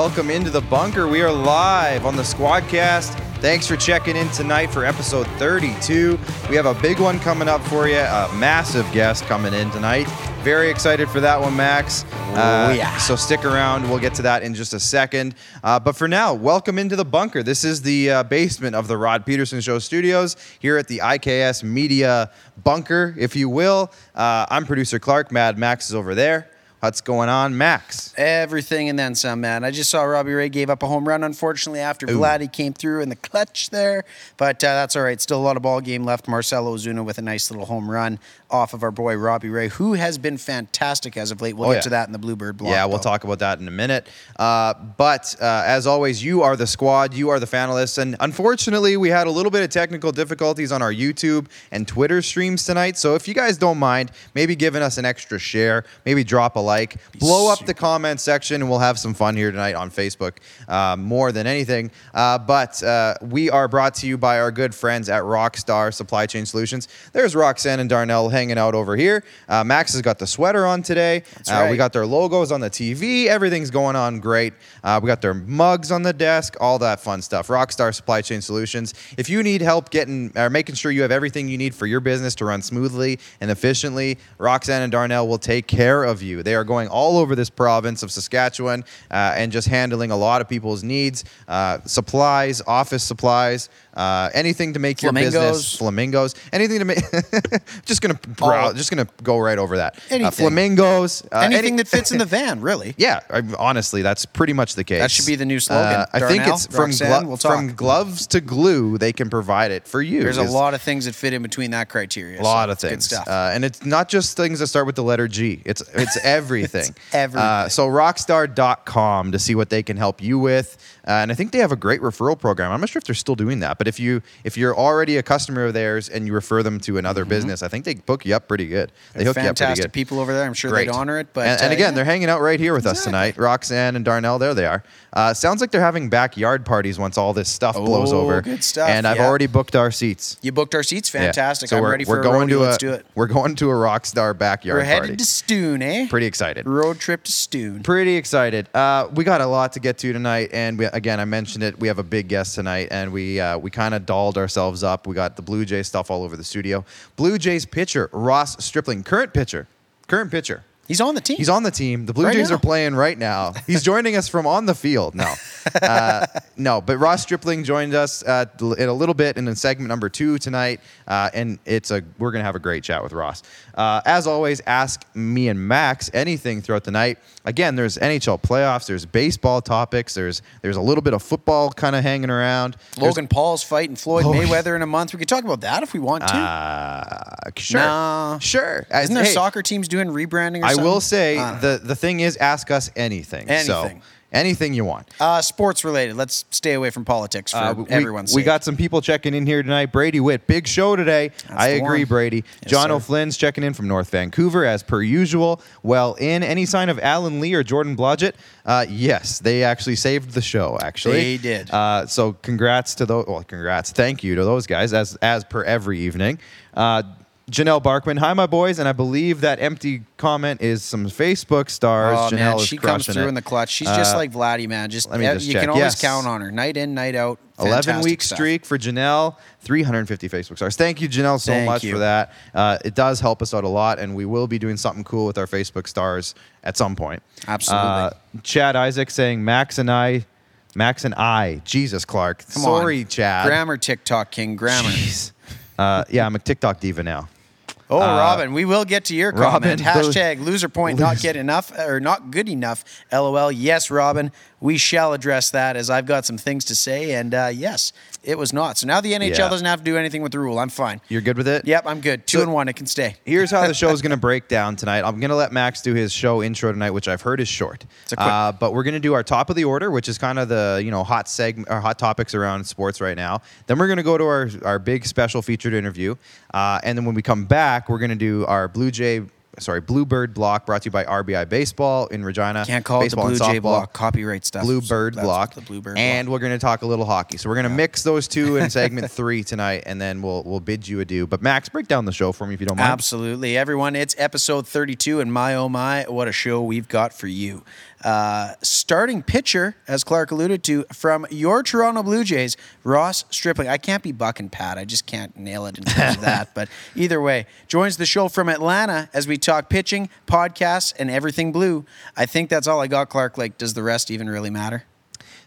Welcome into the bunker. We are live on the Squadcast. Thanks for checking in tonight for episode 32. We have a big one coming up for you, a massive guest coming in tonight. Very excited for that one, Max. Uh, yeah. So stick around. We'll get to that in just a second. Uh, but for now, welcome into the bunker. This is the uh, basement of the Rod Pedersen Show studios here at the IKS Media bunker, if you will. Uh, I'm producer Clark. Mad Max is over there. What's going on, Max? Everything and then some, man. I just saw Robbie Ray gave up a home run, unfortunately, after Vladdy came through in the clutch there. But uh, that's all right. Still a lot of ball game left. Marcelo Ozuna with a nice little home run off of our boy Robbie Ray, who has been fantastic as of late. We'll Oh, get yeah. to that in the Bluebird block. Yeah, we'll though. talk about that in a minute. Uh, but uh, as always, you are the squad, you are the finalists. And unfortunately, we had a little bit of technical difficulties on our YouTube and Twitter streams tonight. So if you guys don't mind, maybe giving us an extra share, maybe drop a like, blow up the comment section, and we'll have some fun here tonight on Facebook uh, more than anything. Uh, but uh, we are brought to you by our good friends at Rockstar Supply Chain Solutions. There's Roxanne and Darnell hanging out over here. Uh, Max has got the sweater on today. Uh, We got their logos on the TV. Everything's going on great. Uh, we got their mugs on the desk, all that fun stuff. Rockstar Supply Chain Solutions. If you need help getting or making sure you have everything you need for your business to run smoothly and efficiently, Roxanne and Darnell will take care of you. They are going all over this province of Saskatchewan uh, and just handling a lot of people's needs, uh, supplies, office supplies, uh, anything to make your business Flamingos. anything to make. just gonna browse, All- just gonna go right over that. Uh, flamingos, uh, Anything any- that fits in the van, really. yeah, I, honestly, that's pretty much the case. That should be the new slogan. Uh, I think it's from Roxanne, glo- we'll from gloves to glue. They can provide it for you. There's a lot of things that fit in between that criteria. a lot so of things, stuff. Uh, and it's not just things that start with the letter G. It's it's everything. everything. Uh, so rockstar.com to see what they can help you with, uh, and I think they have a great referral program. I'm not sure if they're still doing that, but if you if you're already a customer of theirs and you refer them to another business, I think they book you up pretty good. They hook you up pretty Fantastic good. people over there. I'm sure Great. they'd honor it. But and, and uh, again, yeah. they're hanging out right here with us tonight. Roxanne and Darnell, there they are. Uh, sounds like they're having backyard parties once all this stuff blows Oh, over. good stuff, And I've yeah. already booked our seats. you booked our seats. Yeah. Fantastic. So I'm we're, ready we're for a going to a Let's do it. we're going to a Rockstar backyard We're headed party. to Stoon, eh? Pretty excited. Road trip to Stoon. Pretty excited. Uh, we got a lot to get to tonight, and we, again, I mentioned it. We have a big guest tonight, and we uh, we kind of dolled ourselves up. We got the Blue Jays stuff all over the studio. Blue Jays pitcher Ross Stripling, current pitcher, current pitcher. He's on the team. He's on the team. The Blue Right Jays now. are playing right now. He's joining us from on the field. No, uh, no. But Ross Stripling joined us uh, in a little bit in segment number two tonight, uh, and it's a we're gonna have a great chat with Ross. Uh, as always, ask me and Max anything throughout the night. Again, there's NHL playoffs. There's baseball topics. There's there's a little bit of football kind of hanging around. There's- Logan Paul's fighting Floyd Oh, Mayweather in a month. We could talk about that if we want to. Uh, sure, Nah. sure. Isn't there Hey, soccer teams doing rebranding or I? Will say the the thing is, ask us anything. So Anything. anything you want. Uh, sports related. Let's stay away from politics for Uh, we, everyone's we sake. got some people checking in here tonight. Brady Witt, big show today. I agree, one. Brady. Yes, John sir. O'Flynn's checking in from North Vancouver as per usual. Well, in any sign of Alan Lee or Jordan Blodgett? Uh, yes, they actually saved the show. Actually, They did. Uh, so congrats to those. Well, congrats. Thank you to those guys as as per every evening. Janelle Barkman, hi my boys, and I believe that empty comment is some Facebook stars. Oh Janelle man, she comes through it. in the clutch. She's just Uh, like Vladdy, man. Just let me just you check. can always Yes. count on her, night in, night out. 11 week stuff. streak for Janelle, 350 Facebook stars. Thank you, Janelle, so Thank much you. for that. Uh, it does help us out a lot, and we will be doing something cool with our Facebook stars at some point. Absolutely. Uh, Chad Isaac saying, Max and I, Max and I, Jesus Clark. Come on. Sorry, Chad. Grammar TikTok king. Grammar. Uh, yeah, I'm a TikTok diva now. Oh, Uh, Robin, we will get to your Robin, comment. Hashtag loser point not get enough or not good enough. LOL. Yes, Robin, we shall address that as I've got some things to say. And uh, yes, it was not. So now the NHL Yeah. doesn't have to do anything with the rule. I'm fine. You're good with it? Yep, I'm good. Two So- and one. It can stay. Here's how the show is going to break down tonight. I'm going to let Max do his show intro tonight, which I've heard is short. It's a quick- Uh, but we're going to do our top of the order, which is kind of the you know hot segment or hot topics around sports right now. Then we're going to go to our our big special featured interview, uh, and then when we come back, we're going to do our Blue Jay. Sorry, Bluebird block brought to you by RBI Baseball in Regina. Can't call Baseball it the Blue Jay block. Copyright stuff. Bluebird That's block, The Bluebird and block. we're going to talk a little hockey. So we're going to mix those two in segment three tonight, and then we'll we'll bid you adieu. But Max, break down the show for me if you don't mind. Absolutely. Everyone, it's episode 32, and my oh my, what a show we've got for you. Uh, starting pitcher, as Clark alluded to, from your Toronto Blue Jays, Ross Stripling. I can't be Buck and Pat. I just can't nail it in terms of that. But either way, joins the show from Atlanta as we talk pitching, podcasts, and everything blue. I think that's all I got, Clark. Like, does the rest even really matter?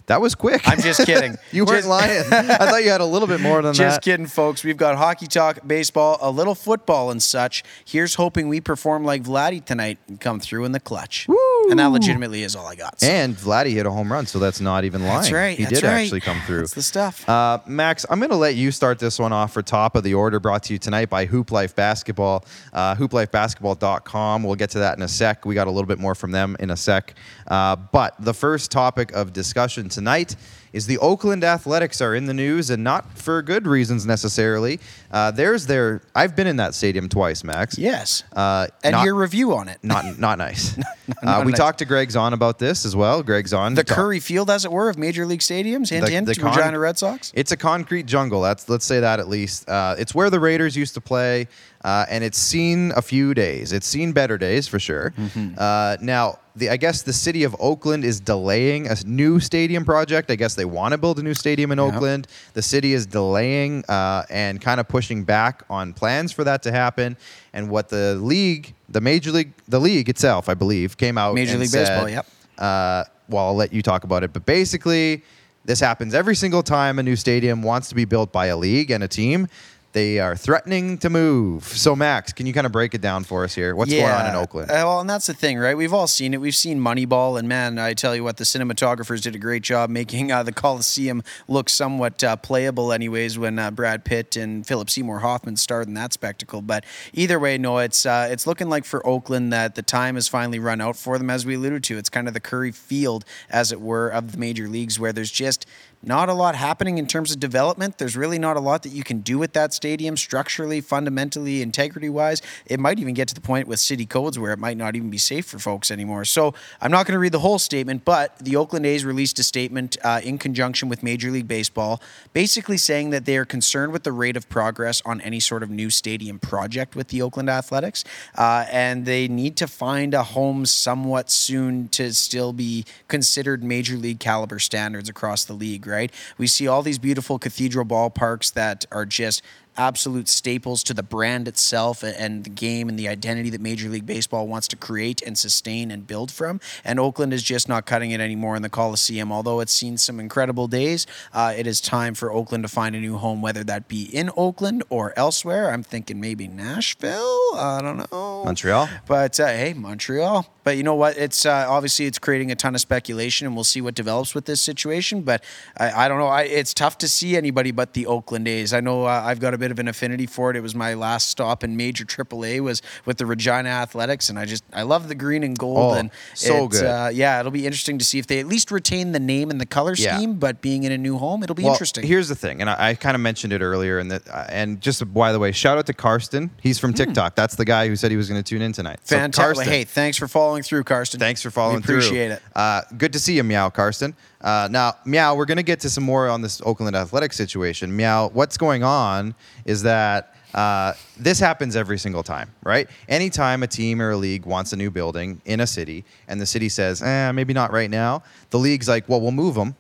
That was quick. I'm just kidding. you weren't Just- lying. I thought you had a little bit more than Just that. Just kidding, folks. We've got hockey talk, baseball, a little football, and such. Here's hoping we perform like Vladdy tonight and come through in the clutch. And that legitimately is all I got. So And Vladdy hit a home run, so that's not even lying. that's right. He that's did right. actually come through. That's the stuff. Uh, Max, I'm going to let you start this one off for top of the order, brought to you tonight by Hoop Life Basketball. Uh, HoopLifeBasketball.com. We'll get to that in a sec. We got a little bit more from them in a sec. Uh, but the first topic of discussion tonight is the Oakland Athletics are in the news, and not for good reasons necessarily. Uh, there's their. I've been in that stadium twice, Max. yes. Uh, and not- your review on it. Not not nice. uh, not we nice. talked to Greg Zahn about this as well. Greg Zahn. the Currie Field, as it were, of Major League stadiums. Hint, The- hint, the con- Regina Red Sox. It's a concrete jungle. That's let's say that at least. Uh, it's where the Raiders used to play, uh, and it's seen a few days. It's seen better days for sure. Mm-hmm. Uh, now, the I guess the city of Oakland is delaying a new stadium project. I guess they want to build a new stadium in Oakland. The city is delaying uh, and kind of pushing back on plans for that to happen. And what the league, the major league, the league itself, I believe, came out. Major and League said, Baseball, yep. uh, well, I'll let you talk about it. But basically, this happens every single time a new stadium wants to be built by a league and a team. They are threatening to move. So, Max, can you kind of break it down for us here? What's going on in Oakland? Uh, well, and that's the thing, right? We've all seen it. We've seen Moneyball, and man, I tell you what, the cinematographers did a great job making uh, the Coliseum look somewhat uh, playable, anyways. When uh, Brad Pitt and Philip Seymour Hoffman starred in that spectacle, but either way, no, it's uh, it's looking like for Oakland that the time has finally run out for them, as we alluded to. It's kind of the Currie Field, as it were, of the major leagues, where there's just not a lot happening in terms of development. There's really not a lot that you can do with that stadium structurally, fundamentally, integrity wise. It might even get to the point with city codes where it might not even be safe for folks anymore. So I'm not going to read the whole statement, but the Oakland A's released a statement uh, in conjunction with Major League Baseball, basically saying that they are concerned with the rate of progress on any sort of new stadium project with the Oakland Athletics, uh, and they need to find a home somewhat soon to still be considered major league caliber standards across the league. We see all these beautiful cathedral ballparks that are just absolute staples to the brand itself and the game and the identity that Major League Baseball wants to create and sustain and build from. And Oakland is just not cutting it anymore in the Coliseum. Although it's seen some incredible days, uh, it is time for Oakland to find a new home, whether that be in Oakland or elsewhere. I'm thinking maybe Nashville. I don't know. Montreal? But uh, hey, Montreal. But you know what? It's uh, obviously it's creating a ton of speculation, and we'll see what develops with this situation. But I, I don't know. I, it's tough to see anybody but the Oakland A's. I know uh, I've got a bit of an affinity for it. It was my last stop in major AAA was with the Regina Athletics, and I just I love the green and gold. Oh, and so it's, good. Uh, yeah, it'll be interesting to see if they at least retain the name and the color Yeah. scheme. But being in a new home, it'll be Well, interesting. Here's the thing, and I, I kind of mentioned it earlier, and that, uh, and just by the way, shout out to Karsten. He's from TikTok. That's the guy who said he was going to tune in tonight. So, Fantastic. Karsten, hey, thanks for following through, Karsten. Thanks for following we appreciate through. it. Uh, good to see you, Meow, Karsten. Uh, now, Meow, we're going to get to some more on this Oakland Athletics situation. Meow, what's going on is that uh, this happens every single time, right? Anytime a team or a league wants a new building in a city and the city says, eh, maybe not right now, the league's like, well, we'll move them.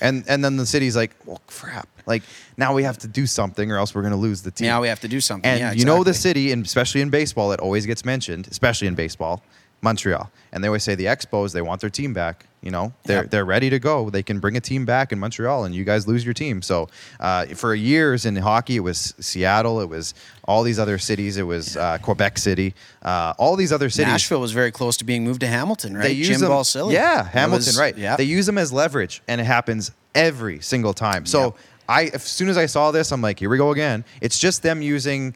And, and then the city's like, well, crap. Like, now we have to do something or else we're going to lose the team. Now we have to do something. And yeah, you know the city, and especially in baseball, it always gets mentioned, especially in baseball, Montreal. And they always say the Expos, they want their team back. You know, they're they're ready to go. They can bring a team back in Montreal, and you guys lose your team. So uh, for years in hockey, it was Seattle, it was all these other cities, it was uh, Quebec City, uh, all these other cities. Nashville was very close to being moved to Hamilton, right? They use Jim them, Balsillie. Yeah, Hamilton, was- right? Yeah. They use them as leverage, and it happens every single time. So. I, as soon as I saw this, I'm like, here we go again. It's just them using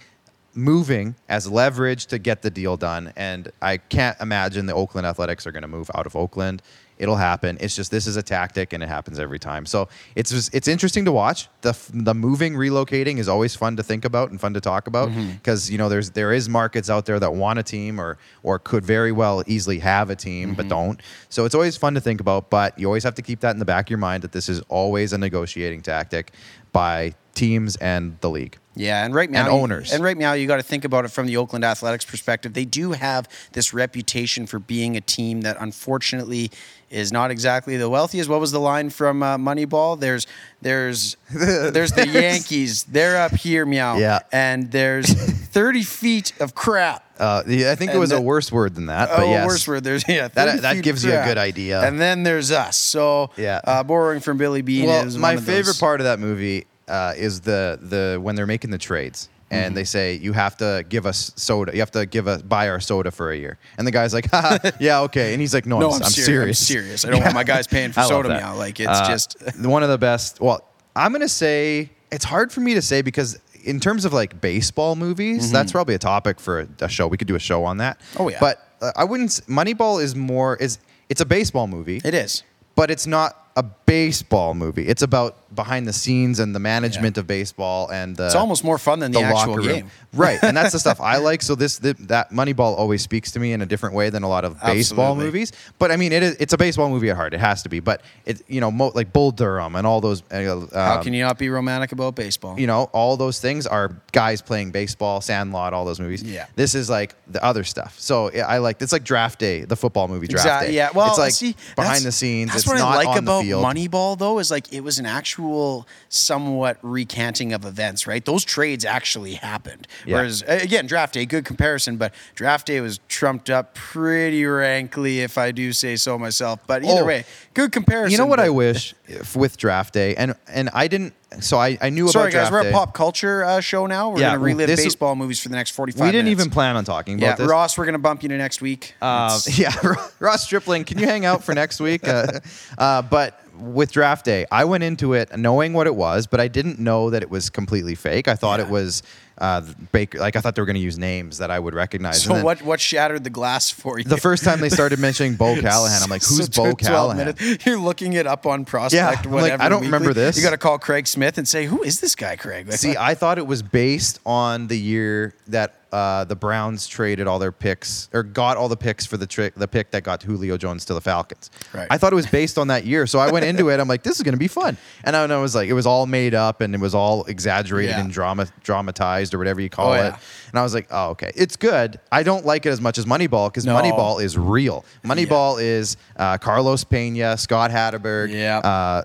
moving as leverage to get the deal done, and I can't imagine the Oakland Athletics are going to move out of Oakland. It'll happen. It's just this is a tactic, and it happens every time. So it's just, it's interesting to watch. the The moving, relocating is always fun to think about and fun to talk about Mm-hmm. because you know there's there is markets out there that want a team or or could very well easily have a team but Mm-hmm. don't. So it's always fun to think about. But you always have to keep that in the back of your mind that this is always a negotiating tactic by teams and the league. Yeah, and right now, And owners. and right now, you got to think about it from the Oakland Athletics perspective. They do have this reputation for being a team that, unfortunately, is not exactly the wealthiest. What was the line from uh, Moneyball? There's, there's, there's the Yankees. They're up here, meow. Yeah. and there's 30 feet of crap. Uh, yeah, I think it And was a worse word than that. But oh, yes. worse word. There's yeah. That- that gives you a good idea. And then there's us. So Yeah. uh, borrowing from Billy Beane Well, is my favorite part of that movie uh, is the the when they're making the trades and Mm-hmm. they say you have to give us soda. You have to give us buy our soda for a year. And the guy's like, "Yeah, okay." And he's like, "No, No, I'm, I'm, I'm serious. serious. I'm serious. I don't want my guys paying for soda that. meow. Like it's Uh, just one of the best. Well, I'm gonna say it's hard for me to say because in terms of like baseball movies, that's probably a topic for a, a show. We could do a show on that. Mm-hmm. Oh, yeah. But uh, I wouldn't. Moneyball is more is it's a baseball movie it is. but it's not a baseball movie. It's about behind the scenes and the management of baseball and the It's almost more fun than the, actual game. right? And that's the stuff I like. So this th- that Moneyball always speaks to me in a different way than a lot of baseball Absolutely. movies. But I mean, it is it's a baseball movie at heart. It has to be. But it you know mo- like Bull Durham and all those. Uh, How um, can you not be romantic about baseball? you know, all those things are guys playing baseball, Sandlot, all those movies. Yeah. This is like the other stuff. So I like it's like Draft Day, the football movie Draft Exactly. Day. Yeah. Well, it's like see, behind the scenes. That's it's what not I like about the field. Moneyball, though, is like it was an actual, somewhat recanting of events. Right? Those trades actually happened. Yeah. Whereas again, draft day, good comparison, but draft day was trumped up pretty rankly, if I do say so myself. But either Oh. way, good comparison. You know what I wish if, with Draft Day, and and I didn't. So I, I knew Sorry, about guys, Draft we're Day. a pop culture uh, show now. We're Yeah, going to relive this is- baseball movies for the next 45 We didn't minutes. even plan on talking Yeah, about this. Ross, we're going to bump you to next week. Uh, It's- yeah, Ross Stripling, can you hang out for next week? Uh, uh, but with Draft Day, I went into it knowing what it was, but I didn't know that it was completely fake. I thought Yeah. it was uh, Baker. Like I thought they were going to use names that I would recognize. so what, what shattered the glass for you? The first time they started mentioning Bo Callahan, I'm like, who's So Bo 12 Callahan? minutes, You're looking it up on Prospect. Yeah, I'm like, I don't weekly. remember this. You got to call Craig Smith and say, "Who is this guy, Craig?" See, I thought it was based on the year that uh, the Browns traded all their picks or got all the picks for the trick, the pick that got Julio Jones to the Falcons. Right. I thought it was based on that year, so I went into it. I'm like, this is going to be fun, and I, and I was like, it was all made up and it was all exaggerated Yeah. and drama dramatized or whatever you call Oh, it. yeah. And I was like, oh, okay, it's good. I don't like it as much as Moneyball because No. Moneyball is real. Moneyball is uh, Carlos Pena, Scott Hatteberg, Yeah. uh,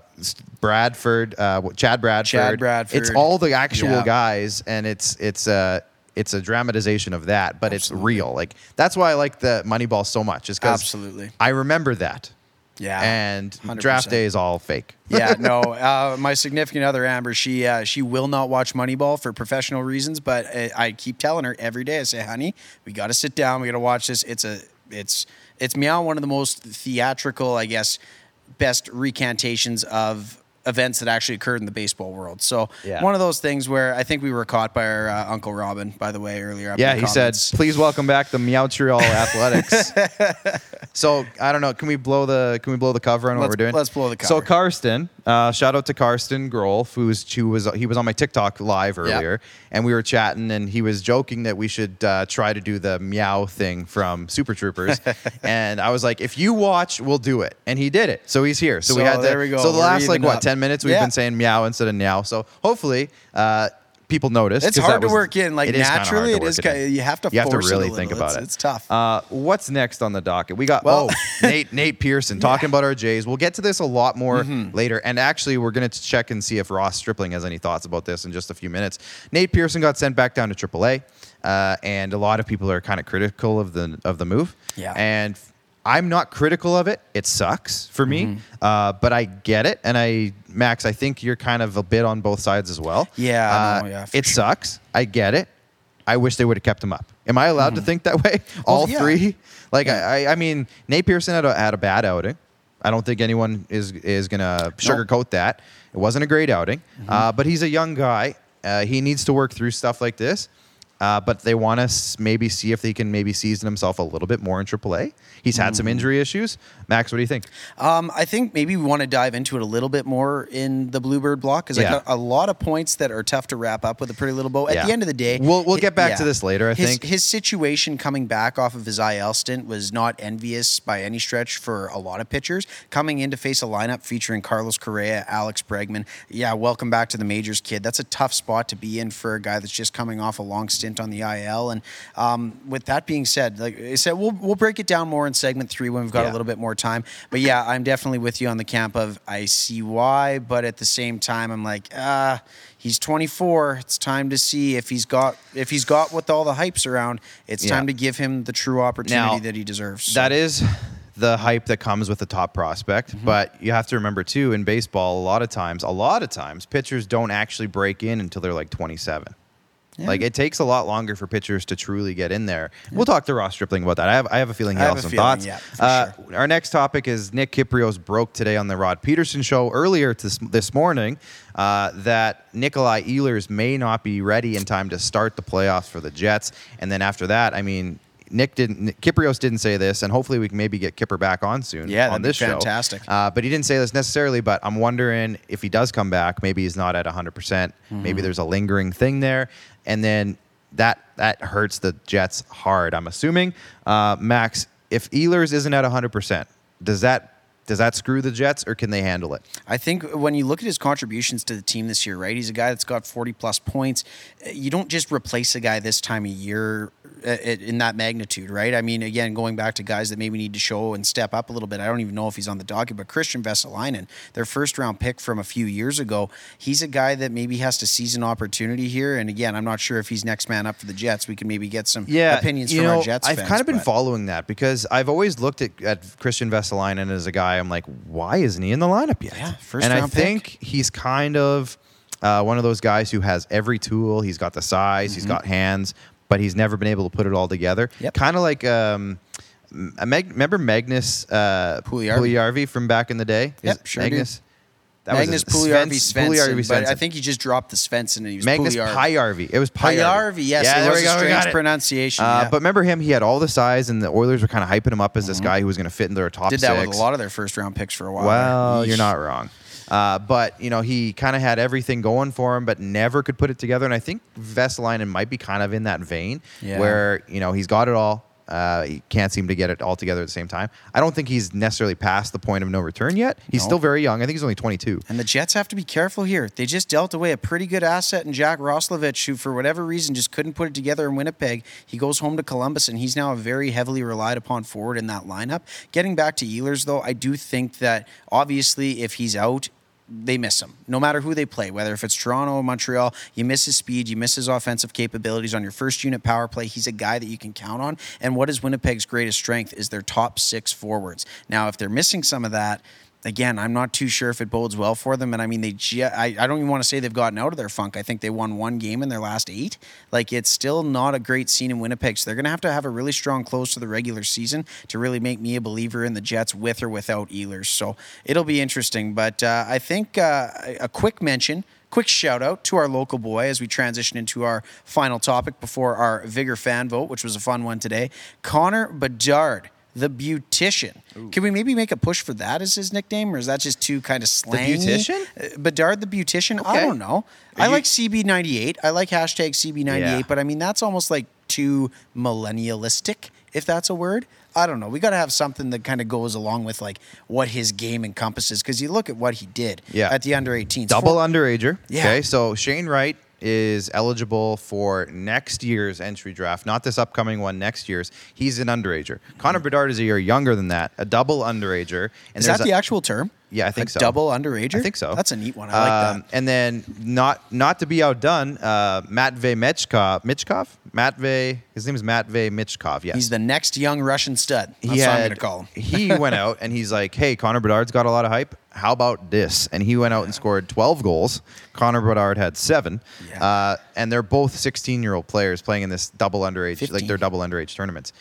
Bradford, uh, Chad Bradford. Chad It's all the actual Yeah. guys, and it's it's a it's a dramatization of that, but Absolutely. it's real. Like that's why I like the Moneyball so much. Is because Absolutely. I remember that, yeah, and 100%. Draft Day is all fake. yeah, no. Uh, my significant other, Amber, she uh, she will not watch Moneyball for professional reasons, but I, I keep telling her every day. I say, "Honey, we got to sit down. We got to watch this. It's a it's it's meow one of the most theatrical, I guess, best recantations of events that actually occurred in the baseball world. So Yeah. one of those things where I think we were caught by our uh, uncle Robin, by the way, earlier. up Yeah, he said, "Please welcome back the Montreal Athletics." so I don't know. Can we blow the Can we blow the cover on what Let's- we're doing? let's blow the cover. So. Karsten, uh, shout out to Karsten Grolf, who's who was he was on my TikTok live Yeah. earlier, and we were chatting, and he was joking that we should uh, try to do the meow thing from Super Troopers, and I was like, if you watch, we'll do it, and he did it. So he's here. So, we So had to, there we go. So the We're last like what up. ten minutes we've Yeah. been saying meow instead of meow. So hopefully. Uh, People notice. It's hard to was- work in. Like it naturally, it is. in. You have to. You have to really think about It's- it. It's tough. Uh, what's next on the docket? We got Well- oh Nate Nate Pearson talking about our Jays. We'll get to this a lot more Mm-hmm. later, and actually we're gonna check and see if Ross Stripling has any thoughts about this in just a few minutes. Nate Pearson got sent back down to AAA, uh, and a lot of people are kind of critical of the of the move. Yeah. and. I'm not critical of it. It sucks for me, Mm-hmm. uh, but I get it. And I, Max, I think you're kind of a bit on both sides as well. Yeah, uh, yeah, it sure. sucks. I get it. I wish they would have kept him up. Am I allowed to think that way? All Mm-hmm. yeah. three? Like Yeah. I, I mean, Nate Pearson had a, had a bad outing. I don't think anyone is is gonna sugarcoat that. It wasn't a great outing, Mm-hmm. uh, but he's a young guy. Uh, he needs to work through stuff like this. Uh, but they want to maybe see if they can maybe season himself a little bit more in AAA. He's had Mm-hmm. some injury issues. Max, what do you think? Um, I think maybe we want to dive into it a little bit more in the Bluebird block because I got a lot of points that are tough to wrap up with a pretty little bow. At Yeah. the end of the day, We'll- we'll get back to this later, I his, think. his situation coming back off of his IL stint was not envious by any stretch for a lot of pitchers. Coming in to face a lineup featuring Carlos Correa, Alex Bregman, yeah, welcome back to the majors, kid. That's a tough spot to be in for a guy that's just coming off a long stint on the IL. And um, with that being said, like I said, we'll we'll break it down more in segment three when we've got Yeah. a little bit more time. But yeah, I'm definitely with you on the camp of I see why, but at the same time, I'm like, ah, he's 24. It's time to see if he's got if he's got what all the hypes around. It's Yeah. time to give him the true opportunity Now, that he deserves. That is the hype that comes with a top prospect. Mm-hmm. But you have to remember too, in baseball, a lot of times, a lot of times, pitchers don't actually break in until they're like 27. Like it takes a lot longer for pitchers to truly get in there. We'll talk to Ross Stripling about that. I have, I have a feeling he has some feeling, thoughts. yeah, uh, Our next topic is Nick Kypreos broke today on the Rod Pedersen show earlier this, this morning uh, that Nikolai Ehlers may not be ready in time to start the playoffs for the Jets. And then after that, I mean, Nick didn't. Kypreos didn't say this, and hopefully we can maybe get Kipper back on soon. Yeah, on that'd be this show. fantastic. Uh, but he didn't say this necessarily. But I'm wondering if he does come back, maybe he's not at 100. percent Mm-hmm. Maybe there's a lingering thing there, and then that that hurts the Jets hard. I'm assuming, uh, Max. If Ehlers isn't at 100, percent does that does that screw the Jets, or can they handle it? I think when you look at his contributions to the team this year, right? He's a guy that's got 40 plus points. You don't just replace a guy this time of year uh, in that magnitude, right? I mean, again, going back to guys that maybe need to show and step up a little bit. I don't even know if he's on the docket, but Kristian Vesalainen, their first round pick from a few years ago, he's a guy that maybe has to seize an opportunity here. And again, I'm not sure if he's next man up for the Jets. We can maybe get some yeah, opinions from know, our Jets I've fans, kind of been but- following that because I've always looked at, at Kristian Vesalainen as a guy. I'm like, why isn't he in the lineup yet? Yeah, first and I round pick. think he's kind of uh, one of those guys who has every tool. He's got the size, he's got hands, but he's never been able to put it all together. Mm-hmm. Yep. Kind of like. Um, M- Meg, remember Magnus uh, Pugliarvi. Pugliarvi from back in the day? Is Yep, sure do. Magnus. That Magnus was his- Pugliarvi Svens- Svensson, but I think he just dropped the Svensson and he was Magnus Pugliarvi. Pyarvi. It was. Pyarvi, yes, it there was we a go, strange it. pronunciation, Uh, yeah. But remember him? He had all the size, and the Oilers were kind of hyping him up as this guy who was going to fit into their top Mm-hmm. Did that six. with a lot of their first round picks for a while. Well, you're not wrong. Uh, but you know he kind of had everything going for him, but never could put it together. And I think Vesalainen might be kind of in that vein, Yeah. where you know he's got it all. Uh, he can't seem to get it all together at the same time. I don't think he's necessarily past the point of no return yet. He's No. still very young. I think he's only 22. And the Jets have to be careful here. They just dealt away a pretty good asset in Jack Roslovic, who, for whatever reason, just couldn't put it together in Winnipeg. He goes home to Columbus, and he's now a very heavily relied upon forward in that lineup. Getting back to Ehlers, though, I do think that obviously if he's out, they miss him. No matter who they play, whether if it's Toronto or Montreal, you miss his speed, you miss his offensive capabilities on your first unit power play. He's a guy that you can count on. And what is Winnipeg's greatest strength is their top six forwards. Now, if they're missing some of that, again, I'm not too sure if it bodes well for them. And I mean, they, I, I don't even want to say they've gotten out of their funk. I think they won one game in their last eight. Like, it's still not a great scene in Winnipeg. So they're going to have to have a really strong close to the regular season to really make me a believer in the Jets with or without Ehlers. So it'll be interesting. But uh, I think uh, a quick mention. Quick shout out to our local boy as we transition into our final topic before our Vigor fan vote, which was a fun one today. Connor Bedard the beautician. Can we maybe make a push for that as his nickname, or is that just too kind of slangy? Beautician? Uh, Bedard the beautician. I don't know. Are I you- like CB98. I like hashtag CB98, Yeah. but I mean that's almost like too millennialistic, if that's a word. I don't know. We got to have something that kind of goes along with like what his game encompasses because you look at what he did Yeah. at the under 18s. Double Four- underager. Yeah. Okay, so Shane Wright is eligible for next year's entry draft, not this upcoming one, next year's. He's an underager. Connor Bedard is a year younger than that, a double underager. And Is that there's the a- actual term? Yeah, I think A so. Double underager. I think so. That's a neat one. I like Um, that. And then not not to be outdone, uh, Matvey Michkov. Michkov? Matvey. His name is Matvey Michkov. Yes. He's the next young Russian stud. That's he what I'm going to call him. he went out and he's like, "Hey, Connor Bedard's got a lot of hype. How about this?" And he went out and scored 12 goals. Connor Bedard had seven, Yeah. uh, and they're both 16-year-old players playing in this double underage, like 15. they're double underage tournaments.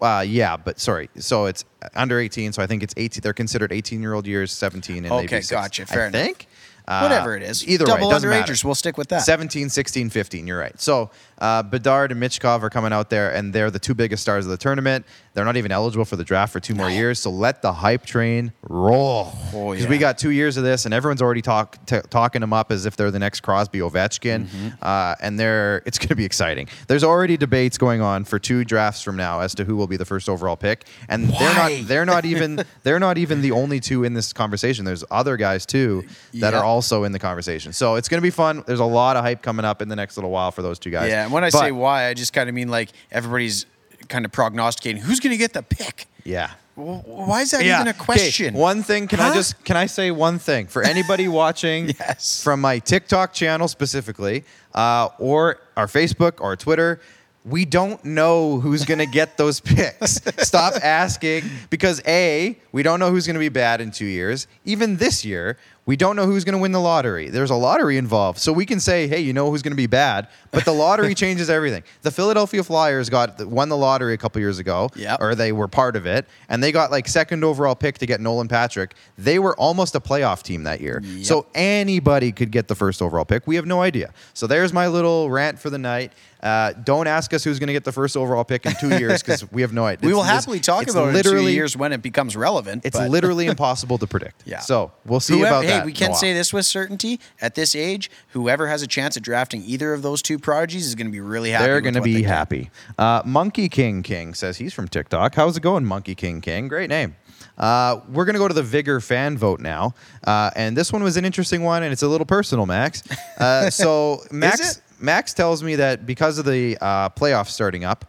Uh, yeah, but sorry, so it's under 18. So I think it's 18. They're considered 18-year-old years, 17, and Okay, gotcha. Fair I enough. think. Uh, Whatever it is. Either Double way, it doesn't underagers, matter. we'll stick with that. 17, 16, 15. You're right. So Uh, Bedard and Michkov are coming out there, and they're the two biggest stars of the tournament. They're not even eligible for the draft for two more years. So let the hype train roll. Oh, Because yeah. we got two years of this, and everyone's already talk, t- talking them up as if they're the next Crosby Ovechkin, Mm-hmm. uh, and they're it's going to be exciting. There's already debates going on for two drafts from now as to who will be the first overall pick, and they're not they're not even they're not even the only two in this conversation. There's other guys too that are also in the conversation. So it's going to be fun. There's a lot of hype coming up in the next little while for those two guys. Yeah, and when I But- say why, I just kind of mean like everybody's kind of prognosticating who's going to get the pick. yeah. Why is that even a Okay, question? One thing, can I just can I say one thing for anybody watching Yes. from my TikTok channel specifically, uh, or our Facebook or Twitter? We don't know who's going to get those picks. Stop asking because A, we don't know who's going to be bad in two years. Even this year, we don't know who's going to win the lottery. There's a lottery involved. So we can say, hey, you know who's going to be bad, but the lottery changes everything. The Philadelphia Flyers got won the lottery a couple years ago, Yep. or they were part of it, and they got like second overall pick to get Nolan Patrick. They were almost a playoff team that year. Yep. So anybody could get the first overall pick. We have no idea. So there's my little rant for the night. Uh, don't ask us who's going to get the first overall pick in two years because we have no idea. we will happily talk about it in two years when it becomes relevant. It's literally impossible to predict. Yeah. So we'll see whoever, about hey, that. Hey, we can say this with certainty. At this age, whoever has a chance at drafting either of those two prodigies is going to be really happy. They're going to be happy. Uh, Monkey King King says he's from TikTok. How's it going, Monkey King King? Great name. Uh, we're going to go to the Vigor fan vote now. Uh, and this one was an interesting one, and it's a little personal, Max. Uh, so, Max? Max tells me that because of the uh, playoffs starting up,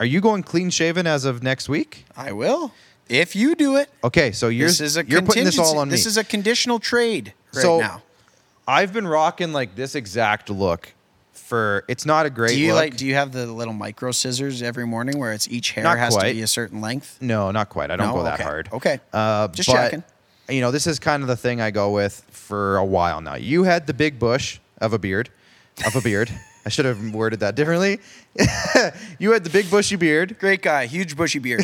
are you going clean shaven as of next week? I will if you do it. Okay, so you're, This is a you're putting this all on me. This is a conditional trade right So, now. I've been rocking like this exact look for. It's not a great Do you look. like? Do you have the little micro scissors every morning where it's each hair Not has quite. to be a certain length? No, not quite. I don't No? go that Okay. hard. Okay. Uh, Just but, checking. You know, this is kind of the thing I go with for a while now. You had the big bush of a beard, of a beard. I should have worded that differently. you had the big bushy beard. Great guy, huge bushy beard.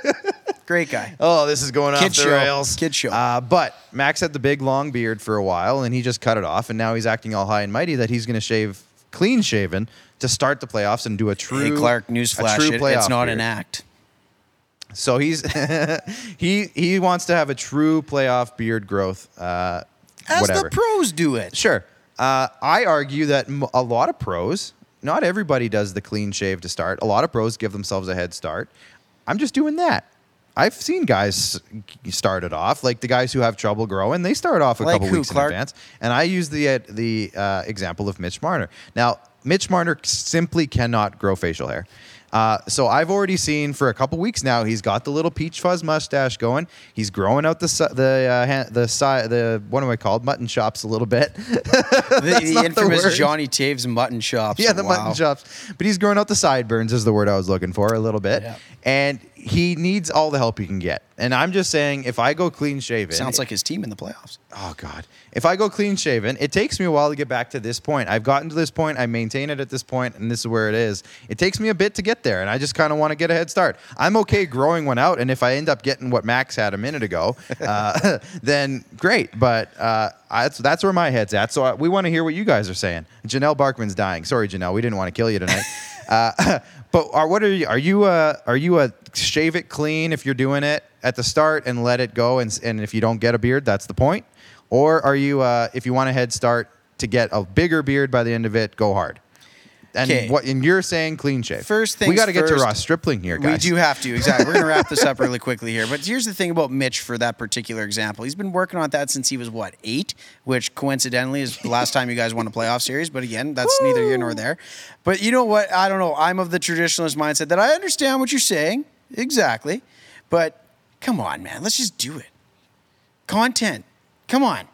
Great guy. Oh, this is going off Kid the show. rails. Kid show. Uh, but Max had the big long beard for a while, and he just cut it off, and now he's acting all high and mighty that he's going to shave clean shaven to start the playoffs and do a true. Hey Clark, newsflash! true It, it's not beard. an act. So he's he he wants to have a true playoff beard growth. Uh, As whatever. the pros do it. Sure. Uh, I argue that a lot of pros, not everybody does the clean shave to start. A lot of pros give themselves a head start. I'm just doing that. I've seen guys start it off, like the guys who have trouble growing. They start off a Like couple who, weeks Clark? in advance, and I use the uh, the uh, example of Mitch Marner. Now, Mitch Marner simply cannot grow facial hair. Uh, so I've already seen for a couple weeks now. He's got the little peach fuzz mustache going. He's growing out the the uh, the side the what am I called mutton chops a little bit. The, the the infamous word. Johnny Toews mutton chops. Yeah, the Wow. mutton chops. But he's growing out the sideburns is the word I was looking for a little bit. Yeah. And he needs all the help he can get. And I'm just saying, if I go clean shaven, Sounds like his team in the playoffs. oh god, if I go clean shaven, it takes me a while to get back to this point. I've gotten to this point, I maintain it at this point, and this is where it is. It takes me a bit to get there, and I just kind of want to get a head start. I'm okay growing one out, and if I end up getting what Max had a minute ago, uh, then great. But uh, I, that's that's where my head's at. So I, we want to hear what you guys are saying. Janelle Barkman's dying. Sorry, Janelle, we didn't want to kill you tonight. Uh, but are, what are you? Are you a are you a shave it clean if you're doing it at the start and let it go, and and if you don't get a beard, that's the point. Or are you uh, if you want a head start to get a bigger beard by the end of it, go hard. And 'Kay. what? And you're saying clean shave. First thing we got to get to Ross Stripling here, guys. We do have to, exactly. We're going to wrap this up really quickly here. But here's the thing about Mitch for that particular example. He's been working on that since he was, what, eight? Which coincidentally is the last time you guys won a playoff series. But again, that's neither here nor there. But you know what? I don't know. I'm of the traditionalist mindset that I understand what you're saying. Exactly. But come on, man. Let's just do it. Content. Come on.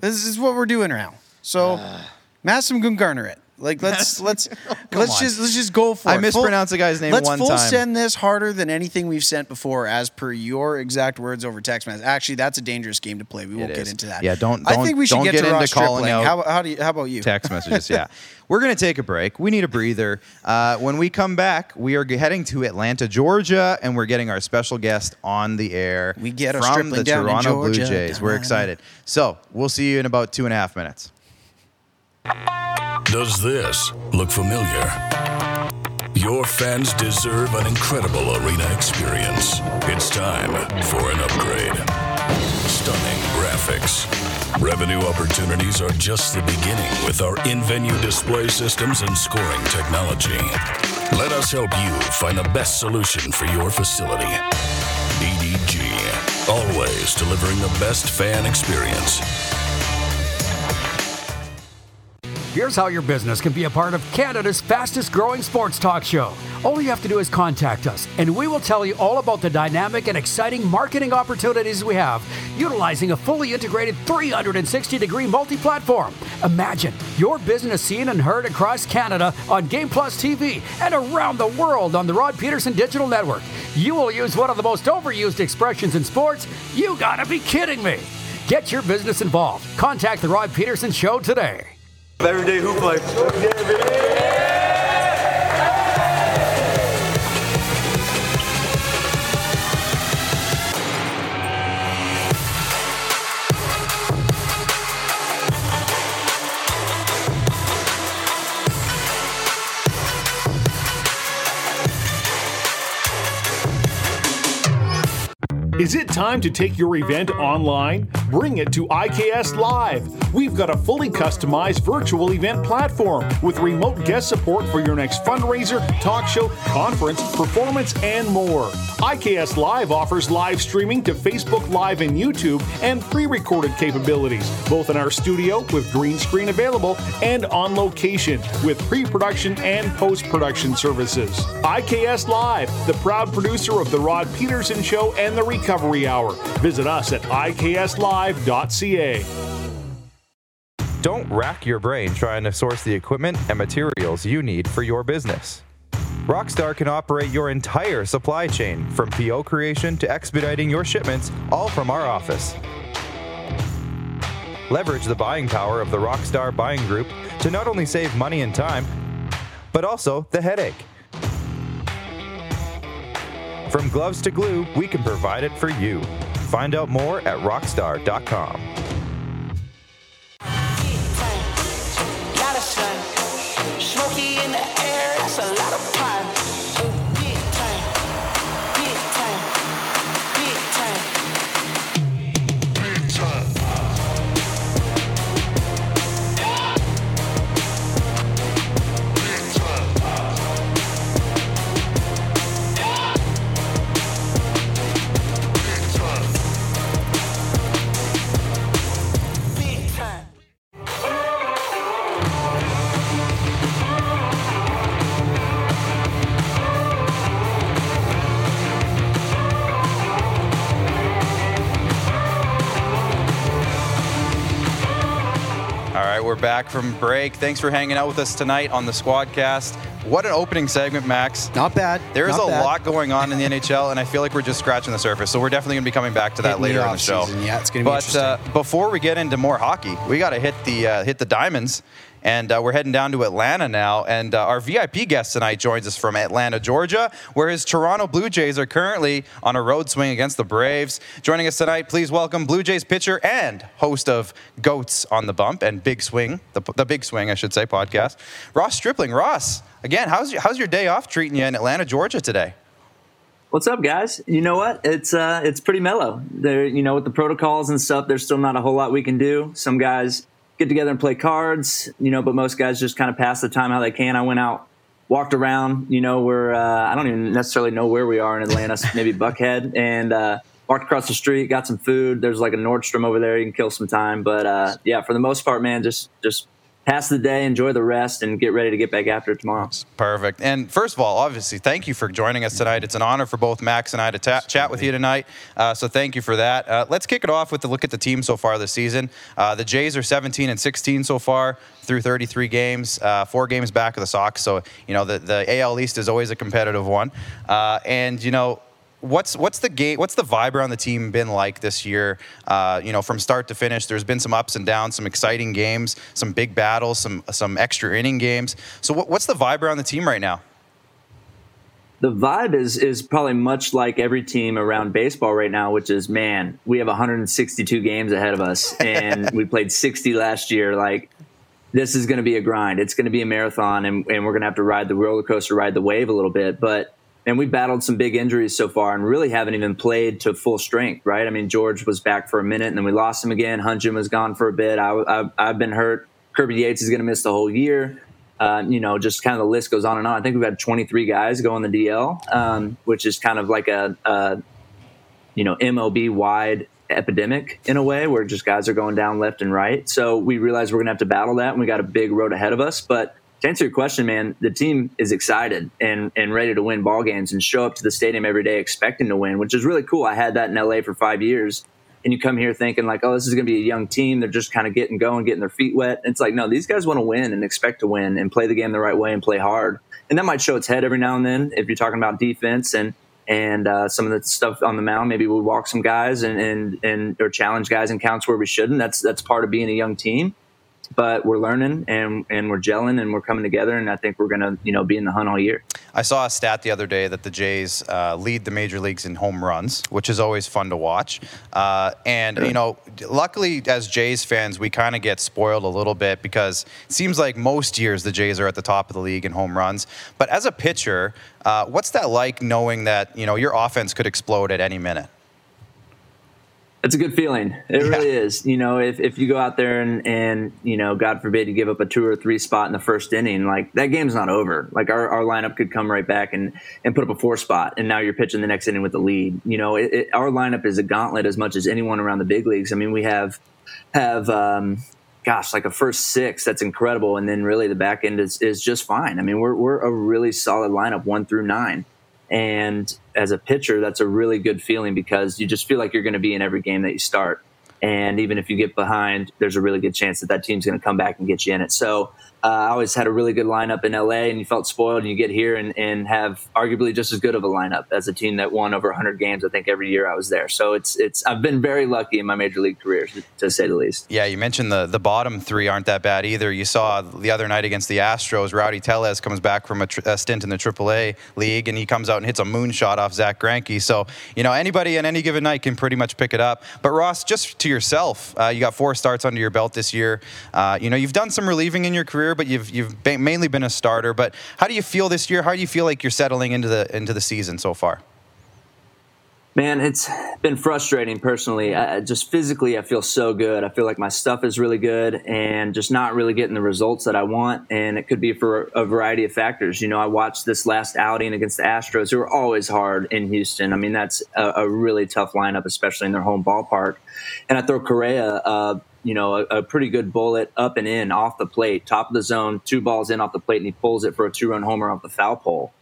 This is what we're doing now. So, uh. Massam Gungarner it. Like let's let's let's on. just let's just go for I it. mispronounced the guy's name let's one full time. send this harder than anything we've sent before, as per your exact words over text message. Actually, that's a dangerous game to play. We won't get into that. Yeah, don't- I don't- think we should get, get to into Ross calling Stripling. out How, how do you? How about you? text messages. Yeah, we're gonna take a break. We need a breather. Uh, when we come back, we are heading to Atlanta, Georgia, and we're getting our special guest on the air. We get from the Toronto Blue Jays. We're excited. So we'll see you in about two and a half minutes. Does this look familiar? Your fans deserve an incredible arena experience. It's time for an upgrade. Stunning graphics. Revenue opportunities are just the beginning with our in venue display systems and scoring technology. Let us help you find the best solution for your facility. DDG, always delivering the best fan experience. Here's how your business can be a part of Canada's fastest growing sports talk show. All you have to do is contact us, and we will tell you all about the dynamic and exciting marketing opportunities we have, utilizing a fully integrated 360 degree multi platform. Imagine your business seen and heard across Canada on Game Plus TV and around the world on the Rod Pedersen Digital Network. You will use one of the most overused expressions in sports. You gotta be kidding me! Get your business involved. Contact The Rod Pedersen Show today. Everyday hoop life. Is it time to take your event online? Bring it to IKS Live. We've got a fully customized virtual event platform with remote guest support for your next fundraiser, talk show, conference, performance, and more. IKS Live offers live streaming to Facebook Live and YouTube and pre recorded capabilities, both in our studio with green screen available and on location with pre production and post production services. IKS Live, the proud producer of The Rod Pedersen Show and The Recovery Hour. Visit us at ikslive.ca. Don't rack your brain trying to source the equipment and materials you need for your business. Rockstar can operate your entire supply chain from PO creation to expediting your shipments, all from our office. Leverage the buying power of the Rockstar buying group to not only save money and time, but also the headache. From gloves to glue, we can provide it for you. Find out more at rockstar.com. Smoky in the air, that's a lot of back from break. Thanks for hanging out with us tonight on the Squadcast. What an opening segment, Max. Not bad. There is Not a bad. lot going on in the NHL, and I feel like we're just scratching the surface. So we're definitely going to be coming back to that Hitting the later in the show. Yeah, it's gonna be But uh, before we get into more hockey, we got to hit the uh, hit the diamonds, and uh, we're heading down to Atlanta now. And uh, our VIP guest tonight joins us from Atlanta, Georgia, where his Toronto Blue Jays are currently on a road swing against the Braves. Joining us tonight, please welcome Blue Jays pitcher and host of Goats on the Bump and Big Swing, the, the Big Swing, I should say, podcast, Ross Stripling. Ross, again, how's how's your day off treating you in Atlanta, Georgia today? What's up, guys? You know what? It's uh, it's pretty mellow. There, you know, with the protocols and stuff, there's still not a whole lot we can do. Some guys get together and play cards, you know, but most guys just kind of pass the time how they can. I went out, walked around, you know, where uh, I don't even necessarily know where we are in Atlanta, maybe Buckhead, and uh, walked across the street, got some food. There's like a Nordstrom over there. You can kill some time, but uh, yeah, for the most part, man, just just pass the day, enjoy the rest, and get ready to get back after it tomorrow. Perfect. And first of all, obviously, thank you for joining us tonight. It's an honor for both Max and I to ta- chat with you tonight. Uh, so thank you for that. Uh, let's kick it off with a look at the team so far this season. Uh, the Jays are 17 and 16 so far through 33 games, uh, four games back of the Sox. So you know the the AL East is always a competitive one. Uh, and you know what's what's the game what's the vibe around the team been like this year uh, you know from start to finish there's been some ups and downs some exciting games some big battles some some extra inning games so what, what's the vibe around the team right now the vibe is is probably much like every team around baseball right now, which is man, we have 162 games ahead of us, and we played 60 last year. Like this is going to be a grind. It's going to be a marathon, and, and we're going to have to ride the roller coaster, ride the wave a little bit. But and we battled some big injuries so far, and really haven't even played to full strength. Right? I mean, George was back for a minute, and then we lost him again. Hyun-jin was gone for a bit. I, have been hurt. Kirby Yates is going to miss the whole year. Uh, you know, just kind of the list goes on and on. I think we've had 23 guys go on the DL, um, which is kind of like a, a you know MLB wide epidemic in a way where just guys are going down left and right. So we realize we're going to have to battle that, and we got a big road ahead of us. But to answer your question, man, the team is excited and and ready to win ball games and show up to the stadium every day expecting to win, which is really cool. I had that in LA for five years. And you come here thinking like, oh, this is going to be a young team. They're just kind of getting going, getting their feet wet. It's like, no, these guys want to win and expect to win and play the game the right way and play hard. And that might show its head every now and then if you're talking about defense and and uh, some of the stuff on the mound. Maybe we walk some guys and, and and or challenge guys in counts where we shouldn't. That's that's part of being a young team. But we're learning and and we're gelling and we're coming together. And I think we're gonna you know be in the hunt all year. I saw a stat the other day that the Jays uh, lead the major leagues in home runs, which is always fun to watch. Uh, and you know, luckily as Jays fans, we kind of get spoiled a little bit because it seems like most years the Jays are at the top of the league in home runs. But as a pitcher, uh, what's that like knowing that you know your offense could explode at any minute? It's a good feeling. It yeah. really is. You know, if, if you go out there and, and, you know, God forbid you give up a two or three spot in the first inning, like that game's not over. Like our, our lineup could come right back and, and put up a four spot. And now you're pitching the next inning with the lead. You know, it, it, our lineup is a gauntlet as much as anyone around the big leagues. I mean, we have, have, um, gosh, like a first six, that's incredible. And then really the back end is, is just fine. I mean, we're, we're a really solid lineup one through nine. And as a pitcher, that's a really good feeling because you just feel like you're going to be in every game that you start. And even if you get behind, there's a really good chance that that team's going to come back and get you in it. So uh, I always had a really good lineup in LA, and you felt spoiled. And you get here and, and have arguably just as good of a lineup as a team that won over 100 games. I think every year I was there. So it's it's I've been very lucky in my major league career, to, say the least. Yeah, you mentioned the the bottom three aren't that bad either. You saw the other night against the Astros, Rowdy Tellez comes back from a, tr- a stint in the AAA league, and he comes out and hits a moonshot off Zack Greinke. So you know anybody on any given night can pretty much pick it up. But Ross, just to yourself, uh, you got four starts under your belt this year. Uh, you know you've done some relieving in your career, but you've you've mainly been a starter. But how do you feel this year? How do you feel like you're settling into the into the season so far? Man, it's been frustrating personally. I, just physically, I feel so good. I feel like my stuff is really good and just not really getting the results that I want. And it could be for a variety of factors. You know, I watched this last outing against the Astros, who are always hard in Houston. I mean, that's a, a really tough lineup, especially in their home ballpark. And I throw Correa, uh, you know, a, a, pretty good bullet up and in off the plate, top of the zone, two balls in off the plate, and he pulls it for a two run homer off the foul pole.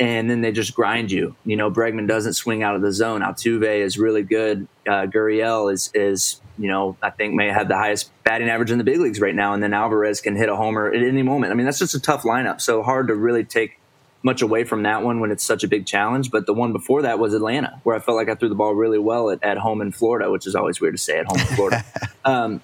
And then they just grind you. You know, Bregman doesn't swing out of the zone. Altuve is really good. Uh, Gurriel is, is, you know, I think may have the highest batting average in the big leagues right now. And then Alvarez can hit a homer at any moment. I mean, that's just a tough lineup. So hard to really take much away from that one when it's such a big challenge. But the one before that was Atlanta, where I felt like I threw the ball really well at, at home in Florida, which is always weird to say at home in Florida. um,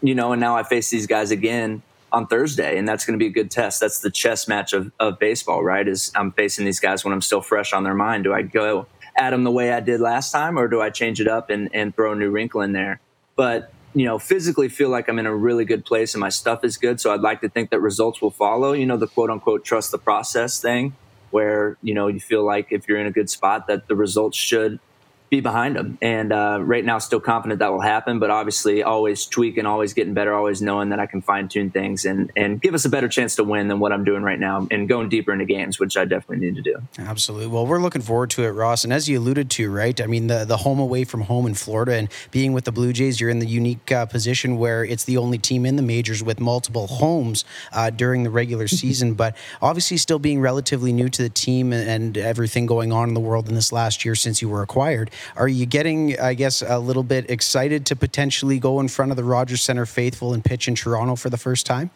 you know, and now I face these guys again on Thursday, and that's going to be a good test. That's the chess match of, of baseball, right? Is I'm facing these guys when I'm still fresh on their mind. Do I go at them the way I did last time, or do I change it up and, and throw a new wrinkle in there? But you know, physically feel like I'm in a really good place and my stuff is good. So I'd like to think that results will follow. You know, the quote unquote trust the process thing where you know you feel like if you're in a good spot that the results should be behind them. And uh, right now, still confident that will happen, but obviously, always tweaking, always getting better, always knowing that I can fine tune things and and give us a better chance to win than what I'm doing right now, and going deeper into games, which I definitely need to do. Absolutely. Well, we're looking forward to it, Ross. And as you alluded to, right? I mean, the the home away from home in Florida, and being with the Blue Jays, you're in the unique uh, position where it's the only team in the majors with multiple homes uh, during the regular season. but obviously, still being relatively new to the team and everything going on in the world in this last year since you were acquired. Are you getting, I guess, a little bit excited to potentially go in front of the Rogers Center faithful and pitch in Toronto for the first time?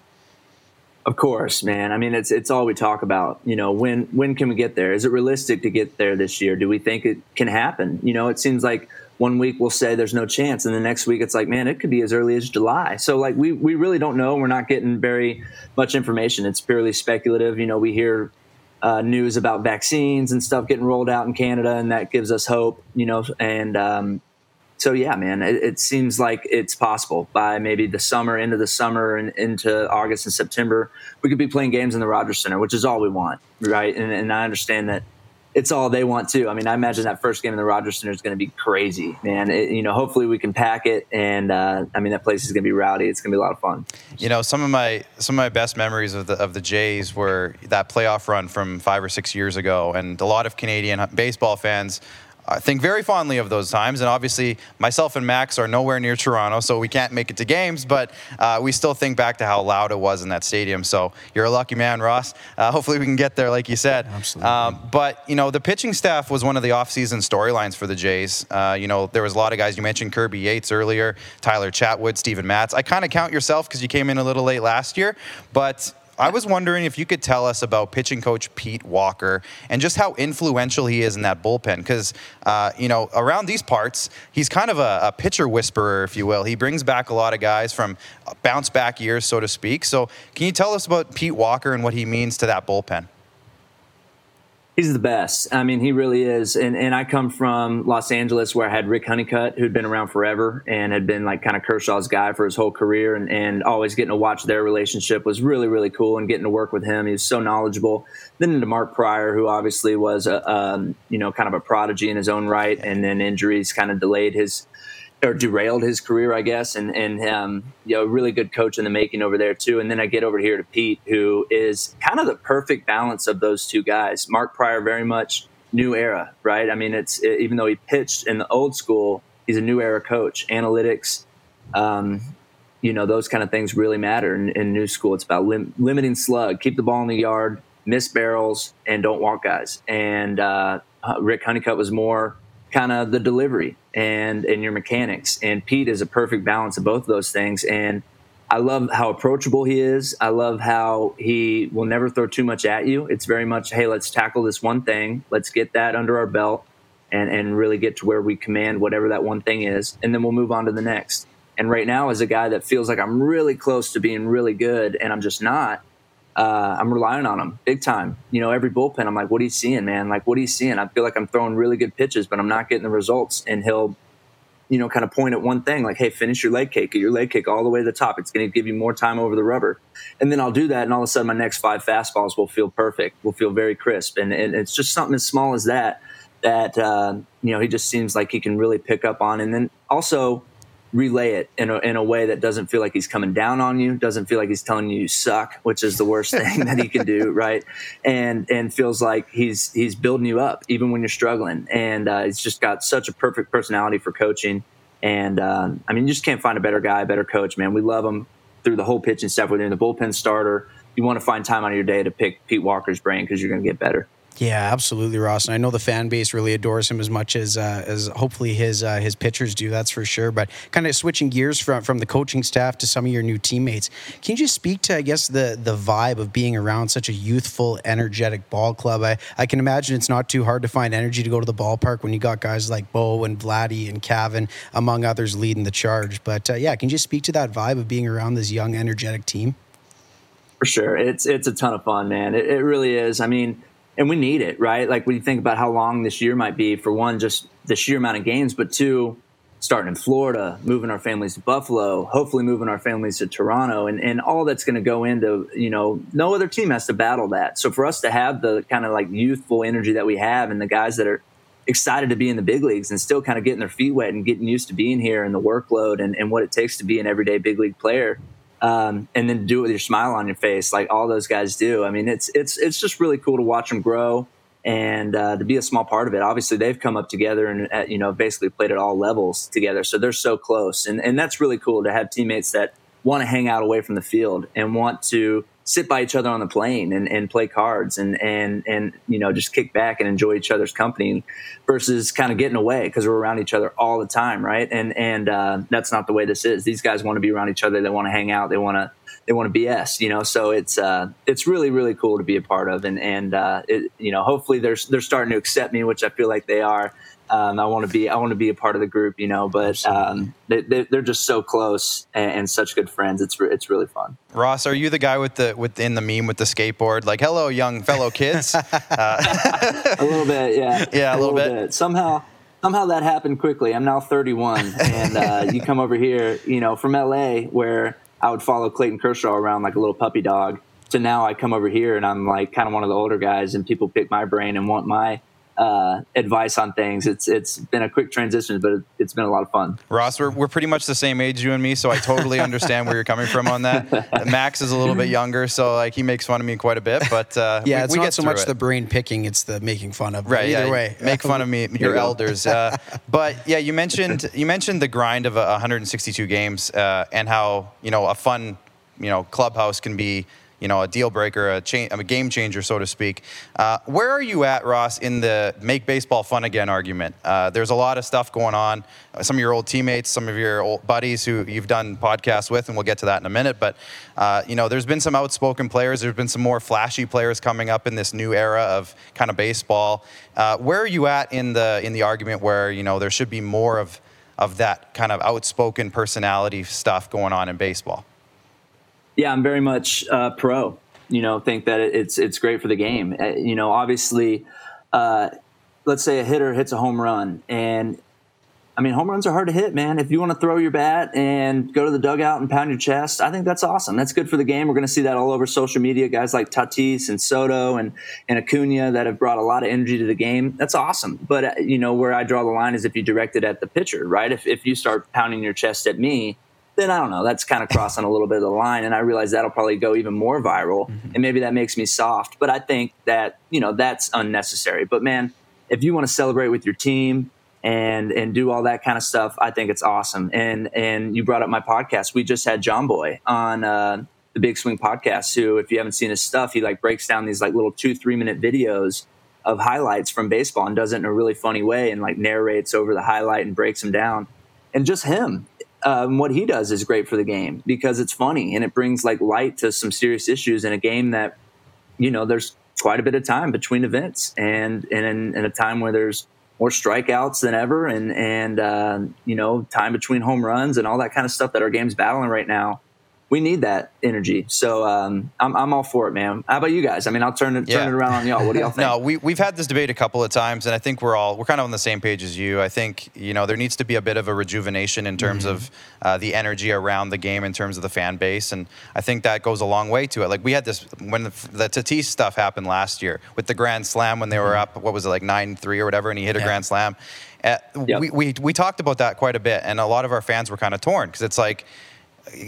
Of course, man. I mean, it's it's all we talk about. You know, when when can we get there? Is it realistic to get there this year? Do we think it can happen? You know, it seems like one week we'll say there's no chance, and the next week it's like, man, it could be as early as July. So like we we really don't know. We're not getting very much information. It's purely speculative. You know, we hear uh, news about vaccines and stuff getting rolled out in Canada, and that gives us hope, you know. And um, so yeah, man, it, it, seems like it's possible by maybe the summer, into the summer, and into August and September, we could be playing games in the Rogers Center, which is all we want, right? And, and I understand that it's all they want too. I mean, I imagine that first game in the Rogers Center is going to be crazy, man. It, you know, hopefully we can pack it, and uh, I mean that place is going to be rowdy. It's going to be a lot of fun. You know, some of my some of my best memories of the of the Jays were that playoff run from five or six years ago, and a lot of Canadian baseball fans I think very fondly of those times. And obviously, myself and Max are nowhere near Toronto, so we can't make it to games, but uh, we still think back to how loud it was in that stadium. So you're a lucky man, Ross. Uh, hopefully, we can get there, like you said. Absolutely. Um, but, you know, the pitching staff was one of the offseason storylines for the Jays. Uh, you know, there was a lot of guys. You mentioned Kirby Yates earlier, Tyler Chatwood, Steven Matz. I kind of count yourself because you came in a little late last year, but I was wondering if you could tell us about pitching coach Pete Walker and just how influential he is in that bullpen. Because, uh, you know, around these parts, he's kind of a, a, pitcher whisperer, if you will. He brings back a lot of guys from bounce back years, so to speak. So, can you tell us about Pete Walker and what he means to that bullpen? He's the best. I mean, he really is. And and I come from Los Angeles where I had Rick Honeycutt, who'd been around forever and had been like kind of Kershaw's guy for his whole career and, and always getting to watch their relationship was really, really cool and getting to work with him. He was so knowledgeable. Then into Mark Prior, who obviously was a um, you know, kind of a prodigy in his own right, and then injuries kind of delayed his or derailed his career, I guess, and and um, you know, really good coach in the making over there too. And then I get over here to Pete, who is kind of the perfect balance of those two guys. Mark Prior, very much new era, right? I mean, it's it, even though he pitched in the old school, he's a new era coach. Analytics, um, you know, those kind of things really matter in, in new school. It's about lim- limiting slug, keep the ball in the yard, miss barrels, and don't walk guys. And uh, Rick Honeycutt was more kind of the delivery and and your mechanics. And Pete is a perfect balance of both of those things. And I love how approachable he is. I love how he will never throw too much at you. It's very much, hey, let's tackle this one thing. Let's get that under our belt and, and really get to where we command whatever that one thing is. And then we'll move on to the next. And right now, as a guy that feels like I'm really close to being really good and I'm just not, uh, I'm relying on him big time. You know, every bullpen, I'm like, what are you seeing, man? Like, what are you seeing? I feel like I'm throwing really good pitches, but I'm not getting the results. And he'll, you know, kind of point at one thing, like, hey, finish your leg kick, get your leg kick all the way to the top. It's going to give you more time over the rubber. And then I'll do that, and all of a sudden, my next five fastballs will feel perfect, will feel very crisp. And, and it's just something as small as that that, uh, you know, he just seems like he can really pick up on. And then also, relay it in a, in a way that doesn't feel like he's coming down on you, doesn't feel like he's telling you you suck, which is the worst thing that he can do, right? And and feels like he's he's building you up even when you're struggling. And uh, he's just got such a perfect personality for coaching. And um, I mean, you just can't find a better guy, a better coach, man. We love him through the whole pitching stuff. Whether in the bullpen starter, you want to find time out of your day to pick Pete Walker's brain because you're going to get better. Yeah, absolutely, Ross. And I know the fan base really adores him as much as uh, as hopefully his uh, his pitchers do. That's for sure. But kind of switching gears from from the coaching staff to some of your new teammates, can you just speak to I guess the the vibe of being around such a youthful, energetic ball club? I I can imagine it's not too hard to find energy to go to the ballpark when you got guys like Bo and Vladdy and Cavan among others leading the charge. But uh, yeah, can you just speak to that vibe of being around this young, energetic team? For sure, it's it's a ton of fun, man. It, it really is. I mean and we need it, right? Like when you think about how long this year might be, for one, just the sheer amount of games, but two, starting in Florida, moving our families to Buffalo, hopefully moving our families to Toronto, and, and all that's going to go into, you know, no other team has to battle that. So for us to have the kind of like youthful energy that we have and the guys that are excited to be in the big leagues and still kind of getting their feet wet and getting used to being here and the workload and, and what it takes to be an everyday big league player – um, and then do it with your smile on your face, like all those guys do. I mean, it's it's it's just really cool to watch them grow and uh, to be a small part of it. Obviously, they've come up together and uh, you know basically played at all levels together, so they're so close, and and that's really cool to have teammates that want to hang out away from the field and want to sit by each other on the plane and, and play cards and, and, and, you know, just kick back and enjoy each other's company versus kind of getting away because we're around each other all the time. Right. And, and, uh, that's not the way this is. These guys want to be around each other. They want to hang out. They want to, they want to BS, you know, so it's, uh, it's really, really cool to be a part of. And, and, uh, it, you know, hopefully they're, they're starting to accept me, which I feel like they are. Um, I want to be I want to be a part of the group, you know. But um, they, are just so close and, and, such good friends. It's re- it's really fun. Ross, are you the guy with the within the meme with the skateboard? Like, hello, young fellow kids. uh, a little bit, yeah. Yeah, a, a little, little bit. bit. Somehow, somehow that happened quickly. I'm now 31, and uh, you come over here, you know, from LA, where I would follow Clayton Kershaw around like a little puppy dog, to now I come over here and I'm like kind of one of the older guys, and people pick my brain and want my uh, advice on things. It's it's been a quick transition, but it, has been a lot of fun. Ross, we're, we're pretty much the same age, you and me, so I totally understand where you're coming from on that. Max is a little bit younger, so like he makes fun of me quite a bit, but uh, yeah, we, it's we not get so much it. the brain picking; it's the making fun of. Right. Either yeah, way, make fun of me, your elders. Uh, but yeah, you mentioned you mentioned the grind of 162 games uh, and how you know a fun you know clubhouse can be you know, a deal breaker, a, cha- a game changer, so to speak. Uh, where are you at, Ross, in the make baseball fun again argument? Uh, there's a lot of stuff going on. Some of your old teammates, some of your old buddies who you've done podcasts with, and we'll get to that in a minute. But uh, you know, there's been some outspoken players. There's been some more flashy players coming up in this new era of kind of baseball. Uh, where are you at in the in the argument where you know there should be more of of that kind of outspoken personality stuff going on in baseball? Yeah, I'm very much uh, pro. You know, think that it's it's great for the game. Uh, you know, obviously, uh, let's say a hitter hits a home run, and I mean, home runs are hard to hit, man. If you want to throw your bat and go to the dugout and pound your chest, I think that's awesome. That's good for the game. We're going to see that all over social media. Guys like Tatis and Soto and, and Acuna that have brought a lot of energy to the game. That's awesome. But, uh, you know, where I draw the line is if you direct it at the pitcher, right? If, if you start pounding your chest at me, then I don't know. That's kind of crossing a little bit of the line, and I realize that'll probably go even more viral, mm-hmm. and maybe that makes me soft. But I think that you know that's unnecessary. But man, if you want to celebrate with your team and and do all that kind of stuff, I think it's awesome. And and you brought up my podcast. We just had Jomboy on uh, the Big Swing podcast. Who, if you haven't seen his stuff, he like breaks down these like little two three minute videos of highlights from baseball and does it in a really funny way and like narrates over the highlight and breaks them down and just him um, what he does is great for the game because it's funny and it brings like light to some serious issues in a game that you know there's quite a bit of time between events and and in, in a time where there's more strikeouts than ever and and uh, you know time between home runs and all that kind of stuff that our game's battling right now we need that energy. So um, I'm, I'm all for it, man. How about you guys? I mean, I'll turn it yeah. turn it around on y'all. What do y'all think? no, we we've had this debate a couple of times, and I think we're all we're kind of on the same page as you. I think you know there needs to be a bit of a rejuvenation in terms mm-hmm. of uh, the energy around the game, in terms of the fan base, and I think that goes a long way to it. Like we had this when the, the Tatis stuff happened last year with the Grand Slam when they were mm-hmm. up, what was it like nine three or whatever, and he hit yeah. a Grand Slam. Uh, yep. we, we we talked about that quite a bit, and a lot of our fans were kind of torn because it's like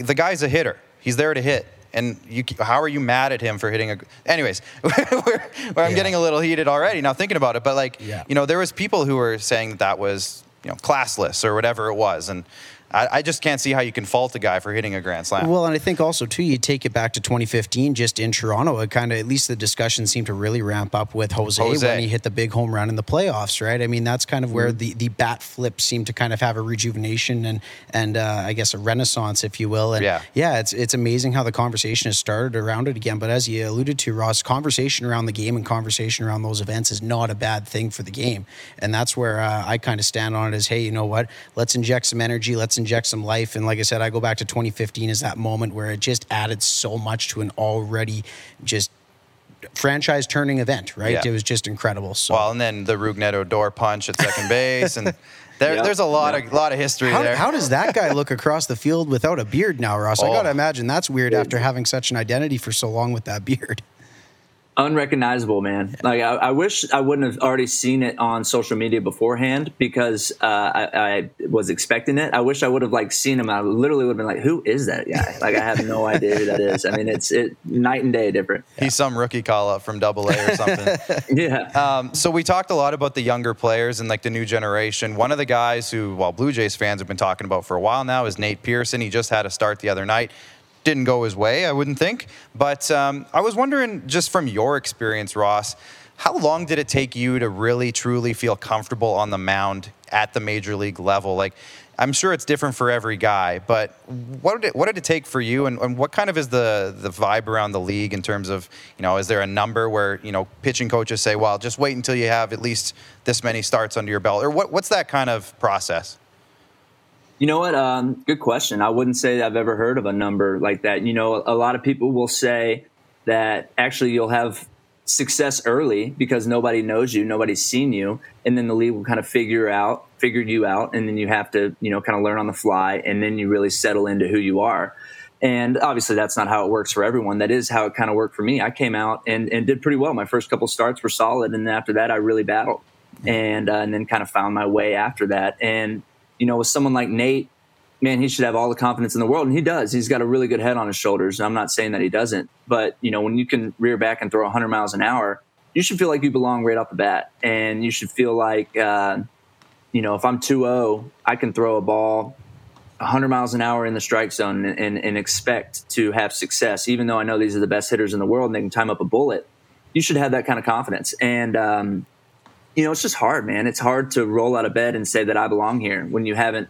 the guy's a hitter He's there to hit. And you, how are you mad at him for hitting a? Anyways, where, I'm yeah. getting a little heated already now thinking about it. But like, yeah. you know, there was people who were saying that, that was you know classless or whatever it was, and I, I, just can't see how you can fault a guy for hitting a grand slam. Well, and I think also too, you take it back to 2015, just in Toronto, it kind of at least the discussion seemed to really ramp up with Jose, Jose, when he hit the big home run in the playoffs, right? I mean, that's kind of where mm-hmm. the, the bat flip seemed to kind of have a rejuvenation and and uh, I guess a renaissance, if you will. And yeah, yeah, it's it's amazing how the conversation has started around it again. But as you alluded to, Ross, conversation around the game and conversation around those events is not a bad thing for the game, and that's where uh, I kind of stand on it as, hey, you know what? Let's inject some energy, let's inject some life, and and like I said, I go back to 2015 as that moment where it just added so much to an already just franchise turning event, right? Yeah. It was just incredible. So. Well, and then the Rougned Odor punch at second base and. There, yep. There's a lot yep. of lot of history how, there. How does that guy look across the field without a beard now, Ross? Oh. I gotta imagine that's weird after having such an identity for so long with that beard unrecognizable man. Like I, I, wish i wouldn't have already seen it on social media beforehand because uh, I, I, was expecting it. I wish i would have like seen him. I literally would have been like who is that guy? Like i have no idea who that is. I mean it's it night and day different. He's yeah. some rookie call up from double a or something. Yeah. Um, so we talked a lot about the younger players and like the new generation. One of the guys who well blue jays fans have been talking about for a while now is nate pearson. He just had a start the other night didn't go his way, I wouldn't think. But um, I was wondering, just from your experience, Ross, how long did it take you to really, truly feel comfortable on the mound at the major league level? Like, I'm sure it's different for every guy, but what did it, what did it take for you, and, and, what kind of is the the vibe around the league in terms of you know is there a number where you know pitching coaches say, well, just wait until you have at least this many starts under your belt, or what what's that kind of process? You know what? Um, good question. I wouldn't say I've ever heard of a number like that. You know, a lot of people will say that actually you'll have success early because nobody knows you, nobody's seen you, and then the league will kind of figure out, figure you out, and then you have to, you know, kind of learn on the fly, and then you really settle into who you are. And obviously, that's not how it works for everyone. That is how it kind of worked for me. I came out and, and did pretty well. My first couple starts were solid, and then after that, I really battled, and uh, and then kind of found my way after that. And you know, with someone like Nate, man, he should have all the confidence in the world, and he does. He's got a really good head on his shoulders. I'm not saying that he doesn't, but you know, when you can rear back and throw 100 miles an hour, you should feel like you belong right off the bat, and you should feel like, uh, you know, if I'm 2-0, I can throw a ball 100 miles an hour in the strike zone and, and, and expect to have success, even though I know these are the best hitters in the world and they can time up a bullet. You should have that kind of confidence, and um, you know, it's just hard, man. It's hard to roll out of bed and say that I belong here when you haven't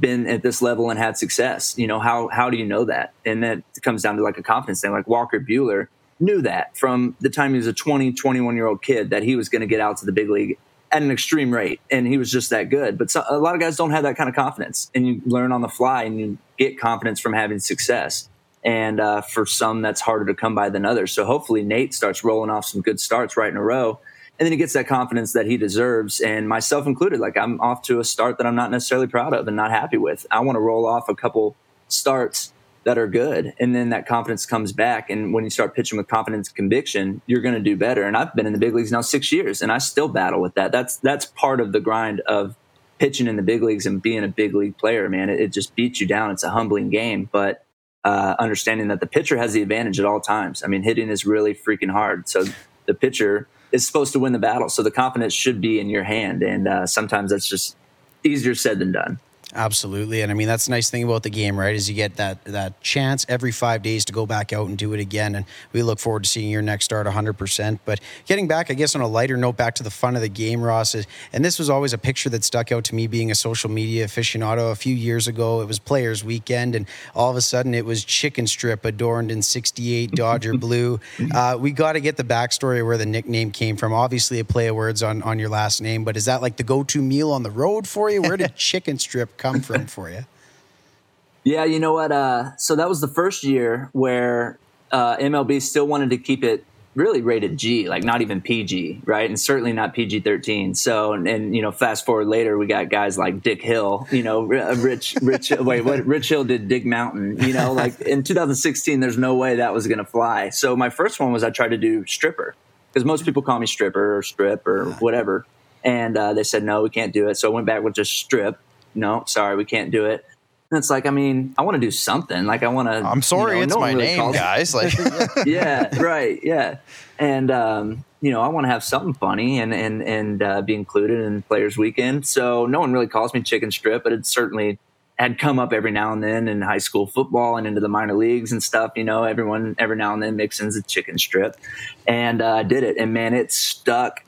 been at this level and had success. You know, how how do you know that? And that comes down to like a confidence thing. Like Walker Buehler knew that from the time he was a 20, 21 year old kid that he was going to get out to the big league at an extreme rate, and he was just that good. But so, a lot of guys don't have that kind of confidence, and you learn on the fly, and you get confidence from having success. And uh, for some, that's harder to come by than others. So hopefully, Nate starts rolling off some good starts right in a row and then he gets that confidence that he deserves and myself included like i'm off to a start that i'm not necessarily proud of and not happy with. I want to roll off a couple starts that are good and then that confidence comes back and when you start pitching with confidence and conviction you're going to do better. And i've been in the big leagues now six years and i still battle with that. That's that's part of the grind of pitching in the big leagues and being a big league player man. It, it just beats you down. It's a humbling game but uh, understanding that the pitcher has the advantage at all times. I mean hitting is really freaking hard. So the pitcher is supposed to win the battle. So the confidence should be in your hand. And uh, sometimes that's just easier said than done. Absolutely, and I mean that's the nice thing about the game, right? Is you get that that chance every five days to go back out and do it again, and we look forward to seeing your next start 100. percent But getting back, I guess on a lighter note, back to the fun of the game, Ross, is, and this was always a picture that stuck out to me, being a social media aficionado. A few years ago, it was Players Weekend, and all of a sudden it was Chicken Strip adorned in 68 Dodger blue. Uh, we got to get the backstory where the nickname came from. Obviously, a play of words on on your last name, but is that like the go-to meal on the road for you? Where did Chicken Strip come from for you? Yeah, you know what? Uh, so that was the first year where uh, MLB still wanted to keep it really rated G, like not even PG, right? And certainly not PG 13. So, and, and, you know, fast forward later, we got guys like Dick Hill, you know, uh, Rich, Rich, wait, what? Rich Hill did Dig Mountain, you know, like in 2016, there's no way that was going to fly. So my first one was I tried to do stripper because most people call me stripper or strip or whatever. And uh, they said, no, we can't do it. So I went back with just strip no, sorry, we can't do it. And it's like, I mean, I want to do something. Like, I want to. I'm sorry, you know, it's no my really name, guys. Like, yeah, right, yeah, and um, you know, I want to have something funny and and and uh, be included in Players Weekend. So no one really calls me Chicken Strip, but it certainly had come up every now and then in high school football and into the minor leagues and stuff. You know, everyone every now and then mixes a chicken strip, and uh, I did it, and man, it stuck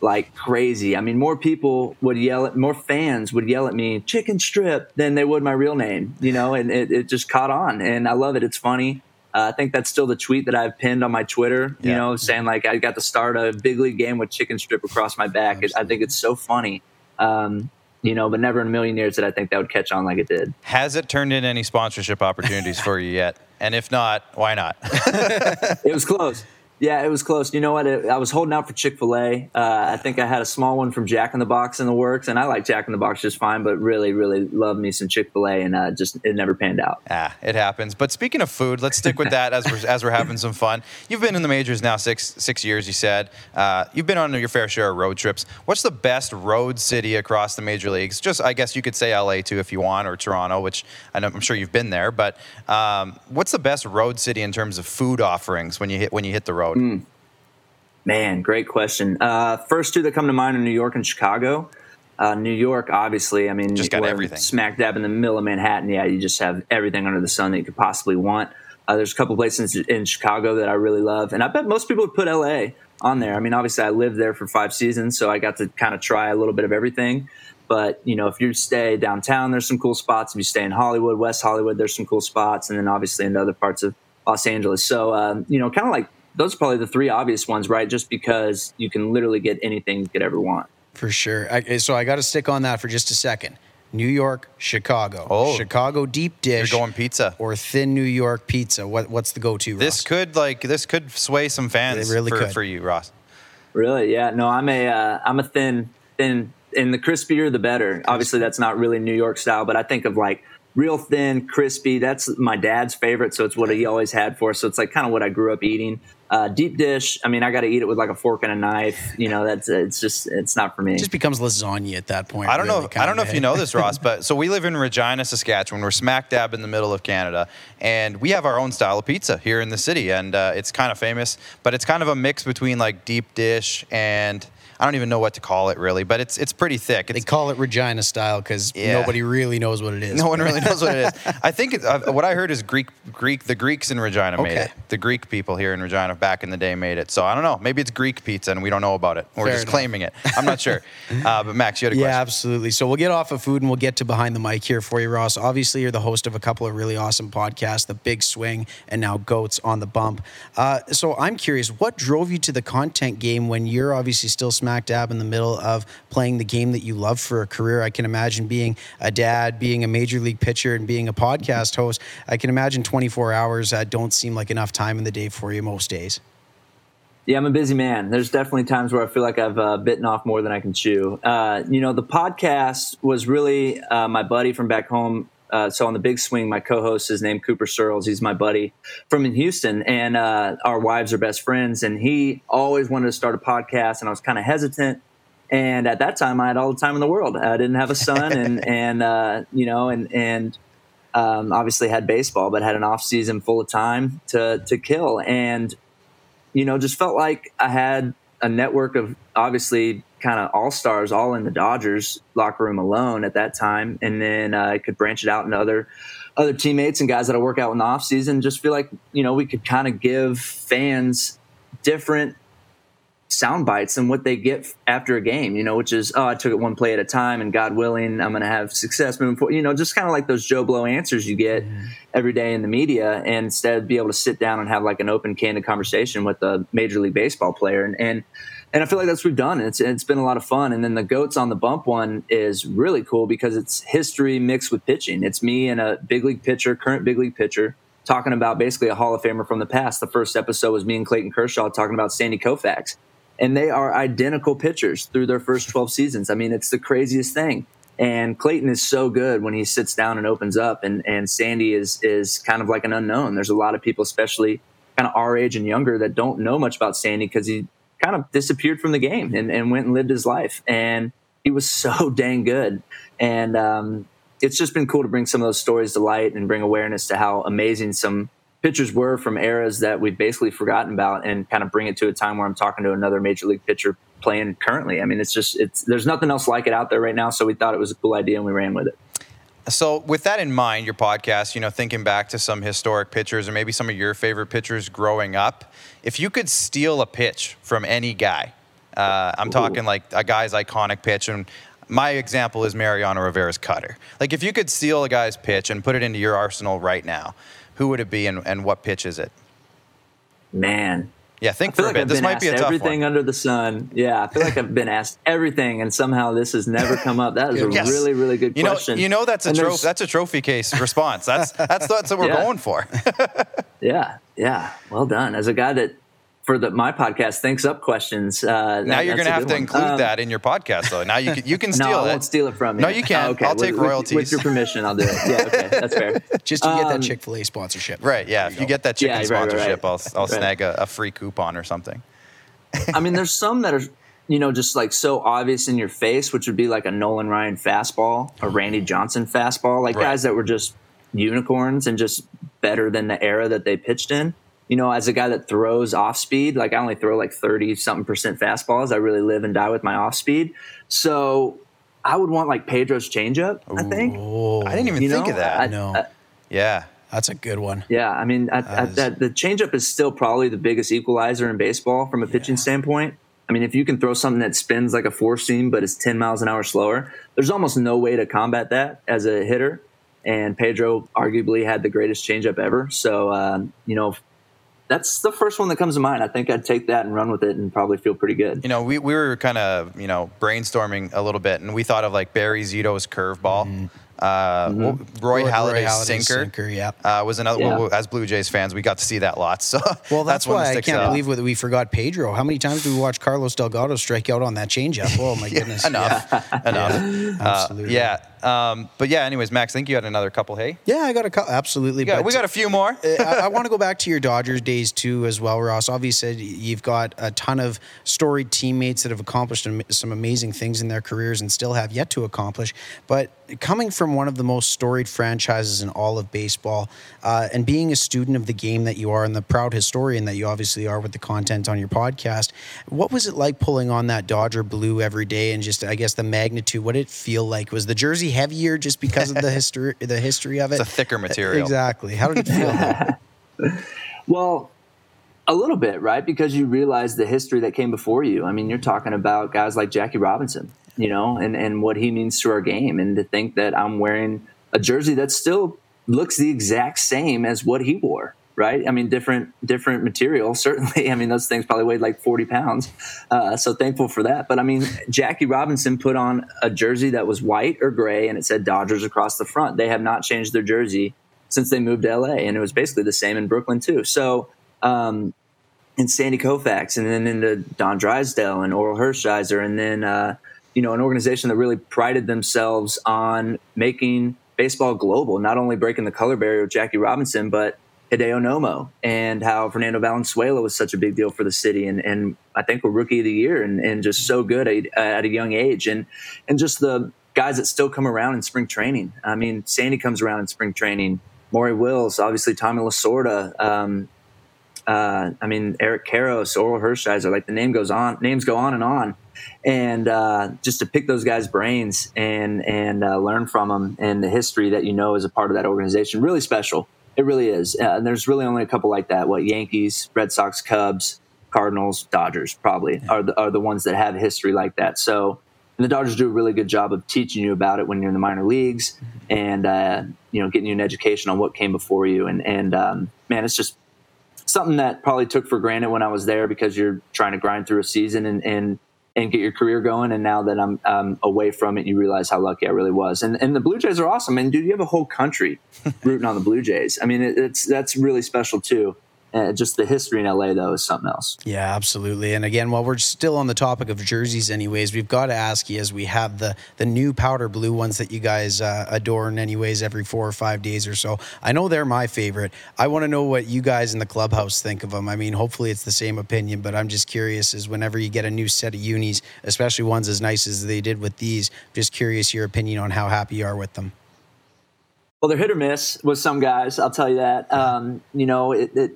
like crazy. I mean, more people would yell at, more fans would yell at me, chicken strip, than they would my real name, you know, and it, it just caught on. And I love it. It's funny. Uh, I think that's still the tweet that I've pinned on my Twitter, you yeah. know, saying like I got to start a big league game with chicken strip across my back. It, I think it's so funny. Um, you know, but never in a million years did I think that would catch on like it did. Has it turned in any sponsorship opportunities for you yet? And if not, why not? it was close. Yeah, it was close. You know what? It, I was holding out for Chick Fil A. Uh, I think I had a small one from Jack in the Box in the works, and I like Jack in the Box just fine. But really, really love me some Chick Fil A, and uh, just it never panned out. Ah, it happens. But speaking of food, let's stick with that as we're as we're having some fun. You've been in the majors now six six years. You said uh, you've been on your fair share of road trips. What's the best road city across the major leagues? Just I guess you could say LA too if you want, or Toronto, which I know, I'm sure you've been there. But um, what's the best road city in terms of food offerings when you hit when you hit the road? Mm. Man, great question. Uh, first two that come to mind are New York and Chicago. Uh, New York, obviously, I mean, just got everything smack dab in the middle of Manhattan. Yeah, you just have everything under the sun that you could possibly want. Uh, there's a couple places in Chicago that I really love, and I bet most people would put LA on there. I mean, obviously, I lived there for five seasons, so I got to kind of try a little bit of everything. But you know, if you stay downtown, there's some cool spots. If you stay in Hollywood, West Hollywood, there's some cool spots, and then obviously in other parts of Los Angeles. So um, you know, kind of like those are probably the three obvious ones, right? Just because you can literally get anything you could ever want. For sure. I, so I got to stick on that for just a second. New York, Chicago. Oh. Chicago deep dish. You're going pizza. or thin New York pizza. What what's the go-to? This Ross? could like this could sway some fans It really for, could. for you, Ross. Really? Yeah. No, I'm a uh, I'm a thin thin and the crispier the better. Obviously, that's not really New York style, but I think of like real thin, crispy. That's my dad's favorite, so it's what he always had for us. So it's like kind of what I grew up eating. Uh, deep dish. I mean, I got to eat it with like a fork and a knife. You know, that's it's just it's not for me. It just becomes lasagna at that point. I don't really, know. I don't know if you know this, Ross, but so we live in Regina, Saskatchewan. We're smack dab in the middle of Canada, and we have our own style of pizza here in the city, and uh, it's kind of famous. But it's kind of a mix between like deep dish and I don't even know what to call it really, but it's it's pretty thick. They call it Regina style because Yeah. nobody really knows what it is. no one really knows what it is. I think it, uh, what I heard is Greek. Greek. The Greeks in Regina made it. The Greek people here in Regina back in the day made it. So I don't know. Maybe it's Greek pizza, and we don't know about it. We're Fair just enough. claiming it. I'm not sure. Uh, but Max, you had a Yeah, question. absolutely. So we'll get off of food and we'll get to behind the mic here for you, Ross. Obviously, you're the host of a couple of really awesome podcasts, The Big Swing and now Goats on the Bump. Uh, so I'm curious, what drove you to the content game when you're obviously still smack dab in the middle of playing the game that you love for a career? I can imagine being a dad, being a major league pitcher, and being a podcast host. I can imagine 24 hours uh, don't seem like enough time in the day for you most days. Yeah, I'm a busy man. There's definitely times where I feel like I've uh, bitten off more than I can chew. Uh, you know, the podcast was really uh, my buddy from back home. Uh, so on the big swing, my co-host is named Cooper Searles. He's my buddy from in Houston, and uh, our wives are best friends. And he always wanted to start a podcast, and I was kind of hesitant. And at that time, I had all the time in the world. I didn't have a son, and and uh, you know, and and um, obviously had baseball, but had an off season full of time to to kill. And you know, just felt like I had a network of obviously kind of all stars, all in the Dodgers locker room alone at that time, and then uh, I could branch it out into other other teammates and guys that I work out in the off season. Just feel like you know we could kind of give fans different sound bites and what they get after a game, you know, which is, oh, I took it one play at a time and God willing, I'm going to have success moving forward. You know, just kind of like those Joe Blow answers you get every day in the media and instead be able to sit down and have like an open, candid conversation with a major league baseball player. And, and, and I feel like that's what we've done. It's, it's been a lot of fun. And then the goats on the bump one is really cool because it's history mixed with pitching. It's me and a big league pitcher, current big league pitcher, talking about basically a Hall of Famer from the past. The first episode was me and Clayton Kershaw talking about Sandy Koufax and they are identical pitchers through their first 12 seasons. I mean, it's the craziest thing. And Clayton is so good when he sits down and opens up, and, and Sandy is is kind of like an unknown. There's a lot of people, especially kind of our age and younger, that don't know much about Sandy because he kind of disappeared from the game and, and went and lived his life. And he was so dang good. And um, it's just been cool to bring some of those stories to light and bring awareness to how amazing some pitchers were from eras that we've basically forgotten about and kind of bring it to a time where I'm talking to another major league pitcher playing currently. I mean, it's just it's there's nothing else like it out there right now, so we thought it was a cool idea and we ran with it. So, with that in mind, your podcast, you know, thinking back to some historic pitchers or maybe some of your favorite pitchers growing up, if you could steal a pitch from any guy, uh, I'm talking like a guy's iconic pitch, and my example is Mariano Rivera's cutter. Like, if you could steal a guy's pitch and put it into your arsenal right now, who would it be and, and what pitch is it? Man, Yeah, I think for a like bit. I've This might be a tough everything one. under the sun. Yeah, I feel like I've been asked everything, and somehow this has never come up. That is a Yes. really, really good You know, question. you know that's a trophy. That's a trophy case response. That's that's that's what we're Yeah. going for. Yeah, yeah. Well done. As a guy that for the my podcast thinks up questions. Uh, now that- you're gonna have to one. include Um, that in your podcast, though. Now you can you can No, steal I it. won't steal it from you. No, you can. Oh, okay. I'll With- take with- royalties. with your permission. I'll do it. Yeah, okay, that's fair. Just to get that Um, Chick fil A sponsorship. Right, yeah. If you get that chicken Yeah, right, right, sponsorship, right. I'll, I'll snag a, a free coupon or something. I mean, there's some that are, you know, just like so obvious in your face, which would be like a Nolan Ryan fastball, a Randy Johnson fastball, like Right. guys that were just unicorns and just better than the era that they pitched in. You know, as a guy that throws off speed, like I only throw like 30 something percent fastballs. I really live and die with my off speed. So I would want like Pedro's changeup, I think. I didn't even You think know, of that. I- No, I- yeah. that's a good one. yeah, I mean, I, I, is- that, the changeup is still probably the biggest equalizer in baseball from a pitching standpoint. I mean, if you can throw something that spins like a four seam but is 10 miles an hour slower, there's almost no way to combat that as a hitter. And Pedro arguably had the greatest changeup ever. So, um, you know, that's the first one that comes to mind. I think I'd take that and run with it and probably feel pretty good. You know, we, we were kind of, you know, brainstorming a little bit and we thought of like Barry Zito's curveball. Mm-hmm. Uh, Mhm. well, Roy, Roy- Roy Halladay's Halladay's sinker, sinker, yeah. uh, was another. Yeah. Well, as Blue Jays fans, we got to see that lots. So Well, that's, one that why I can't out. believe that we forgot Pedro. How many times do we watch Carlos Delgado strike out on that changeup? Oh my goodness! enough, enough. Uh, absolutely. yeah, um, but yeah. Anyways, Max, I think you had another couple. Hey, Yeah, I got a couple. Absolutely. we got, but- we got a few more. Uh, I, I want to go back to your Dodgers days too, as well, Ross. Obviously, you've got a ton of storied teammates that have accomplished some amazing things in their careers and still have yet to accomplish. But coming from one of the most storied franchises in all of baseball, uh, and being a student of the game that you are, and the proud historian that you obviously are with the content on your podcast, what was it like pulling on that Dodger blue every day, and just I guess the magnitude? What did it feel like? Was the jersey heavier just because of the history, the history of it? It's a thicker material. Exactly. How did it feel? Well, a little bit, right? Because you realize the history that came before you. I mean, you're talking about guys like Jackie Robinson, you know, and, and what he means to our game. And to think that I'm wearing a jersey that still looks the exact same as what he wore, right? I mean, different different material, certainly. I mean, those things probably weighed like 40 pounds. Uh, so thankful for that. But I mean, Jackie Robinson put on a jersey that was white or gray and it said Dodgers across the front. They have not changed their jersey since they moved to LA, and it was basically the same in Brooklyn too. So, um, and Sandy Koufax, and then into Don Drysdale and Orel Hershiser, and then uh, you know an organization that really prided themselves on making baseball global, not only breaking the color barrier with Jackie Robinson, but Hideo Nomo and how Fernando Valenzuela was such a big deal for the city, and, and I think we're rookie of the year, and, and just so good at, at a young age, and and just the guys that still come around in spring training. I mean, Sandy comes around in spring training. Maury Wills, obviously Tommy Lasorda, um, uh, I mean Eric Karros, Orel Hershiser, like the name goes on, names go on and on, and uh, just to pick those guys' brains and and uh, learn from them and the history that you know is a part of that organization, really special. It really is. Uh, and there's really only a couple like that. What Yankees, Red Sox, Cubs, Cardinals, Dodgers probably are the are the ones that have history like that. So. And the Dodgers do a really good job of teaching you about it when you're in the minor leagues, and uh, you know, getting you an education on what came before you. And and um, man, it's just something that probably took for granted when I was there because you're trying to grind through a season and and, and get your career going. And now that I'm um, away from it, you realize how lucky I really was. And and the Blue Jays are awesome. And dude, you have a whole country rooting on the Blue Jays. I mean, it, it's that's really special too. Uh, just the history in LA though is something else. Yeah, absolutely. And again, while we're still on the topic of jerseys, anyways, we've got to ask you as we have the the new powder blue ones that you guys uh, adorn, anyways, every four or five days or so. I know they're my favorite. I want to know what you guys in the clubhouse think of them. I mean, hopefully it's the same opinion, but I'm just curious. Is whenever you get a new set of unis, especially ones as nice as they did with these, just curious your opinion on how happy you are with them. Well, they're hit or miss with some guys. I'll tell you that. Um, you know, it, it.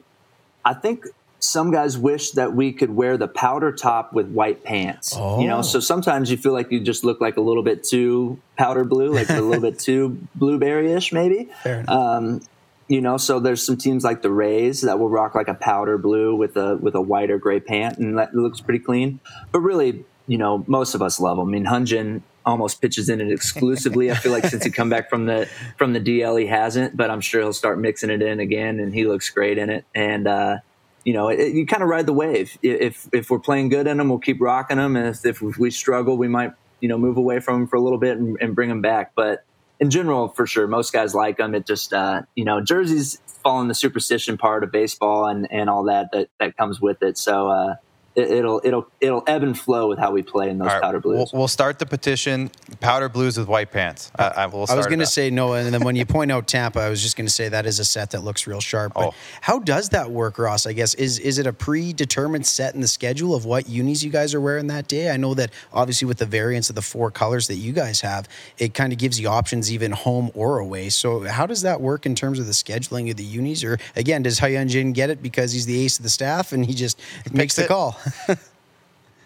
I think some guys wish that we could wear the powder top with white pants. You Oh. know, so sometimes you feel like you just look like a little bit too powder blue, like a little bit too blueberry-ish, maybe. Fair enough. Um, you know, so there's some teams like the Rays that will rock like a powder blue with a with a white or gray pant, and that looks pretty clean. But really, you know, most of us love them. I mean, Hyun-jin almost pitches in it exclusively. I feel like since he come back from the from the DL, he hasn't, but I'm sure he'll start mixing it in again, and he looks great in it. And uh, you know, it, you kind of ride the wave. If if we're playing good in them, we'll keep rocking them, and if, if we struggle, we might you know move away from them for a little bit and, and bring them back. But in general, for sure, most guys like them. It just uh, you know, jerseys fall in the superstition part of baseball and and all that that that comes with it. So. Uh, it, it'll it'll it'll ebb and flow with how we play in those All right, powder we'll, blues. we'll start the petition. Powder blues with white pants. I, I, will I was going to say no, and then when you point out Tampa, I was just going to say that is a set that looks real sharp. But Oh. how does that work, Ross? I guess is is it a predetermined set in the schedule of what unis you guys are wearing that day? I know that obviously with the variance of the four colors that you guys have, it kind of gives you options even home or away. So how does that work in terms of the scheduling of the unis? Or again, does Hyunjin get it because he's the ace of the staff and he just makes the it. call?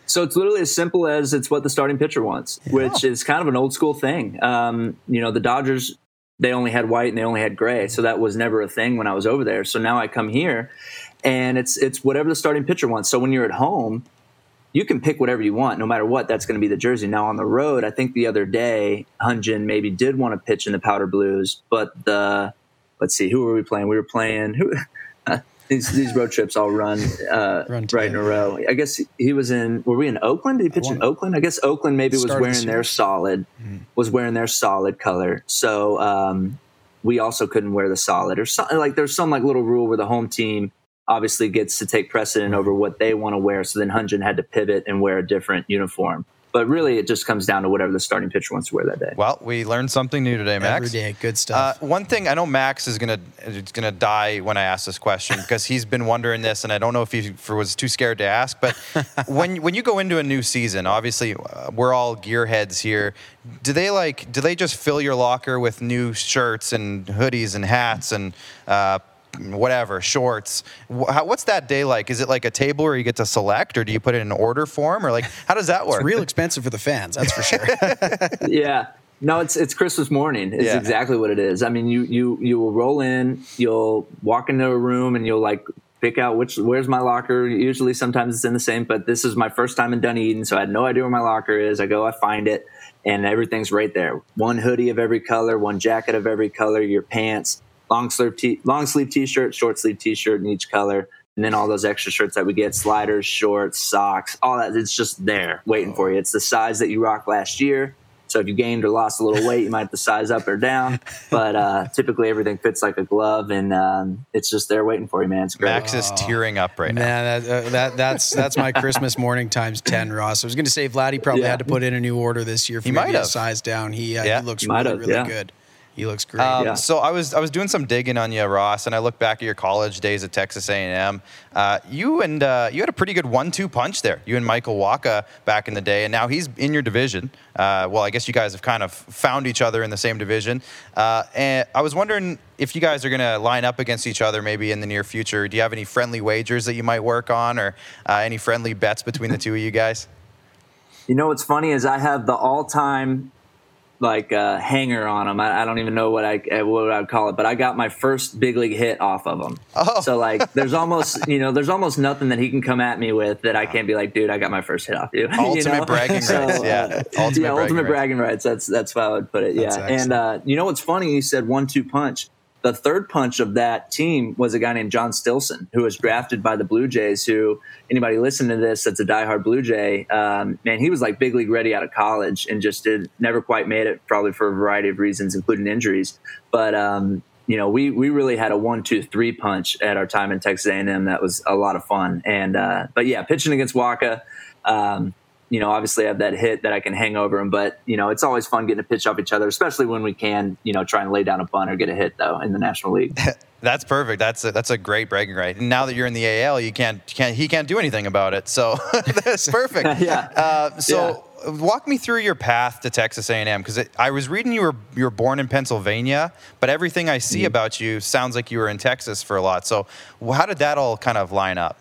So it's literally as simple as it's what the starting pitcher wants, which is kind of an old school thing. Um, you know, the Dodgers they only had white and they only had gray, so that was never a thing when I was over there. So now I come here, and it's it's whatever the starting pitcher wants. So when you're at home, you can pick whatever you want, no matter what. That's going to be the jersey. Now on the road, I think the other day Hyun-jin maybe did want to pitch in the powder blues, but the let's see, who were we playing? We were playing who. These these road trips all run, uh, Run right in a row. I guess he was in. Were we in Oakland? Did he pitch in Oakland? I guess Oakland maybe was Start of the wearing their solid, was wearing their solid color. So um, we also couldn't wear the solid or something. Like there's some like little rule where the home team obviously gets to take precedent over what they want to wear. So then Hyun-jin had to pivot and wear a different uniform. But really, it just comes down to whatever the starting pitcher wants to wear that day. Well, we learned something new today, Max. Every day, good Uh, stuff. one thing I know Max is gonna is gonna die when I ask this question because he's been wondering this, and I don't know if he was too scared to ask. But when when you go into a new season, obviously uh, we're all gearheads here. Do they like? Do they just fill your locker with new shirts and hoodies and hats and? Uh, Whatever shorts. How, what's that day like? Is it like a table where you get to select, or do you put it in an order form, or like how does that work? it's real expensive for the fans, that's for sure. yeah. No, it's it's Christmas morning. It's Yeah. exactly what it is. I mean, you you you will roll in, you'll walk into a room, and you'll like pick out which where's my locker. Usually, sometimes it's in the same, but this is my first time in Dunedin, so I had no idea where my locker is. I go, I find it, and everything's right there. One hoodie of every color, one jacket of every color, your pants, long sleeve t- long sleeve t-shirt, short sleeve t-shirt in each color. And then all those extra shirts that we get, sliders, shorts, socks, all that, it's just there waiting for you. It's the size that you rocked last year. So if you gained or lost a little weight, you might have to size up or down. But uh, typically everything fits like a glove, and um, it's just there waiting for you, man. It's great. Max is tearing up right now. Man, that, uh, that that's that's my Christmas morning times ten, Ross. I was going to say Vladdy probably Yeah. had to put in a new order this year for He might a have. size down. He, uh, Yeah. he looks He really have, really yeah. good. He looks great. Um, Yeah. So I was I was doing some digging on you, Ross, and I look back at your college days at Texas A&M. Uh, you and uh, you had a pretty good one-two punch there. You and Michael Wacha back in the day, and now he's in your division. Uh, well, I guess you guys have kind of found each other in the same division. Uh, and I was wondering if you guys are going to line up against each other maybe in the near future. Do you have any friendly wagers that you might work on, or uh, any friendly bets between the two of you guys? You know what's funny is I have the all-time like uh, hanger on him. I, I don't even know what I uh, what I'd call it, but I got my first big league hit off of him. Oh. So like, there's almost you know, there's almost nothing that he can come at me with that I can't be like, dude, I got my first hit off you. you Ultimate know? bragging So, rights, uh, yeah. Ultimate yeah, bragging ultimate rights. bragging rights. That's that's how I would put it. Yeah, and uh, you know what's funny? You said one-two punch. The third punch of that team was a guy named John Stilson, who was drafted by the Blue Jays. Who anybody listening to this that's a diehard Blue Jay, um, man, he was like big league ready out of college and just did never quite made it, probably for a variety of reasons, including injuries. But um, you know, we we really had a one, two, three punch at our time in Texas A&M. That was a lot of fun. And uh, but yeah, pitching against Wacha. Um, you know, obviously I have that hit that I can hang over him, but you know, it's always fun getting to pitch off each other, especially when we can, you know, try and lay down a bunt or get a hit though in the National League. That's perfect. That's a, that's a great bragging right. And now that you're in the AL, you can't, can't he can't do anything about it. So that's perfect. Yeah. Uh, so walk me through your path to Texas A&M because I was reading you were you were born in Pennsylvania, but everything I Mm-hmm. see about you sounds like you were in Texas for a lot. So how did that all kind of line up?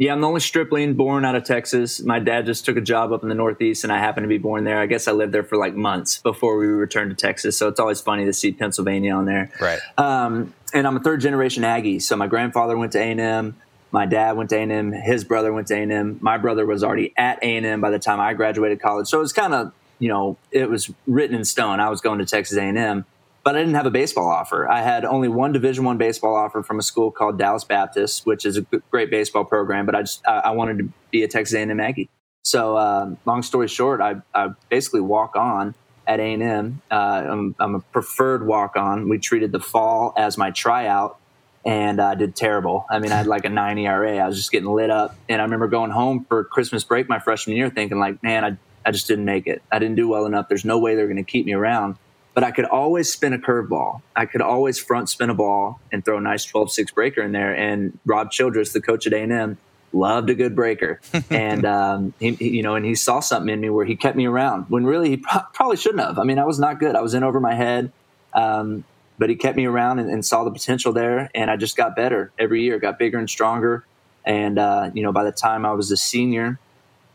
Yeah, I'm the only stripling born out of Texas. My dad just took a job up in the Northeast, and I happened to be born there. I guess I lived there for like months before we returned to Texas. So it's always funny to see Pennsylvania on there. Right. Um, and I'm a third generation Aggie. So my grandfather went to A&M. My dad went to A&M. His brother went to A&M. My brother was already at A&M by the time I graduated college. So it was kind of, you know, it was written in stone. I was going to Texas A&M, but I didn't have a baseball offer. I had only one Division One baseball offer from a school called Dallas Baptist, which is a great baseball program. But I just I, I wanted to be a Texas A&M Aggie. So um, long story short, I, I basically walk on at A&M. Uh, I'm, I'm a preferred walk on. We treated the fall as my tryout and I did terrible. I mean, I had like a 9 ERA. I was just getting lit up. And I remember going home for Christmas break my freshman year thinking like, man, I, I just didn't make it. I didn't do well enough. There's no way they're going to keep me around. But I could always spin a curveball. I could always front spin a ball and throw a nice 12-6 breaker in there. And Rob Childress, the coach at A&M, loved a good breaker. and, um, he, he- you know, and he saw something in me where he kept me around when really he pro- probably shouldn't have. I mean, I was not good. I was in over my head. Um, but he kept me around and, and saw the potential there. And I just got better every year, got bigger and stronger. And, uh, you know, by the time I was a senior,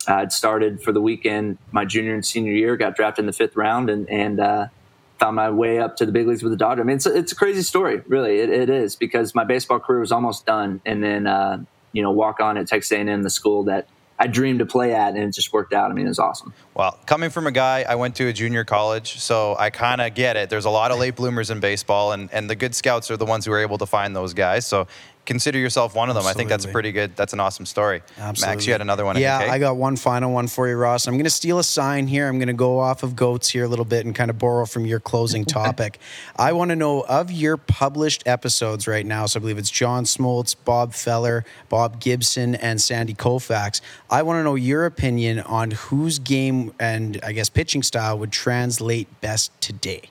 I'd started for the weekend my junior and senior year, got drafted in the fifth round and, and, uh, found my way up to the big leagues with the Dodgers. I mean, it's a, it's a crazy story, really. It, it is because my baseball career was almost done. And then, uh, you know, walk on at Texas A&M, the school that I dreamed to play at, and it just worked out. I mean, it was awesome. Well, coming from a guy, I went to a junior college, so I kind of get it. There's a lot of late bloomers in baseball, and, and the good scouts are the ones who are able to find those guys. So consider yourself one of them. I think that's a pretty good. That's an awesome story. Absolutely. Max, you had another one. Yeah. I got one final one for you, Ross. I'm going to steal a sign here. I'm going to go off of goats here a little bit and kind of borrow from your closing topic. I want to know of your published episodes right now. So I believe it's John Smoltz, Bob Feller, Bob Gibson, and Sandy Koufax. I want to know your opinion on whose game and I guess pitching style would translate best today.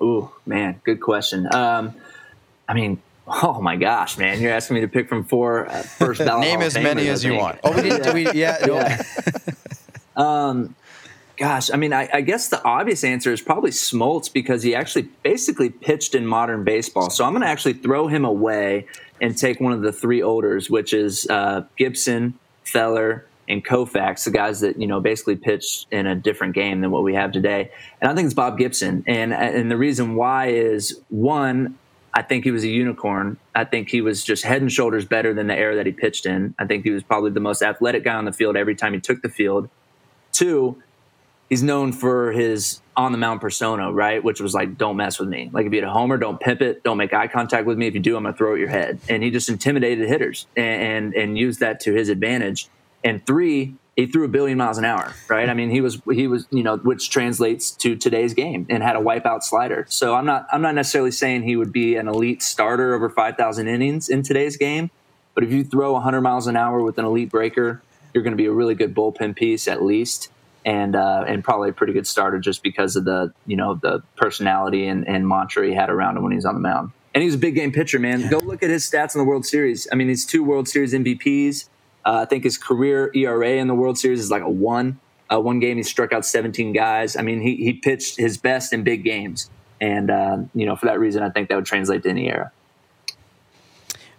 Oh man, good question. Um, I mean, oh my gosh, man, you're asking me to pick from four uh, first ballot. Name as many Famers, I as you want. Oh, we didn't. We, yeah. Yeah. Gosh, I mean, I, I guess the obvious answer is probably Smoltz because he actually basically pitched in modern baseball. So I'm going to actually throw him away and take one of the three olders, which is uh, Gibson, Feller, and Koufax, the guys that you know basically pitched in a different game than what we have today. And I think it's Bob Gibson, and and the reason why is one, I think he was a unicorn. I think he was just head and shoulders better than the era that he pitched in. I think he was probably the most athletic guy on the field every time he took the field. Two, he's known for his on the mound persona, right? Which was like, don't mess with me. Like if you hit a homer, don't pimp it, don't make eye contact with me. If you do, I'm gonna throw at your head. And he just intimidated hitters and and, and used that to his advantage. And three, he threw a billion miles an hour, right? I mean, he was he was you know, which translates to today's game and had a wipeout slider. So I'm not I'm not necessarily saying he would be an elite starter over 5,000 innings in today's game, but if you throw 100 miles an hour with an elite breaker, you're going to be a really good bullpen piece at least, and uh, and probably a pretty good starter just because of the you know the personality and, and mantra he had around him when he was on the mound. And he was a big game pitcher, man. Go look at his stats in the World Series. I mean, he's two World Series MVPs. Uh, I think his career ERA in the World Series is like a one. Uh, one game he struck out 17 guys. I mean, he he pitched his best in big games, and uh, you know for that reason, I think that would translate to any era.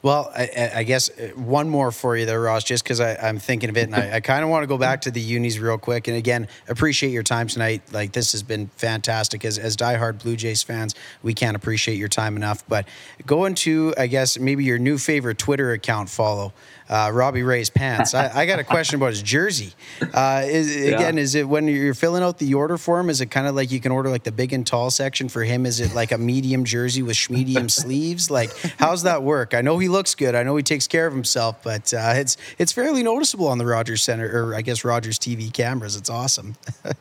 Well, I- I, guess uh, one more for you there, Ross, just because I'm thinking of it, and I, I kind of want to go back to the unis real quick. And again, appreciate your time tonight. Like this has been fantastic. As as diehard Blue Jays fans, we can't appreciate your time enough. But go into, I guess, maybe your new favorite Twitter account follow. Uh, Robbie Ray's pants. I, I got a question about his jersey. Uh, is, Again, is it when you're filling out the order form? Is it kind of like you can order like the big and tall section for him? Is it like a medium jersey with medium sleeves? Like, how's that work? I know he looks good. I know he takes care of himself, but uh, it's it's fairly noticeable on the Rogers Center or I guess Rogers TV cameras. It's awesome.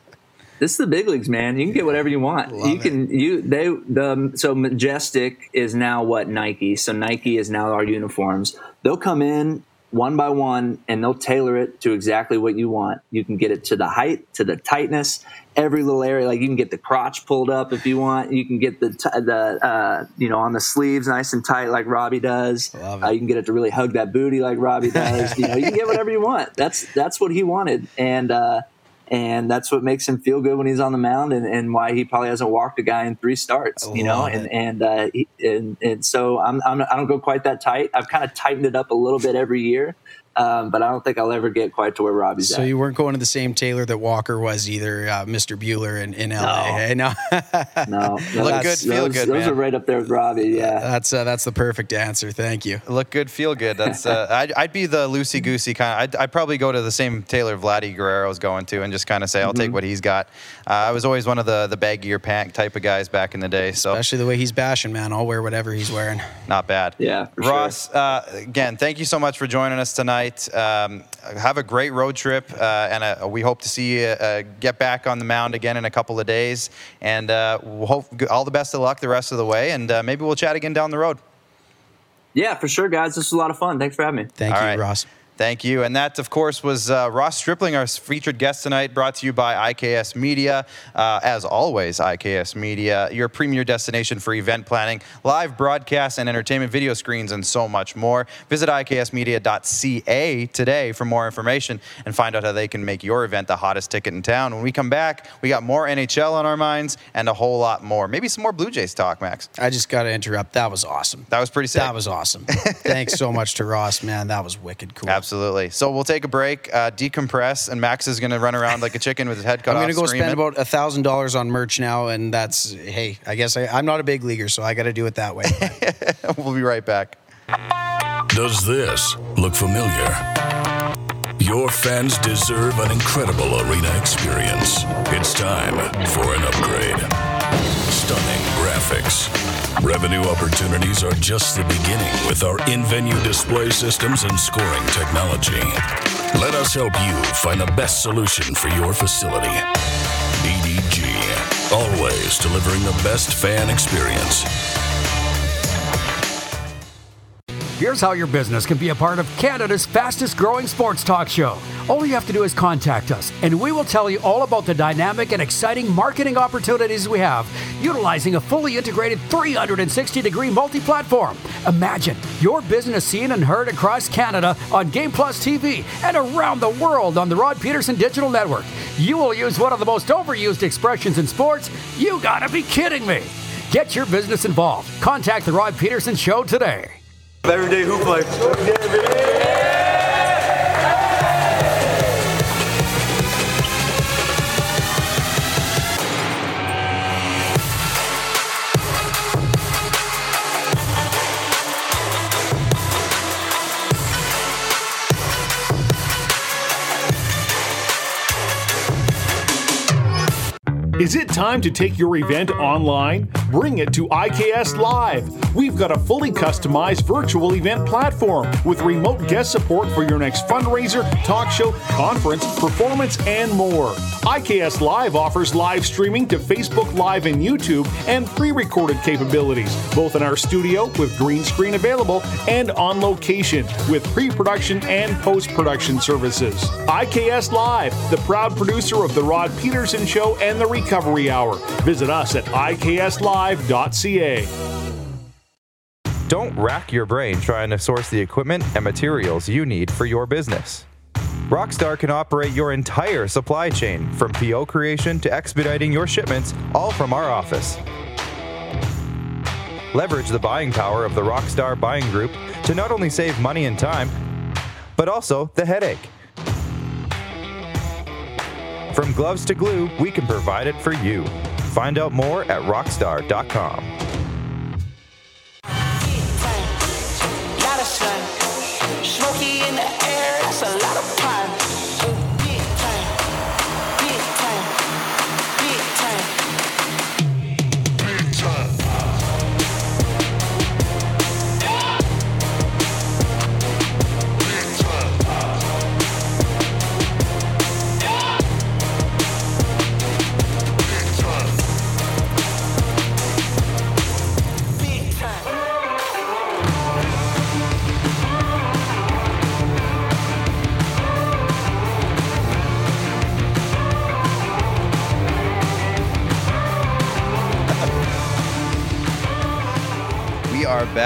This is the big leagues, man. You can get whatever you want. Love you can you they the so Majestic is now what Nike. So Nike is now our uniforms. They'll come in one by one and they'll tailor it to exactly what you want. You can get it to the height, to the tightness, every little area. Like you can get the crotch pulled up if you want. You can get the t- the uh, you know on the sleeves nice and tight like Robbie does. Uh, you can get it to really hug that booty like Robbie does. you know, you can get whatever you want. That's that's what he wanted, and uh, and that's what makes him feel good when he's on the mound, and, and why he probably hasn't walked a guy in three starts. You know, Love and and uh, he, and and so I'm, I'm I don't go quite that tight. I've kind of tightened it up a little bit every year. Um, but I don't think I'll ever get quite to where Robbie's So at. you weren't going to the same tailor that Walker was either, uh, Mr. Buehler in, in LA. hey? No. no, Look good, feel those, good, Those man. are right up there with Robbie. Yeah. that's uh, that's the perfect answer. Thank you. Look good, feel good. That's uh, I'd, I'd be the loosey goosey kind. Of, I'd, I'd probably go to the same tailor Vladdy Guerrero's going to, and just kind of say, "I'll take what he's got." Uh, I was always one of the the baggier pant type of guys back in the day, so Especially the way he's bashing, man. I'll wear whatever he's wearing. not bad. Yeah, for sure. Ross, uh, again, thank you so much for joining us tonight. Um, have a great road trip, uh, and uh, we hope to see you uh, get back on the mound again in a couple of days. And uh, we'll hope all the best of luck the rest of the way, and uh, maybe we'll chat again down the road. Yeah, for sure, guys. This was a lot of fun. Thanks for having me. Thank All you, right. Ross. Thank you. And that, of course, was uh, Ross Stripling, our featured guest tonight, brought to you by IKS Media. Uh, as always, IKS Media, your premier destination for event planning, live broadcasts, and entertainment video screens, and so much more. Visit IKSmedia.ca today for more information and find out how they can make your event the hottest ticket in town. When we come back, we got more NHL on our minds and a whole lot more. Maybe some more Blue Jays talk, Max. I just got to interrupt. That was awesome. That was pretty sick. That was awesome. Thanks so much to Ross, man. That was wicked cool. Absolutely. So we'll take a break, uh, decompress, and Max is going to run around like a chicken with his head cut off. I'm gonna go screaming. spend about a thousand dollars on merch now, and that's hey. I guess I, I'm not a big leaguer, so I got to do it that way. we'll be right back. Does this look familiar? Your fans deserve an incredible arena experience. It's time for an upgrade. Stunning graphics, Revenue opportunities are just the beginning with our in venue display systems and scoring technology. Let us help you find the best solution for your facility. EDG, always delivering the best fan experience. Here's how your business can be a part of Canada's fastest growing sports talk show. All you have to do is contact us, and we will tell you all about the dynamic and exciting marketing opportunities we have, utilizing a fully integrated 360 degree multi platform. Imagine your business seen and heard across Canada on Game Plus TV and around the world on the Rod Pedersen Digital Network. You will use one of the most overused expressions in sports. You gotta be kidding me! Get your business involved. Contact The Rod Pedersen Show today. Everyday hoop life. Is it time to take your event online? Bring it to IKS Live. We've got a fully customized virtual event platform with remote guest support for your next fundraiser, talk show, conference, performance, and more. IKS Live offers live streaming to Facebook Live and YouTube and pre recorded capabilities, both in our studio with green screen available and on location with pre production and post production services. IKS Live, the proud producer of The Rod Pedersen Show and The Recovery Hour. Visit us at ikslive.ca. Don't rack your brain trying to source the equipment and materials you need for your business. Rockstar can operate your entire supply chain from PO creation to expediting your shipments, all from our office. Leverage the buying power of the Rockstar buying group to not only save money and time, but also the headache. From gloves to glue, we can provide it for you. Find out more at rockstar.com. Smoky in the air. That's a lot of.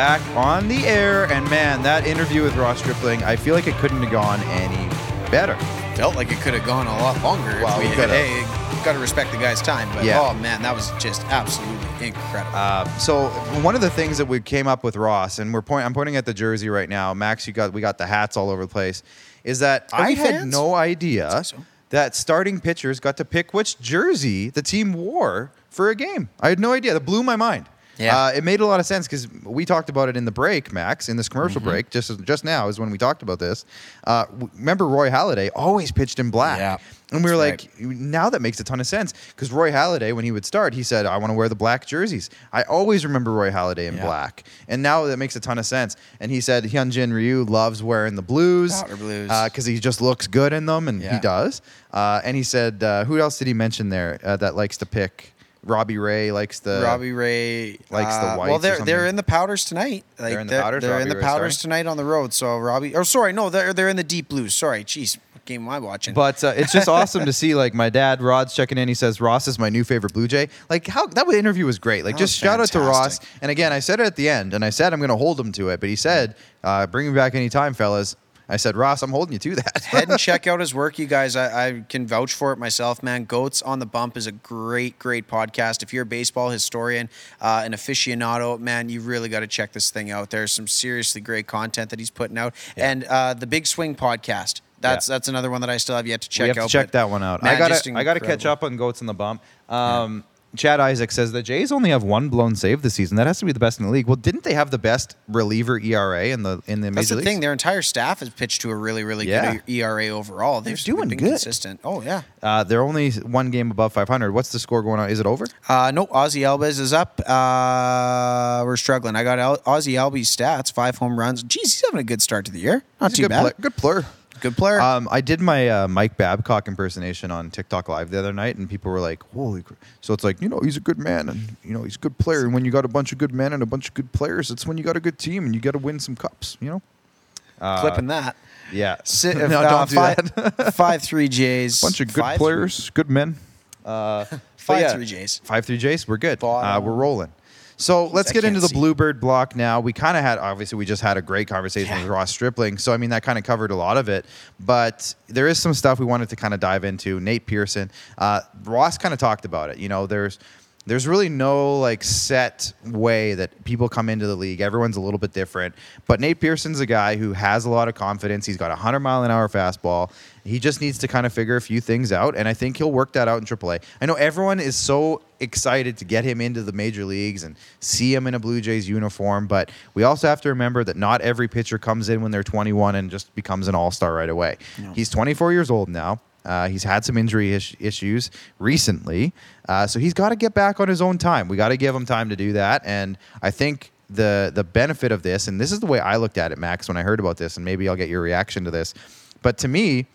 Back on the air, and man, that interview with Ross Stripling, I feel like it couldn't have gone any better. Felt like it could have gone a lot longer. Well, we we coulda. Hey, got to respect the guy's time. But Yeah. oh man, that was just absolutely incredible. Uh, so one of the things that we came up with Ross, and we're point, I'm pointing at the jersey right now. Max, you got we got the hats all over the place. Is that Are I had fans? no idea so. that starting pitchers got to pick which jersey the team wore for a game. I had no idea. That blew my mind. Yeah. Uh, it made a lot of sense because we talked about it in the break, Max, in this commercial Mm-hmm. break. Just just now is when we talked about this. Uh, remember, Roy Halladay always pitched in black, Yeah, and we were that's like, now that makes a ton of sense because Roy Halladay, when he would start, he said, "I want to wear the black jerseys." I always remember Roy Halladay in Yeah. black, and now that makes a ton of sense. And he said Hyun-jin Ryu loves wearing the blues, because he just looks good in them, and he does. Uh, and he said, uh, who else did he mention there uh, that likes to pick? Robbie Ray likes the Robbie Ray likes the uh, whites Well, they're something. they're in the powders tonight. Like, They're in the powders, They're Robbie in the Ray, powders sorry. tonight on the road. So Robbie. Oh, sorry, no, they're they're in the deep blues. Sorry, jeez, what game am I watching? But uh, it's just awesome to see. Like my dad, Rod's checking in. He says Ross is my new favorite Blue Jay. Like how that interview was great. Like That just was shout out to Ross. And again, I said it at the end, and I said I'm going to hold him to it. But he said, uh, "Bring me back anytime, fellas." I said, "Ross, I'm holding you to that." head and check out his work, you guys. I, I can vouch for it myself, man. Goats on the Bump is a great, great podcast. If you're a baseball historian, uh, an aficionado, man, you really got to check this thing out. There's some seriously great content that he's putting out, and uh, the Big Swing podcast. That's Yeah. that's another one that I still have yet to check we have out. to check that one out. man, I gotta I gotta catch up on goats on the bump. Um, Chad Isaac says the Jays only have one blown save this season. That has to be the best in the league. Well, didn't they have the best reliever ERA in the in the major That's the leagues? thing. Their entire staff has pitched to a really, really Yeah. good ERA overall. They've doing been good. consistent. Oh yeah. Uh, they're only one game above 500. What's the score going on? Is it over? Uh, no, Ozzie Albies is up. Uh, we're struggling. I got Al- Ozzie Albies stats: five home runs. Jeez, he's having a good start to the year. Not He's too good bad. play- good player. Good player. Um, I did my uh, Mike Babcock impersonation on TikTok Live the other night, and people were like, "Holy!" cr-" So it's like, you know, he's a good man, and you know, he's a good player. And when you got a bunch of good men and a bunch of good players, it's when you got a good team, and you got to win some cups. You know? uh, Clipping that. Yeah. Si- no, uh, don't do five, that. five three J's. bunch of good Five, players, good men. Uh, Five yeah, three J's. Five three J's. We're good. Uh, we're rolling. So let's I get into the see. Bluebird block now. We kind of had, obviously, we just had a great conversation Yeah. with Ross Stripling. So, I mean, that kind of covered a lot of it. But there is some stuff we wanted to kind of dive into. Nate Pearson, uh, Ross kind of talked about it. You know, there's, there's really no like set way that people come into the league. Everyone's a little bit different. But Nate Pearson's a guy who has a lot of confidence. He's got a 100 mile an hour fastball. He just needs to kind of figure a few things out. And I think he'll work that out in AAA. I know everyone is so excited to get him into the major leagues and see him in a Blue Jays uniform. But we also have to remember that not every pitcher comes in when they're 21 and just becomes an all star right away. He's 24 years old now. Uh, he's had some injury is- issues recently, uh, so he's got to get back on his own time. We got to give him time to do that, and I think the the benefit of this, and this is the way I looked at it, Max, when I heard about this, and maybe I'll get your reaction to this. But to me,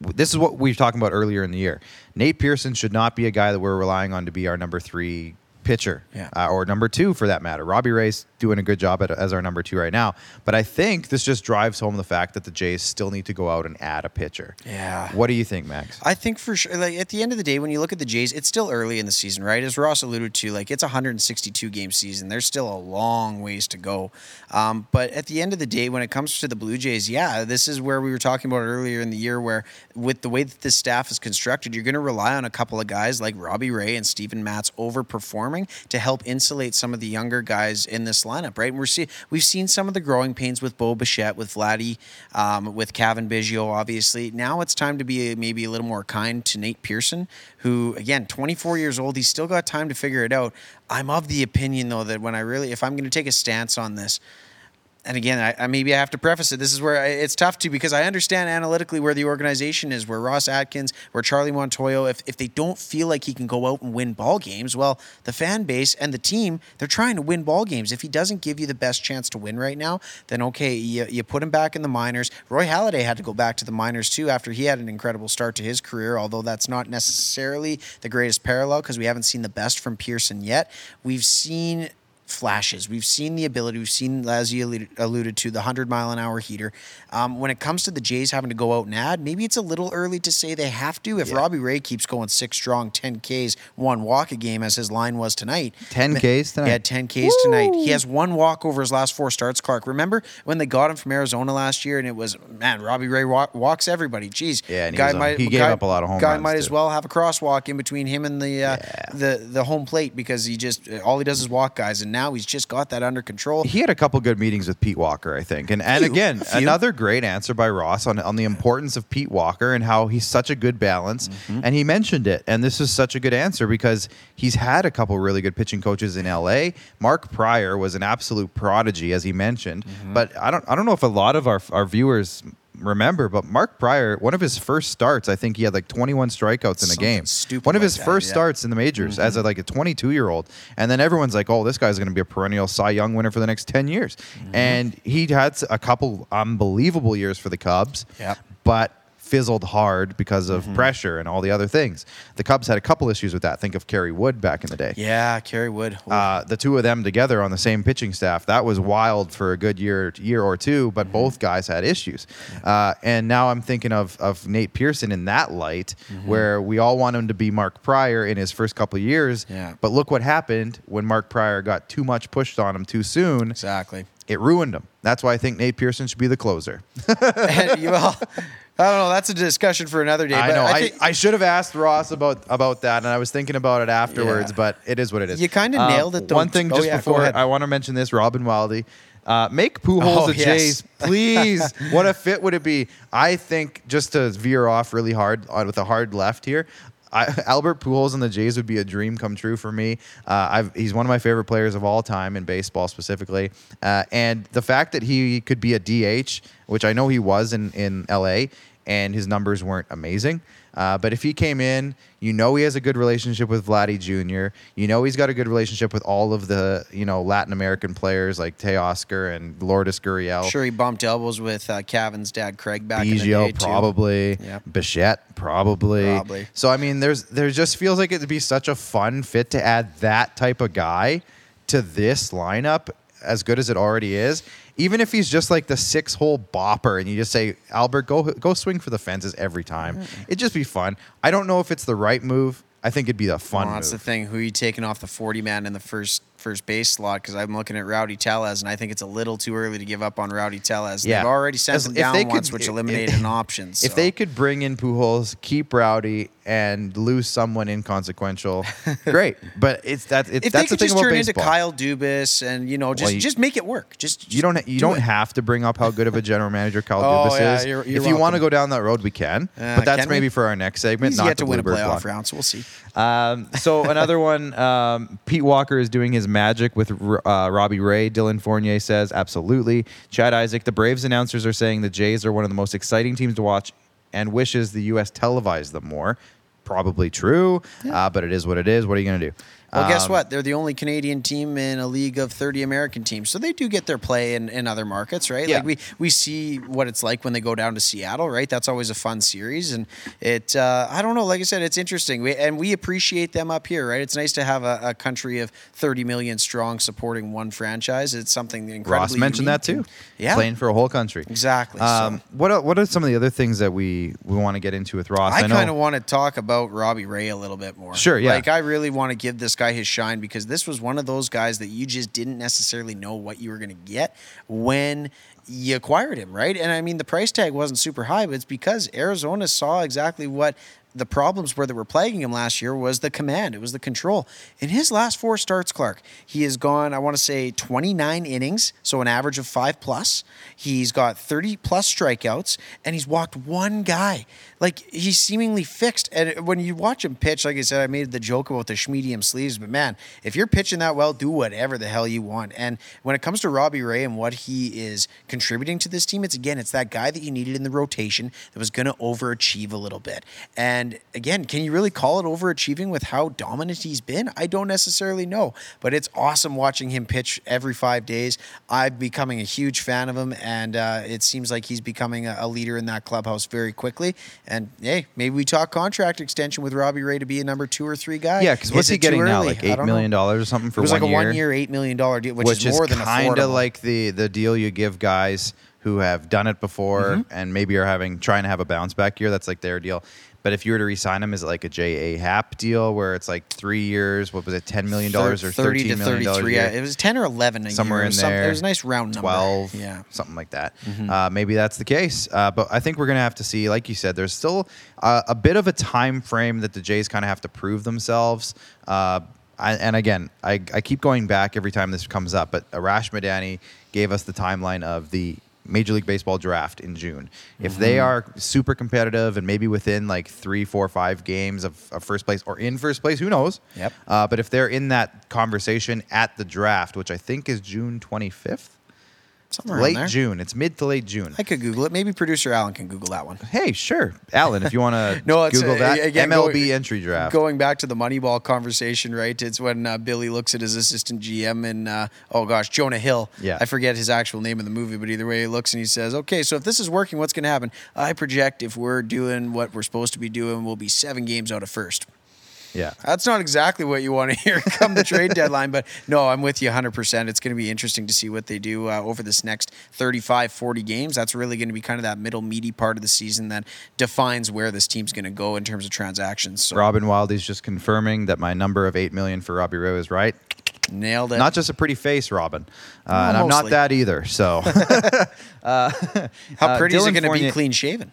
this is what we were talking about earlier in the year. Nate Pearson should not be a guy that we're relying on to be our number three pitcher, Yeah. uh, or number two for that matter. Robbie Ray's doing a good job at, as our number two right now, but I think this just drives home the fact that the Jays still need to go out and add a pitcher. Yeah. What do you think, Max? I think for sure, like at the end of the day, when you look at the Jays, it's still early in the season, right? As Ross alluded to, like it's a 162 game season. There's still a long ways to go. Um, but at the end of the day, when it comes to the Blue Jays, yeah, this is where we were talking about earlier in the year, where with the way that this staff is constructed, you're going to rely on a couple of guys like Robbie Ray and Stephen Matz overperforming to help insulate some of the younger guys in this lineup, right? And we're see, we've seen some of the growing pains with Bo Bichette, with Vladdy, um, with Cavan Biggio, obviously. Now it's time to be maybe a little more kind to Nate Pearson, who, again, 24 years old, he's still got time to figure it out. I'm of the opinion, though, that when I really, if I'm going to take a stance on this, and again, I, I maybe I have to preface it. This is where I, it's tough to because I understand analytically where the organization is, where Ross Atkins, where Charlie Montoyo. If if they don't feel like he can go out and win ball games, well, the fan base and the team they're trying to win ball games. If he doesn't give you the best chance to win right now, then okay, you, you put him back in the minors. Roy Halladay had to go back to the minors too after he had an incredible start to his career. Although that's not necessarily the greatest parallel because we haven't seen the best from Pearson yet. We've seen flashes. We've seen the ability. We've seen, as you alluded, alluded to, the 100 mile an hour heater. Um, when it comes to the Jays having to go out and add, maybe it's a little early to say they have to. If Robbie Ray keeps going six strong, 10 Ks, one walk a game, as his line was tonight. 10 Ks He tonight? had 10 Ks tonight. He has one walk over his last four starts, Clark. Remember when they got him from Arizona last year and it was, man, Robbie Ray walk, walks everybody. Jeez. Yeah, and he was on- he gave up a lot of home Guy runs, might as well have a crosswalk in between him and the, uh, the, the home plate because he just, all he does is walk guys. And now he's just got that under control. he had a couple good meetings with Pete Walker, I think. And and Few, again, few. another great answer by Ross on, on the importance of Pete Walker and how he's such a good balance. Mm-hmm. And he mentioned it. And this is such a good answer because he's had a couple really good pitching coaches in LA. Mark Prior was an absolute prodigy, as he mentioned. Mm-hmm. But I don't I don't know if a lot of our our viewers remember, but Mark Prior, one of his first starts, I think he had like 21 strikeouts in a game. stupid One of like his that, first yeah. starts in the majors as a, mm-hmm. like a 22 year old, and then everyone's like, "Oh, this guy's going to be a perennial Cy Young winner for the next 10 years." Mm-hmm. And he had a couple unbelievable years for the Cubs, Yep. but fizzled hard because of pressure and all the other things. The Cubs had a couple issues with that. Think of Kerry Wood back in the day. Yeah, Kerry Wood. Uh, the two of them together on the same pitching staff that was wild for a good year year or two but both guys had issues uh, and now i'm thinking of, of nate pearson in that light where we all want him to be mark prior in his first couple of years Yeah. but look what happened when mark prior got too much pushed on him too soon exactly. it ruined him that's why i think nate pearson should be the closer and you, well, I don't know. That's a discussion for another day. i but know I, think- I should have asked ross about about that and i was thinking about it afterwards Yeah. but it is what it is You kinda Um, nailed it, though. one thing Oh, just yeah, before i want to mention this robin wildy uh, make Pujols Oh, the yes. Jays, please. what a fit would it be? I think just to veer off really hard on, with a hard left here. I, Albert Pujols and the Jays would be a dream come true for me. Uh, I've, he's one of my favorite players of all time in baseball specifically, uh, and the fact that he could be a DH, which I know he was in in LA, and his numbers weren't amazing. Uh, but if he came in, you know he has a good relationship with Vladdy Jr. You know he's got a good relationship with all of the you know Latin American players like Teoscar and Lourdes Gurriel. Sure, he bumped elbows with uh, Cavan's dad, Craig, back in the day Biggio too. probably, Yep. Bichette probably. Probably. So I mean, there's there just feels like it'd be such a fun fit to add that type of guy to this lineup, as good as it already is. Even if he's just like the six hole bopper, and you just say Albert, go go swing for the fences every time, it'd just be fun. I don't know if it's the right move. I think it'd be a fun Well, that's the move. thing. Who are you taking off the 40 man in the first first base slot? Because I'm looking at Rowdy Tellez, and I think it's a little too early to give up on Rowdy Tellez. Yeah. They've already sent As- him if down they could- once, which if- eliminated an option. If they could bring in Pujols, keep Rowdy, and lose someone inconsequential, great. But it's that it's if that's the could thing just turn baseball. into Kyle Dubas and you know just Well, you- just make it work. Just, just you don't you do don't it. have to bring up how good of a general manager Kyle Oh, Dubas yeah, is. you're- you're if you want to go down that road, we can. Uh, but that's can we? maybe for our next segment. He's not yet the to win a playoff block. round, so we'll see. Um, so another one, um, Pete Walker is doing his magic with uh, Robbie Ray. Dylan Fournier says absolutely. Chad Isaac, the Braves announcers are saying the Jays are one of the most exciting teams to watch, and wishes the U.S. televised them more. Probably true, uh, but it is what it is. What are you gonna do? Well, guess Um, what? They're the only Canadian team in a league of 30 American teams. So they do get their play in, in other markets, right? Yeah. Like we, we see what it's like when they go down to Seattle, right? That's always a fun series. And it, uh, I don't know, like I said, it's interesting. We, and we appreciate them up here, right? It's nice to have a, a country of 30 million strong supporting one franchise. It's something incredibly Ross mentioned that too. Yeah. playing for a whole country. Exactly. Um, so. what are, what are some of the other things that we we want to get into with Ross? I know- kind of want to talk about Robbie Ray a little bit more. Sure, yeah. Like I really want to give this guy his shine because this was one of those guys that you just didn't necessarily know what you were going to get when you acquired him, right? And I mean the price tag wasn't super high, but it's because Arizona saw exactly what the problems where they were plaguing him last year was the command, it was the control. In his last four starts, Clark, he has gone, I want to say 29 innings, so an average of 5 plus. He's got 30 plus strikeouts and he's walked one guy. Like he's seemingly fixed. And when you watch him pitch, like I said, I made the joke about the schmedium sleeves, but man, if you're pitching that well, do whatever the hell you want. And when it comes to Robbie Ray and what he is contributing to this team, it's again, it's that guy that you needed in the rotation that was going to overachieve a little bit. And again, can you really call it overachieving with how dominant he's been? I don't necessarily know, but it's awesome watching him pitch every five days. I'm becoming a huge fan of him, and uh, it seems like he's becoming a, a leader in that clubhouse very quickly. And hey, maybe we talk contract extension with Robbie Ray to be a number two or three guy. Yeah, because what's he getting now? Like eight million dollars or something for one year? It was one like a year? one year, eight million dollar deal, which, which, is more is than kind of like the the deal you give guys who have done it before Mm-hmm. and maybe are having trying to have a bounce back year. That's like their deal. But if you were to re-sign him, is it like a J. A. Happ deal where it's like three years? What was it, ten million dollars or thirty thirteen to million dollars? thirty-three. Yeah, it was ten or eleven a somewhere year. in there. It was a nice round number. Twelve, Yeah. something like that. Uh, maybe that's the case. Uh, but I think we're gonna have to see. Like you said, there's still uh, a bit of a time frame that the Jays kind of have to prove themselves. Uh, I, and again, I, I keep going back every time this comes up, but Arash Madani gave us the timeline of the Major League Baseball draft in June. If Mm-hmm. they are super competitive and maybe within like three, four, five games of, of first place or in first place, who knows? Yep. Uh, but if they're in that conversation at the draft, which I think is June 25th, Somewhere late. June. It's mid to late June. I could Google it. Maybe producer Alan can Google that one. Hey, sure, Alan, if you want to No, Google uh, that again, MLB go- entry draft. Going back to the Moneyball conversation, right? It's when uh, Billy looks at his assistant GM and uh, oh gosh, Jonah Hill. Yeah. I forget his actual name in the movie, but either way, he looks and he says, "Okay, so if this is working, what's going to happen? I project if we're doing what we're supposed to be doing, we'll be seven games out of first. Yeah. That's not exactly what you want to hear come the trade deadline, but no, I'm with you 100%. It's going to be interesting to see what they do uh, over this next 35, 40 games. That's really going to be kind of that middle, meaty part of the season that defines where this team's going to go in terms of transactions. So Robin Wildy's just confirming that my number of eight million for Robbie Rowe is right. nailed it. Not just a pretty face, Robin, uh, and I'm mostly. not that either. So How uh, pretty is it going to be clean shaven?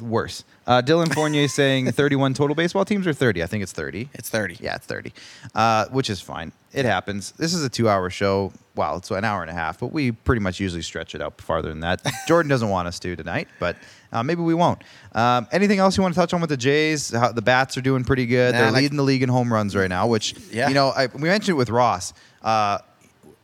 Worse. Uh, Dylan Fournier saying 31 total baseball teams or 30. I think it's 30. It's 30. Yeah, it's 30, uh, which is fine. It happens. This is a two hour show. Wow, it's an hour and a half, but we pretty much usually stretch it out farther than that. Jordan doesn't want us to tonight, but uh, maybe we won't. Um, anything else you want to touch on with the Jays? How the bats are doing pretty good. Nah, They're like- leading the league in home runs right now, which, Yeah. you know, I, we mentioned it with Ross. Uh,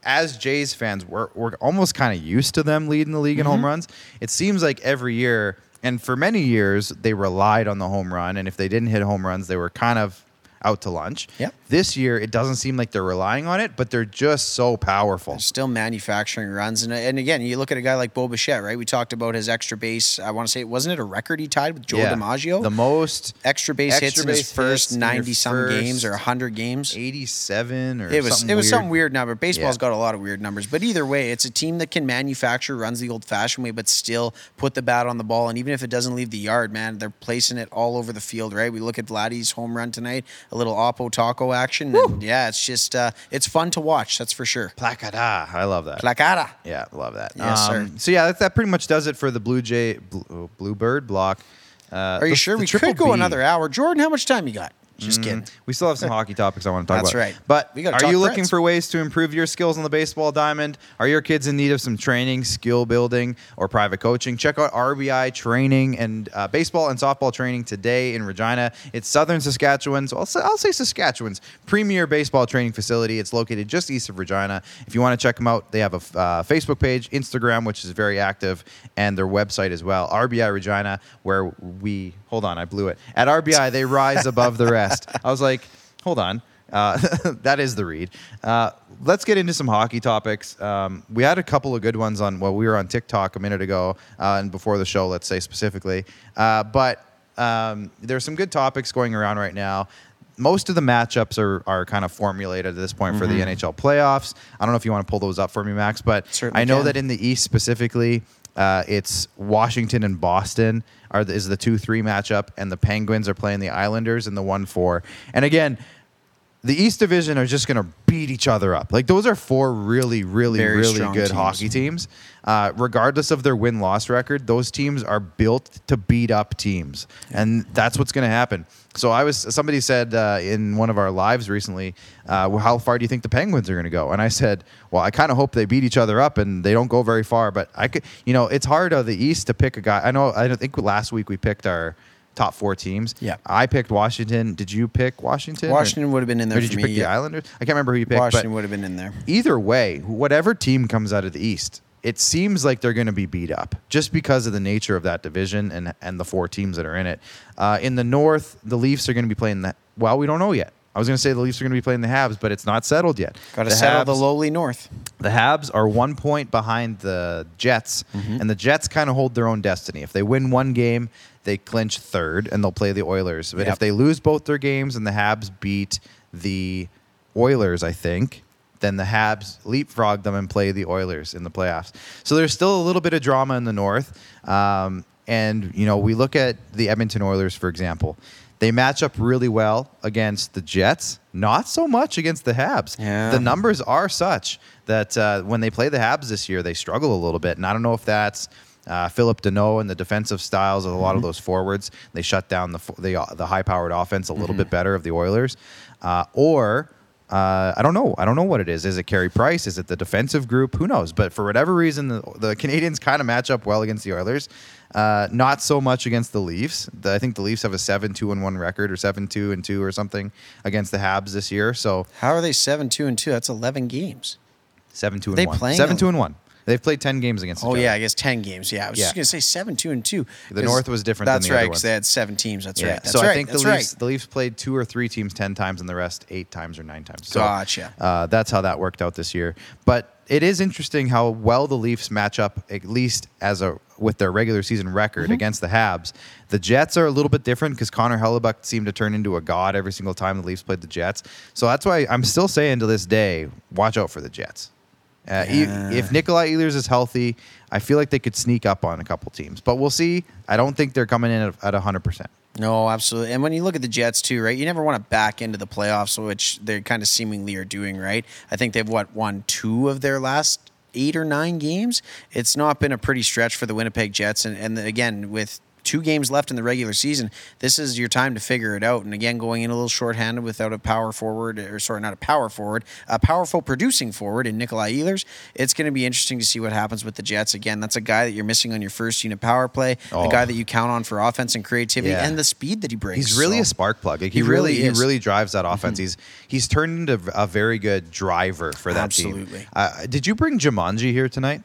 as Jays fans, we're, we're almost kind of used to them leading the league in Mm-hmm. home runs. It seems like every year, and for many years, they relied on the home run. And if they didn't hit home runs, they were kind of out to lunch. Yep. This year, it doesn't seem like they're relying on it, but they're just so powerful. Still manufacturing runs, and and again, you look at a guy like Bo Bichette, right? We talked about his extra base. I want to say, wasn't it a record he tied with Joe DiMaggio? The most extra base hits extra in his first hits in your ninety some games or hundred games. 87 or It was something it was weird. some weird number. Baseball's Yeah. got a lot of weird numbers, but either way, it's a team that can manufacture runs the old-fashioned way, but still put the bat on the ball. And even if it doesn't leave the yard, man, they're placing it all over the field. Right? We look at Vladdy's home run tonight, a little Oppo Taco action. And yeah, it's just uh, it's fun to watch. That's for sure. Placada. I love that. Placada. Yeah, love that. Um, Yes, sir. So yeah, that, that pretty much does it for the Blue Jay Blue, oh, Bluebird block. Uh, Are you the- sure the we Triple could go B. another hour? Jordan, how much time you got? Just kidding. We still have some hockey topics I want to talk That's about. right. But We gotta are talk you looking Preds. for ways to improve your skills on the baseball diamond? Are your kids in need of some training, skill building, or private coaching? Check out RBI training and uh, baseball and softball training today in Regina. It's Southern Saskatchewan's, I'll I'll say Saskatchewan's premier baseball training facility. It's located just east of Regina. If you want to check them out, they have a f- uh, Facebook page, Instagram, which is very active, and their website as well, RBI Regina, where we hold on, I blew it. At RBI, they rise above the rest. I was like, hold on. Uh, that is the read. Uh, let's get into some hockey topics. Um, we had a couple of good ones on. Well, we were on TikTok a minute ago uh, and before the show. Let's say specifically, uh, but um, there's some good topics going around right now. Most of the matchups are, are kind of formulated at this point for the NHL playoffs. I don't know if you want to pull those up for me, Max, but Certainly I know can. that in the East specifically, uh, it's Washington and Boston are the, is the two three matchup, and the Penguins are playing the Islanders in the one four. And again, the East Division are just going to beat each other up. Like those are four really, really, Very really good teams. hockey teams. Uh, regardless of their win loss record, those teams are built to beat up teams, and that's what's going to happen. So I was somebody said uh, in one of our lives recently, uh, well, how far do you think the Penguins are going to go? And I said, well, I kind of hope they beat each other up and they don't go very far. But I could, you know, it's hard of the East to pick a guy. I know. I don't think last week we picked our top four teams. Yeah. I picked Washington. Did you pick Washington? Washington would have been in there or did you me, pick the. Islanders? I can't remember who you picked. Washington would have been in there. either way, whatever team comes out of the East, it seems like they're going to be beat up just because of the nature of that division and and the four teams that are in it. Uh, in the North, the Leafs are going to be playing the. Well, we don't know yet. I was going to say the Leafs are going to be playing the Habs, but it's not settled yet. Got to settle the lowly North. the Habs are one point behind the Jets, Mm-hmm. and the Jets kind of hold their own destiny. If they win one game, they clinch third, and they'll play the Oilers. But Yep. if they lose both their games and the Habs beat the Oilers, I think, then the Habs leapfrog them and play the Oilers in the playoffs. So there's still a little bit of drama in the North. Um, and, you know, we look at the Edmonton Oilers, for example. They match up really well against the Jets, not so much against the Habs. Yeah. The numbers are such that uh, when they play the Habs this year, they struggle a little bit. And I don't know if that's uh, Phillip Danault and the defensive styles of a lot of those forwards. They shut down the the, uh, the high powered offense a little bit better of the Oilers, uh, or. Uh, I don't know. I don't know what it is. Is it Carey Price? Is it the defensive group? Who knows? But for whatever reason, the, the Canadiens kind of match up well against the Oilers. Uh, not so much against the Leafs. The, I think the Leafs have a seven-two and one record, or seven-two and two, or something against the Habs this year. So How are they seven two and two? That's eleven games. Seven two and They one. playing Seven a- two and one. They've played ten games against. Oh yeah. I guess ten games. Yeah, I was Yeah. just gonna say seven two and two. The North was different than That's the right because they had seven teams. That's right. That's so right. I think the That's Leafs, right. the Leafs played two or three teams ten times, and the rest eight times or nine times. So, Gotcha. Uh, that's how that worked out this year. But it is interesting how well the Leafs match up, at least as a with their regular season record Mm-hmm. against the Habs. The Jets are a little bit different because Connor Hellebuyck seemed to turn into a god every single time the Leafs played the Jets. So that's why I'm still saying to this day, watch out for the Jets. Uh, e- If Nikolai Ehlers is healthy, I feel like they could sneak up on a couple teams, but we'll see. I don't think they're coming in at, at 100%. No, absolutely. And when you look at the Jets too, right? You never want to back into the playoffs, which they kind of seemingly are doing, right? I think they've what won two of their last eight or nine games. It's not been a pretty stretch for the Winnipeg Jets, and, and again with two games left in the regular season. This is your time to figure it out. And again, going in a little shorthanded without a power forward, or sorry, not a power forward, a powerful producing forward in Nikolai Ehlers. It's going to be interesting to see what happens with the Jets. Again, that's a guy that you're missing on your first unit power play, Oh. a guy that you count on for offense and creativity, Yeah. and the speed that he brings. He's really So- a spark plug. Like, he, He really, really he. Mm-hmm. really drives that offense. He's he's turned into a very good driver for that Absolutely. team. Uh, did you bring Jumanji here tonight?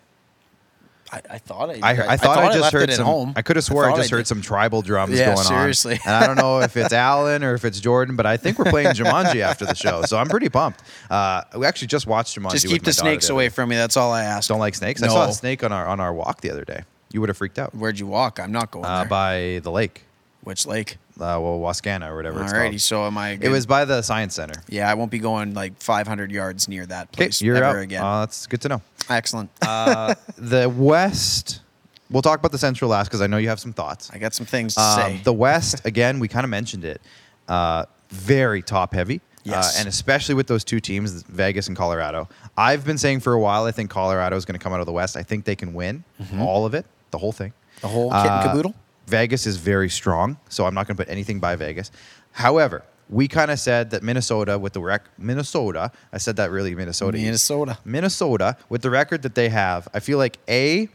I, I thought I, I, I, thought I, just heard it at some. home. I could have swore I, just heard some tribal drums Yeah, going seriously. on. And I don't know if it's Alan or if it's Jordan, but I think we're playing Jumanji after the show, so I'm pretty pumped. Uh, we actually just watched Jumanji. Just keep the snakes away from me. That's all I asked. Don't like snakes. I saw a snake on our on our walk the other day. You would have freaked out Where'd you walk? I'm not going uh, by the lake, Which lake? Uh, well, Wascana or whatever it's Alrighty. called. So am I? It was by the science center. Yeah, I won't be going like 500 yards near that place you're ever out. again. Uh, that's good to know. Excellent. Uh, the West. We'll talk about the Central last because I know you have some thoughts. I got some things to Um, say. the West, again, we kind of mentioned it. Uh, very top heavy. Yes. Uh, and especially with those two teams, Vegas and Colorado. I've been saying for a while, I think Colorado is going to come out of the West. I think they can win all of it, the whole thing. Mm-hmm. the whole kit and Uh, caboodle. Vegas is very strong, so I'm not going to put anything by Vegas. However, we kind of said that Minnesota with the rec Minnesota, I said that really Minnesota. Minnesota. Minnesota with the record that they have, I feel like a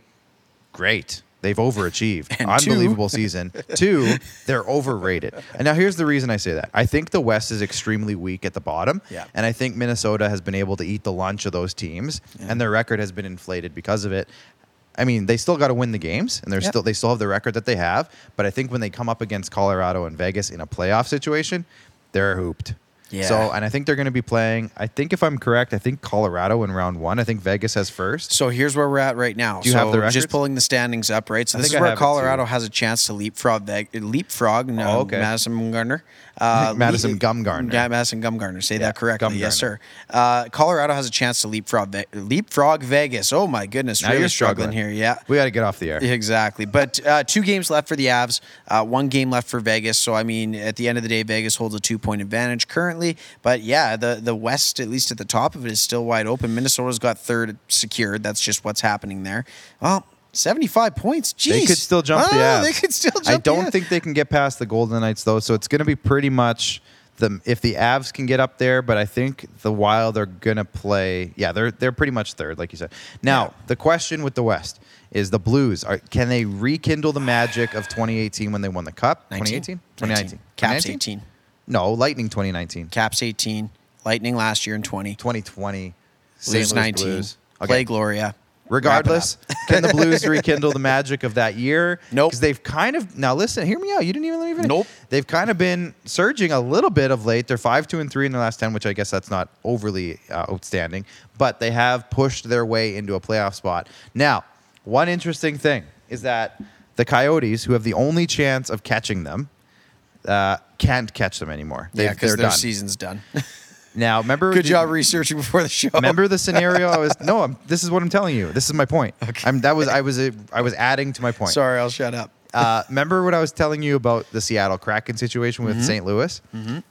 great. They've overachieved. And two- Unbelievable season. Two, they're overrated. And now here's the reason I say that. I think the West is extremely weak at the bottom. Yeah. And I think Minnesota has been able to eat the lunch of those teams, and their record has been inflated because of it. I mean, they still got to win the games, and they're Yep. still they still have the record that they have. But I think when they come up against Colorado and Vegas in a playoff situation, they're hooped. Yeah. So, and I think they're going to be playing. I think if I'm correct, I think Colorado in round one. I think Vegas has first. So here's where we're at right now. Do you so have the records? just pulling the standings up, right? So I this is I where Colorado has a chance to leapfrog leapfrog no, Oh, okay. Madison Bumgarner. Uh, Madison le- Gumgarner. Yeah, Madison Gumgarner. Say that correctly. Yes, sir. Uh, Colorado has a chance to leapfrog Ve- leapfrog Vegas. Oh my goodness, Now really you're struggling. struggling. here. Yeah. We got to get off the air. Exactly. But uh, two games left for the Avs, uh, one game left for Vegas. So, I mean, at the end of the day, Vegas holds a two point advantage currently. But yeah, the, the West, at least at the top of it, is still wide open. Minnesota's got third secured. That's just what's happening there. Well, 75 points. Jeez. They could still jump the Oh, Avs. They could still jump I don't Avs. think they can get past the Golden Knights though, so it's going to be pretty much the if the Avs can get up there, but I think the Wild are going to play. Yeah, they're they're pretty much third, like you said. Now Yeah. the question with the West is the Blues are can they rekindle the magic of 2018 when they won the Cup? 2018, 2019, Caps 2019? 18. No, Lightning 2019, Caps 18. Lightning last year in 20. 2020, St. Blues Louis 19. Blues. Play Gloria. Regardless, can the Blues rekindle the magic of that year? Nope. Because they've kind of now listen, hear me out. You didn't even leave it. Nope. They've kind of been surging a little bit of late. They're five, two, and three in the last ten, which I guess that's not overly uh, outstanding, but they have pushed their way into a playoff spot. Now, one interesting thing is that the Coyotes, who have the only chance of catching them, uh, can't catch them anymore. Yeah, They've- because they're their done. season's done. Now, remember, Good job researching before the show. Remember the scenario? I was no. I'm, this is what I'm telling you. This is my point. Okay. I'm, that was I was a, I was adding to my point. Sorry, I'll shut up. Uh, remember what I was telling you about the Seattle Kraken situation Mm-hmm. with St. Louis?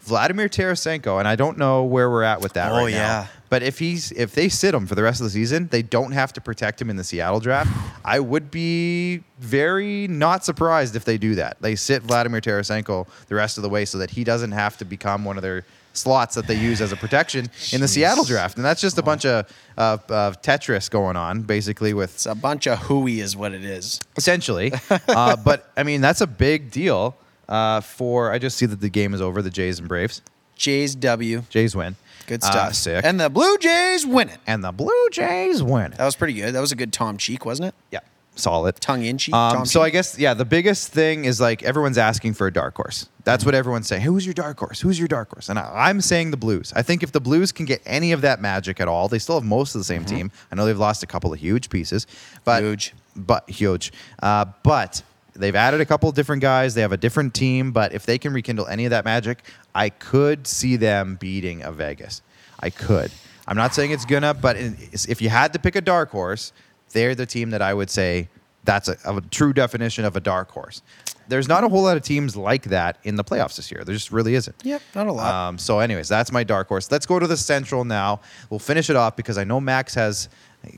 Vladimir Tarasenko, and I don't know where we're at with that Oh, right now. Oh, yeah. But if he's if they sit him for the rest of the season, they don't have to protect him in the Seattle draft. I would be very not surprised if they do that. They sit Vladimir Tarasenko the rest of the way so that he doesn't have to become one of their slots that they use as a protection in the Seattle draft. And that's just a bunch of uh, of Tetris going on, basically with It's a bunch of hooey, is what it is. essentially. uh, but I mean, that's a big deal uh, for. I just see that the game is over. The Jays and Braves. Jays W. Jays win. Good Uh, stuff. sick. And the Blue Jays win it. And the Blue Jays win. It. That was pretty good. That was a good Tom Cheek, wasn't it? Yeah, solid. Tongue in cheek. Um, so I guess yeah, the biggest thing is like everyone's asking for a dark horse. That's what everyone's saying. Hey, Who's your dark horse? Who's your dark horse? And I, I'm saying the Blues. I think if the Blues can get any of that magic at all, they still have most of the same team. I know they've lost a couple of huge pieces, but Mm-hmm. Huge. but huge. Uh, but they've added a couple of different guys. They have a different team. But if they can rekindle any of that magic, I could see them beating a Vegas. I could. I'm not saying it's gonna, but if you had to pick a dark horse, they're the team that I would say that's a, a true definition of a dark horse. There's not a whole lot of teams like that in the playoffs this year. There just really isn't. Yep, not a lot. Um, so, anyways, that's my dark horse. Let's go to the Central now. We'll finish it off because I know Max has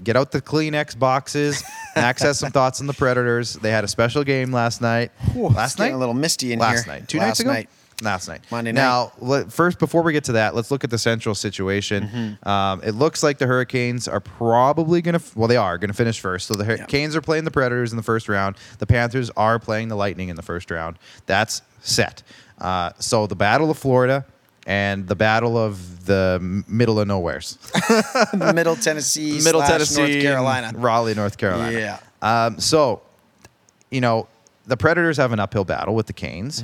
Get out the Kleenex boxes. Max has some thoughts on the Predators. They had a special game last night. last it's night, a little misty in last here. Last night, two Last nights ago. night. Last night, Monday night. Now, let, first, before we get to that, let's look at the central situation. Mm-hmm. Um, it looks like the Hurricanes are probably going to, well, they are going to finish first. So the Hurricanes are playing the Predators in the first round. The Panthers are playing the Lightning in the first round. That's set. Uh, so the Battle of Florida and the Battle of the m- middle of nowheres. Middle Tennessee, middle slash Tennessee, North Carolina. Raleigh, North Carolina. Yeah. Um, so, you know, the Predators have an uphill battle with the Canes.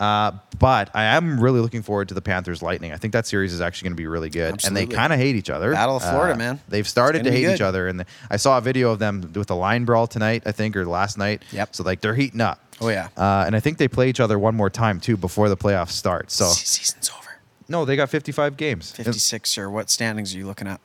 Uh, but I am really looking forward to the Panthers Lightning. I think that series is actually going to be really good, and they kind of hate each other. Battle of Florida, Uh, man. They've started to hate be each other, and the, I saw a video of them with the line brawl tonight, I think, or last night. Yep. So like they're heating up. Oh, yeah. Uh, and I think they play each other one more time too before the playoffs start. So Season's over. no, they got 55 games. 56 or what standings are you looking at?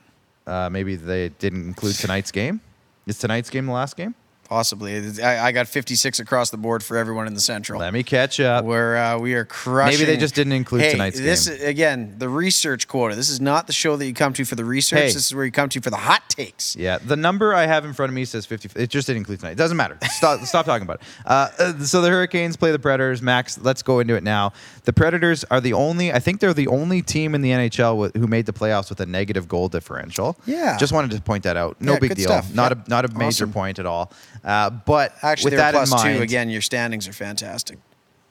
Uh, maybe they didn't include tonight's game. Is tonight's game the last game? Possibly. I, I got 56 across the board for everyone in the Central. Let me catch up. where uh, we are crushing. Maybe they just didn't include hey, tonight's this game. Is, again, the research quota. This is not the show that you come to for the research. Hey. This is where you come to for the hot takes. Yeah, the number I have in front of me says 50. It just didn't include tonight. It doesn't matter. Stop, stop talking about it. Uh, uh, so the Hurricanes play the Predators. Max, let's go into it now. The Predators are the only, I think they're the only team in the NHL with, who made the playoffs with a negative goal differential. Yeah. Just wanted to point that out. No Yeah, big deal. stuff. Not Yeah. a not a major Awesome. point at all. Uh, but Actually, with they're that plus in mind, two. Again, your standings are fantastic.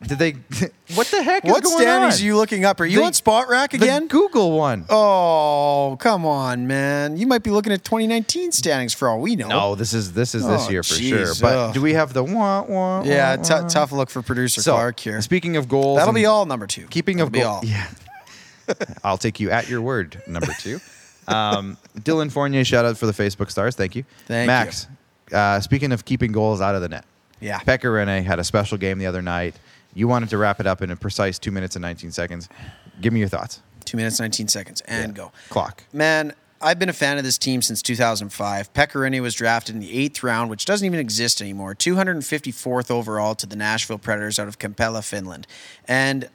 did they? what the heck is What standings on? are you looking up? Are you The- on Spotrac The again? Google one. oh, come on, man. You might be looking at 2019 standings for all we know. No, this is this is this Oh, year for jeez, sure. But ugh. do we have the wah wah? Yeah, t- tough look for producer So, Clark here. speaking of goals, That'll be all number two. Keeping That'll of be goal, all. yeah. I'll take you at your word. Number two, um, Dylan Fournier. Shout out for the Facebook stars. Thank you, Thank Max. Uh, speaking of keeping goals out of the net, Yeah. Pekka Rinne had a special game the other night. You wanted to wrap it up in a precise two minutes and 19 seconds. Give me your thoughts. Two minutes, 19 seconds, and go. Clock. Man, I've been a fan of this team since 2005. Pekka Rinne was drafted in the eighth round, which doesn't even exist anymore. 254th overall to the Nashville Predators out of Kempele, Finland. And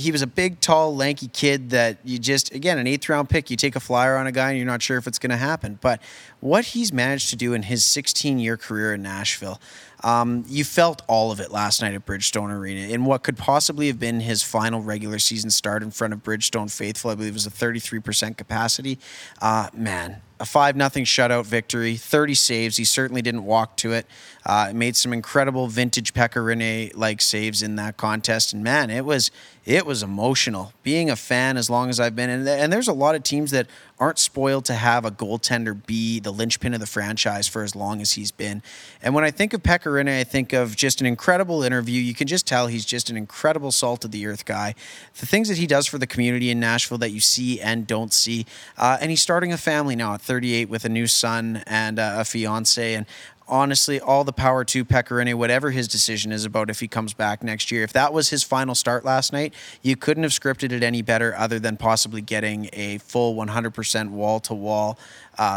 he was a big, tall, lanky kid that you just, again, an eighth round pick, you take a flyer on a guy and you're not sure if it's going to happen. But what he's managed to do in his 16 year career in Nashville, um, you felt all of it last night at Bridgestone Arena in what could possibly have been his final regular season start in front of Bridgestone faithful. I believe it was a 33% capacity. Uh, man, a 5 nothing shutout victory, 30 saves. He certainly didn't walk to it. Uh, made some incredible vintage Pekka Rinne like saves in that contest. And man, it was it was emotional. Being a fan as long as I've been, and, and there's a lot of teams that aren't spoiled to have a goaltender be the linchpin of the franchise for as long as he's been. And when I think of Pekka Rinne, I think of just an incredible interview. You can just tell he's just an incredible salt of the earth guy. The things that he does for the community in Nashville that you see and don't see. Uh, and he's starting a family now at 38 with a new son and uh, a fiance. And honestly, all the power to Pekka Rinne, whatever his decision is about if he comes back next year. If that was his final start last night, you couldn't have scripted it any better other than possibly getting a full 100% wall to wall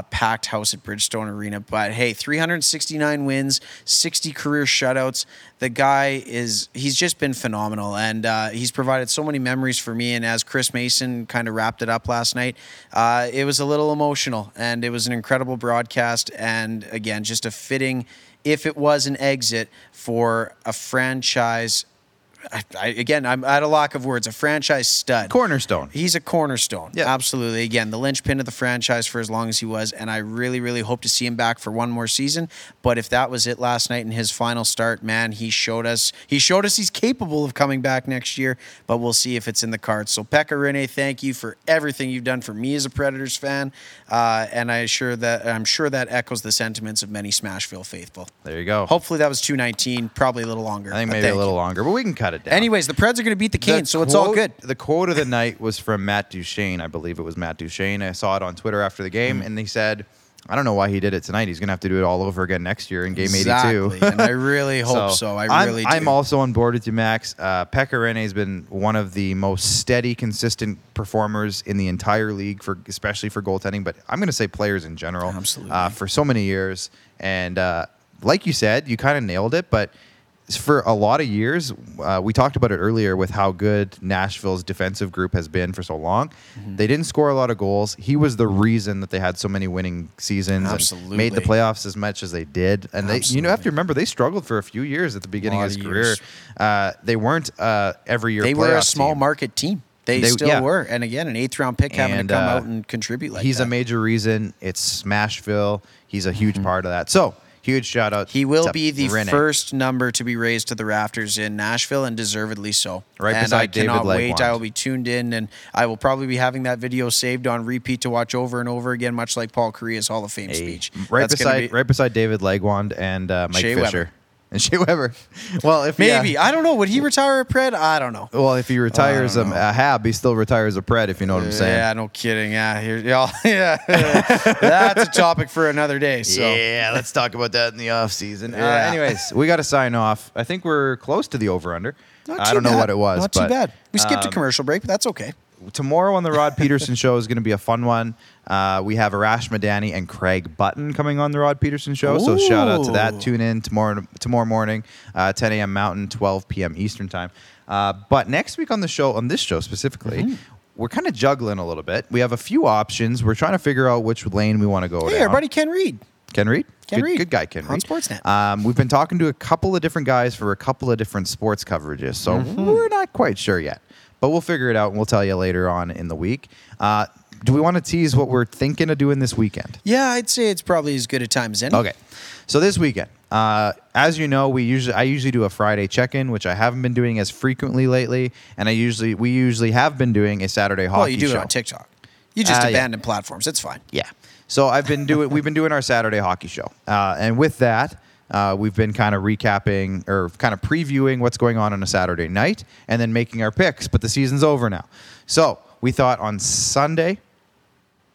packed house at Bridgestone Arena. But hey, 369 wins, 60 career shutouts. The guy is, he's just been phenomenal. And uh, he's provided so many memories for me. And as Chris Mason kind of wrapped it up last night, uh, it was a little emotional and it was an incredible broadcast. And again, just a fitting, if it was an exit for a franchise. I, I, again, I'm at a lack of words. A franchise stud, Cornerstone. He's a cornerstone. Yeah. absolutely. Again, the linchpin of the franchise for as long as he was, and I really, really hope to see him back for one more season. But if that was it last night in his final start, man, he showed us. He showed us he's capable of coming back next year. But we'll see if it's in the cards. So, Pekka Rinne, thank you for everything you've done for me as a Predators fan, uh, and I assure that I'm sure that echoes the sentiments of many Smashville faithful. There you go. Hopefully, that was 219, probably a little longer. I think maybe a little you. longer, but we can cut it down. Anyways, the Preds are going to beat the The Canes, so it's all good. The quote of the night was from Matt Duchene. I believe it was Matt Duchene. I saw it on Twitter after the game, Hmm. and he said, "I don't know why he did it tonight. He's going to have to do it all over again next year in Game Exactly, 82." and I really hope so. I I'm- really I'm also on board with you, Max. Uh, Pekka Rinne has been one of the most steady, consistent performers in the entire league for, especially for goaltending. But I'm going to say players in general, Absolutely. uh, for so many years. And uh, like you said, you kind of nailed it, but for a lot of years, uh, we talked about it earlier with how good Nashville's defensive group has been for so long. Mm-hmm. They didn't score a lot of goals. He was the reason that they had so many winning seasons and made the playoffs as much as they did. And they, you know, have to remember they struggled for a few years at the beginning of his of career. Uh, they weren't uh, every year. They were a small team. market team. They, They- still yeah. were. And again, an eighth round pick having And, to come uh, out and contribute like he's that. Mm-hmm. a major reason. It's Smashville. He's a huge part of that. So huge shout out. He will be the Rinne. first number to be raised to the rafters in Nashville, and deservedly so. Right and beside I David cannot wait. Legwand. I will be tuned in, and I will probably be having that video saved on repeat to watch over and over again, much like Paul Kariya's Hall of Fame Hey, speech. right That's beside be- right beside David Legwand and uh, Mike Shea Fisher Weber. and Shea Weber. Well, if Maybe yeah. I don't know. Would he retire a Pred? I don't know. well, if he retires a, know. a Hab, he still retires a Pred. If you know what I'm saying. Yeah, no kidding. Yeah, here, yeah, yeah. That's a topic for another day. So Yeah, let's talk about that in the off season. Uh, anyways, we got to sign off. I think we're close to the over under. Not I don't know bad. what it was. Not but, too bad. We skipped a um, commercial break, but that's okay. Tomorrow on the Rod Pedersen show is going to be a fun one. Uh, we have Arash Madani and Craig Button coming on the Rod Pedersen show. So shout out to that. Tune in tomorrow tomorrow morning, uh, 10 a.m. Mountain, 12 p.m. Eastern time. Uh, but next week on the show, on this show specifically, Mm-hmm. we're kind of juggling a little bit. We have a few options. We're trying to figure out which lane we want to go Hey, down. everybody can read. Ken Reid. Ken good, Reid. good guy, Ken On Reid. Sportsnet. Um, we've been talking to a couple of different guys for a couple of different sports coverages, so Mm-hmm. we're not quite sure yet. But we'll figure it out, and we'll tell you later on in the week. Uh, do we want to tease what we're thinking of doing this weekend? Yeah, I'd say it's probably as good a time as any. Okay, so this weekend, uh, as you know, we usually I usually do a Friday check-in, which I haven't been doing as frequently lately, and I usually we usually have been doing a Saturday hockey Well, you do show. it on TikTok. You just Uh, yeah. abandon platforms. It's fine. Yeah. So I've been doing we've been doing our Saturday hockey show, uh, and with that, uh, we've been kind of recapping or kind of previewing what's going on on a Saturday night, and then making our picks. But the season's over now, so we thought on Sunday,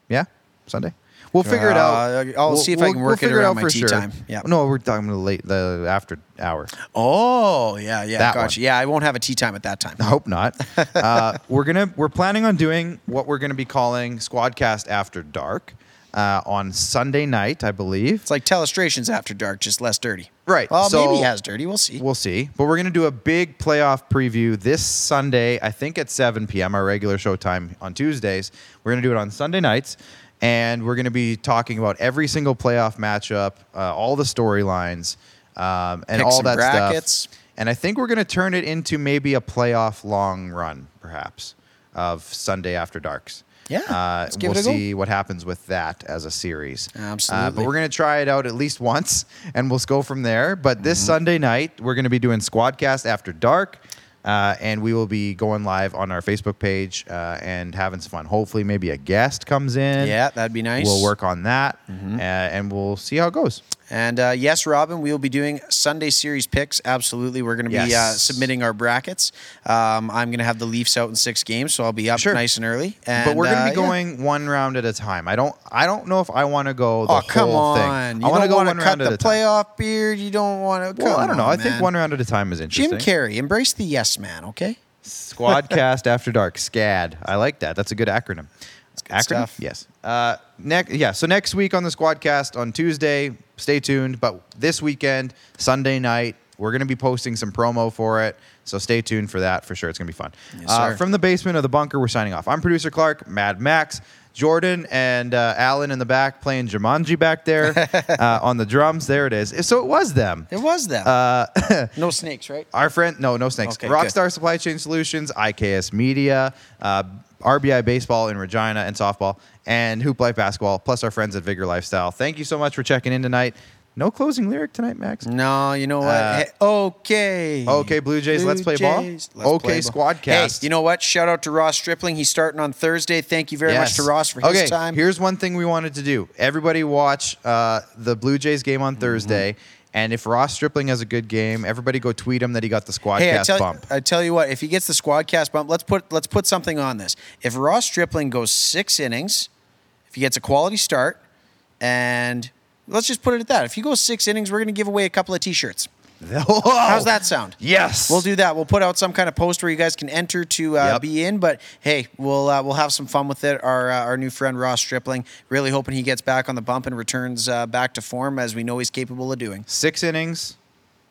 yeah, Sunday. We'll figure it out. Uh, I'll We'll- see if I we'll- can we'll work it around out my for tea sure. time. Yeah. No, we're talking the late the after hour. Oh, yeah, yeah. That gotcha. one. Yeah, I won't have a tea time at that time. I hope not. uh, we're gonna we're planning on doing what we're gonna be calling Squadcast After Dark uh, on Sunday night, I believe. It's like Telestrations after dark, just less dirty. Right, Well, so- maybe he has dirty. We'll see. We'll see. But we're going to do a big playoff preview this Sunday, I think at 7 p.m., our regular show time on Tuesdays. We're going to do it on Sunday nights. And we're going to be talking about every single playoff matchup, uh, all the storylines, um, and Pick all that brackets. stuff. And I think we're going to turn it into maybe a playoff long run, perhaps, of Sunday After Darks. Yeah, Uh, we'll it a go. see what happens with that as a series. Uh, Absolutely. but we're going to try it out at least once, and we'll go from there. But Mm-hmm. this Sunday night, we're going to be doing Squadcast After Dark, uh, and we will be going live on our Facebook page uh, and having some fun. Hopefully, maybe a guest comes in. Yeah, that'd be nice. Mm-hmm. We'll work on that, uh, and we'll see how it goes. And uh, yes, Robin, we will be doing Sunday series picks. Absolutely. We're going to be uh, submitting our brackets. Um, I'm going to have the Leafs out in six games, so I'll be up Sure. nice and early. And, but we're going to uh, be yeah. going one round at a time. I don't. I don't know if I want to go the Oh, come whole thing. on. You I want to go one cut round the at a time. playoff beard. You don't want to. Well, I don't know. I think one round at a time is interesting. Jim Carrey, embrace the yes man, okay? Squadcast After Dark, SCAD. I like that. That's a good acronym. Good acronym? stuff. Yes. Uh, next, yeah. So next week on the Squadcast on Tuesday, stay tuned. But this weekend, Sunday night, we're going to be posting some promo for it. So stay tuned for that for sure. It's going to be fun. Yes, uh, from the basement of the bunker, we're signing off. I'm producer Clark, Mad Max. Jordan and uh, Alan in the back playing Jumanji back there uh, on the drums. There it is. So it was them. It was them. Uh, no snakes, right? Our friend, no, no snakes. Okay, good. Rockstar Supply Chain Solutions, IKS Media, uh, RBI Baseball in Regina and softball, and Hoop Life Basketball, plus our friends at Vigor Lifestyle. Thank you so much for checking in tonight. No closing lyric tonight, Max. No, you know what? Uh, Hey, okay. okay, Blue Jays, let's play ball. Let's Okay, play. Squadcast. Hey, you know what? Shout out to Ross Stripling. He's starting on Thursday. Thank you very much to Ross for his okay, time. here's one thing we wanted to do. Everybody watch uh, the Blue Jays game Mm-hmm. on Thursday. And if Ross Stripling has a good game, everybody go tweet him that he got the Squadcast Hey, I tell, bump. I tell you what, if he gets the squadcast bump, let's put let's put something on this. If Ross Stripling goes six innings, if he gets a quality start, and let's just put it at that. If he goes six innings, we're going to give away a couple of T-shirts. How's that sound? Yes. We'll do that. We'll put out some kind of post where you guys can enter to uh, Yep. be in. But hey, we'll uh, we'll have some fun with it. Our uh, our new friend Ross Stripling, really hoping he gets back on the bump and returns uh, back to form as we know he's capable of doing. Six innings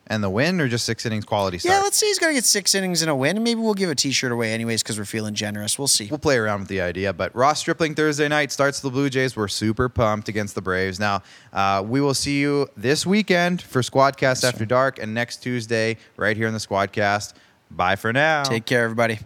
and the win, or just six innings quality start? Yeah, let's say he's going to get six innings and a win. and Maybe we'll give a T-shirt away anyways because we're feeling generous. We'll see. We'll play around with the idea, but Ross Stripling Thursday night starts the Blue Jays. We're super pumped against the Braves. Now, uh, we will see you this weekend for Squadcast After Dark and next Tuesday right here in the Squadcast. Bye for now. Take care, everybody.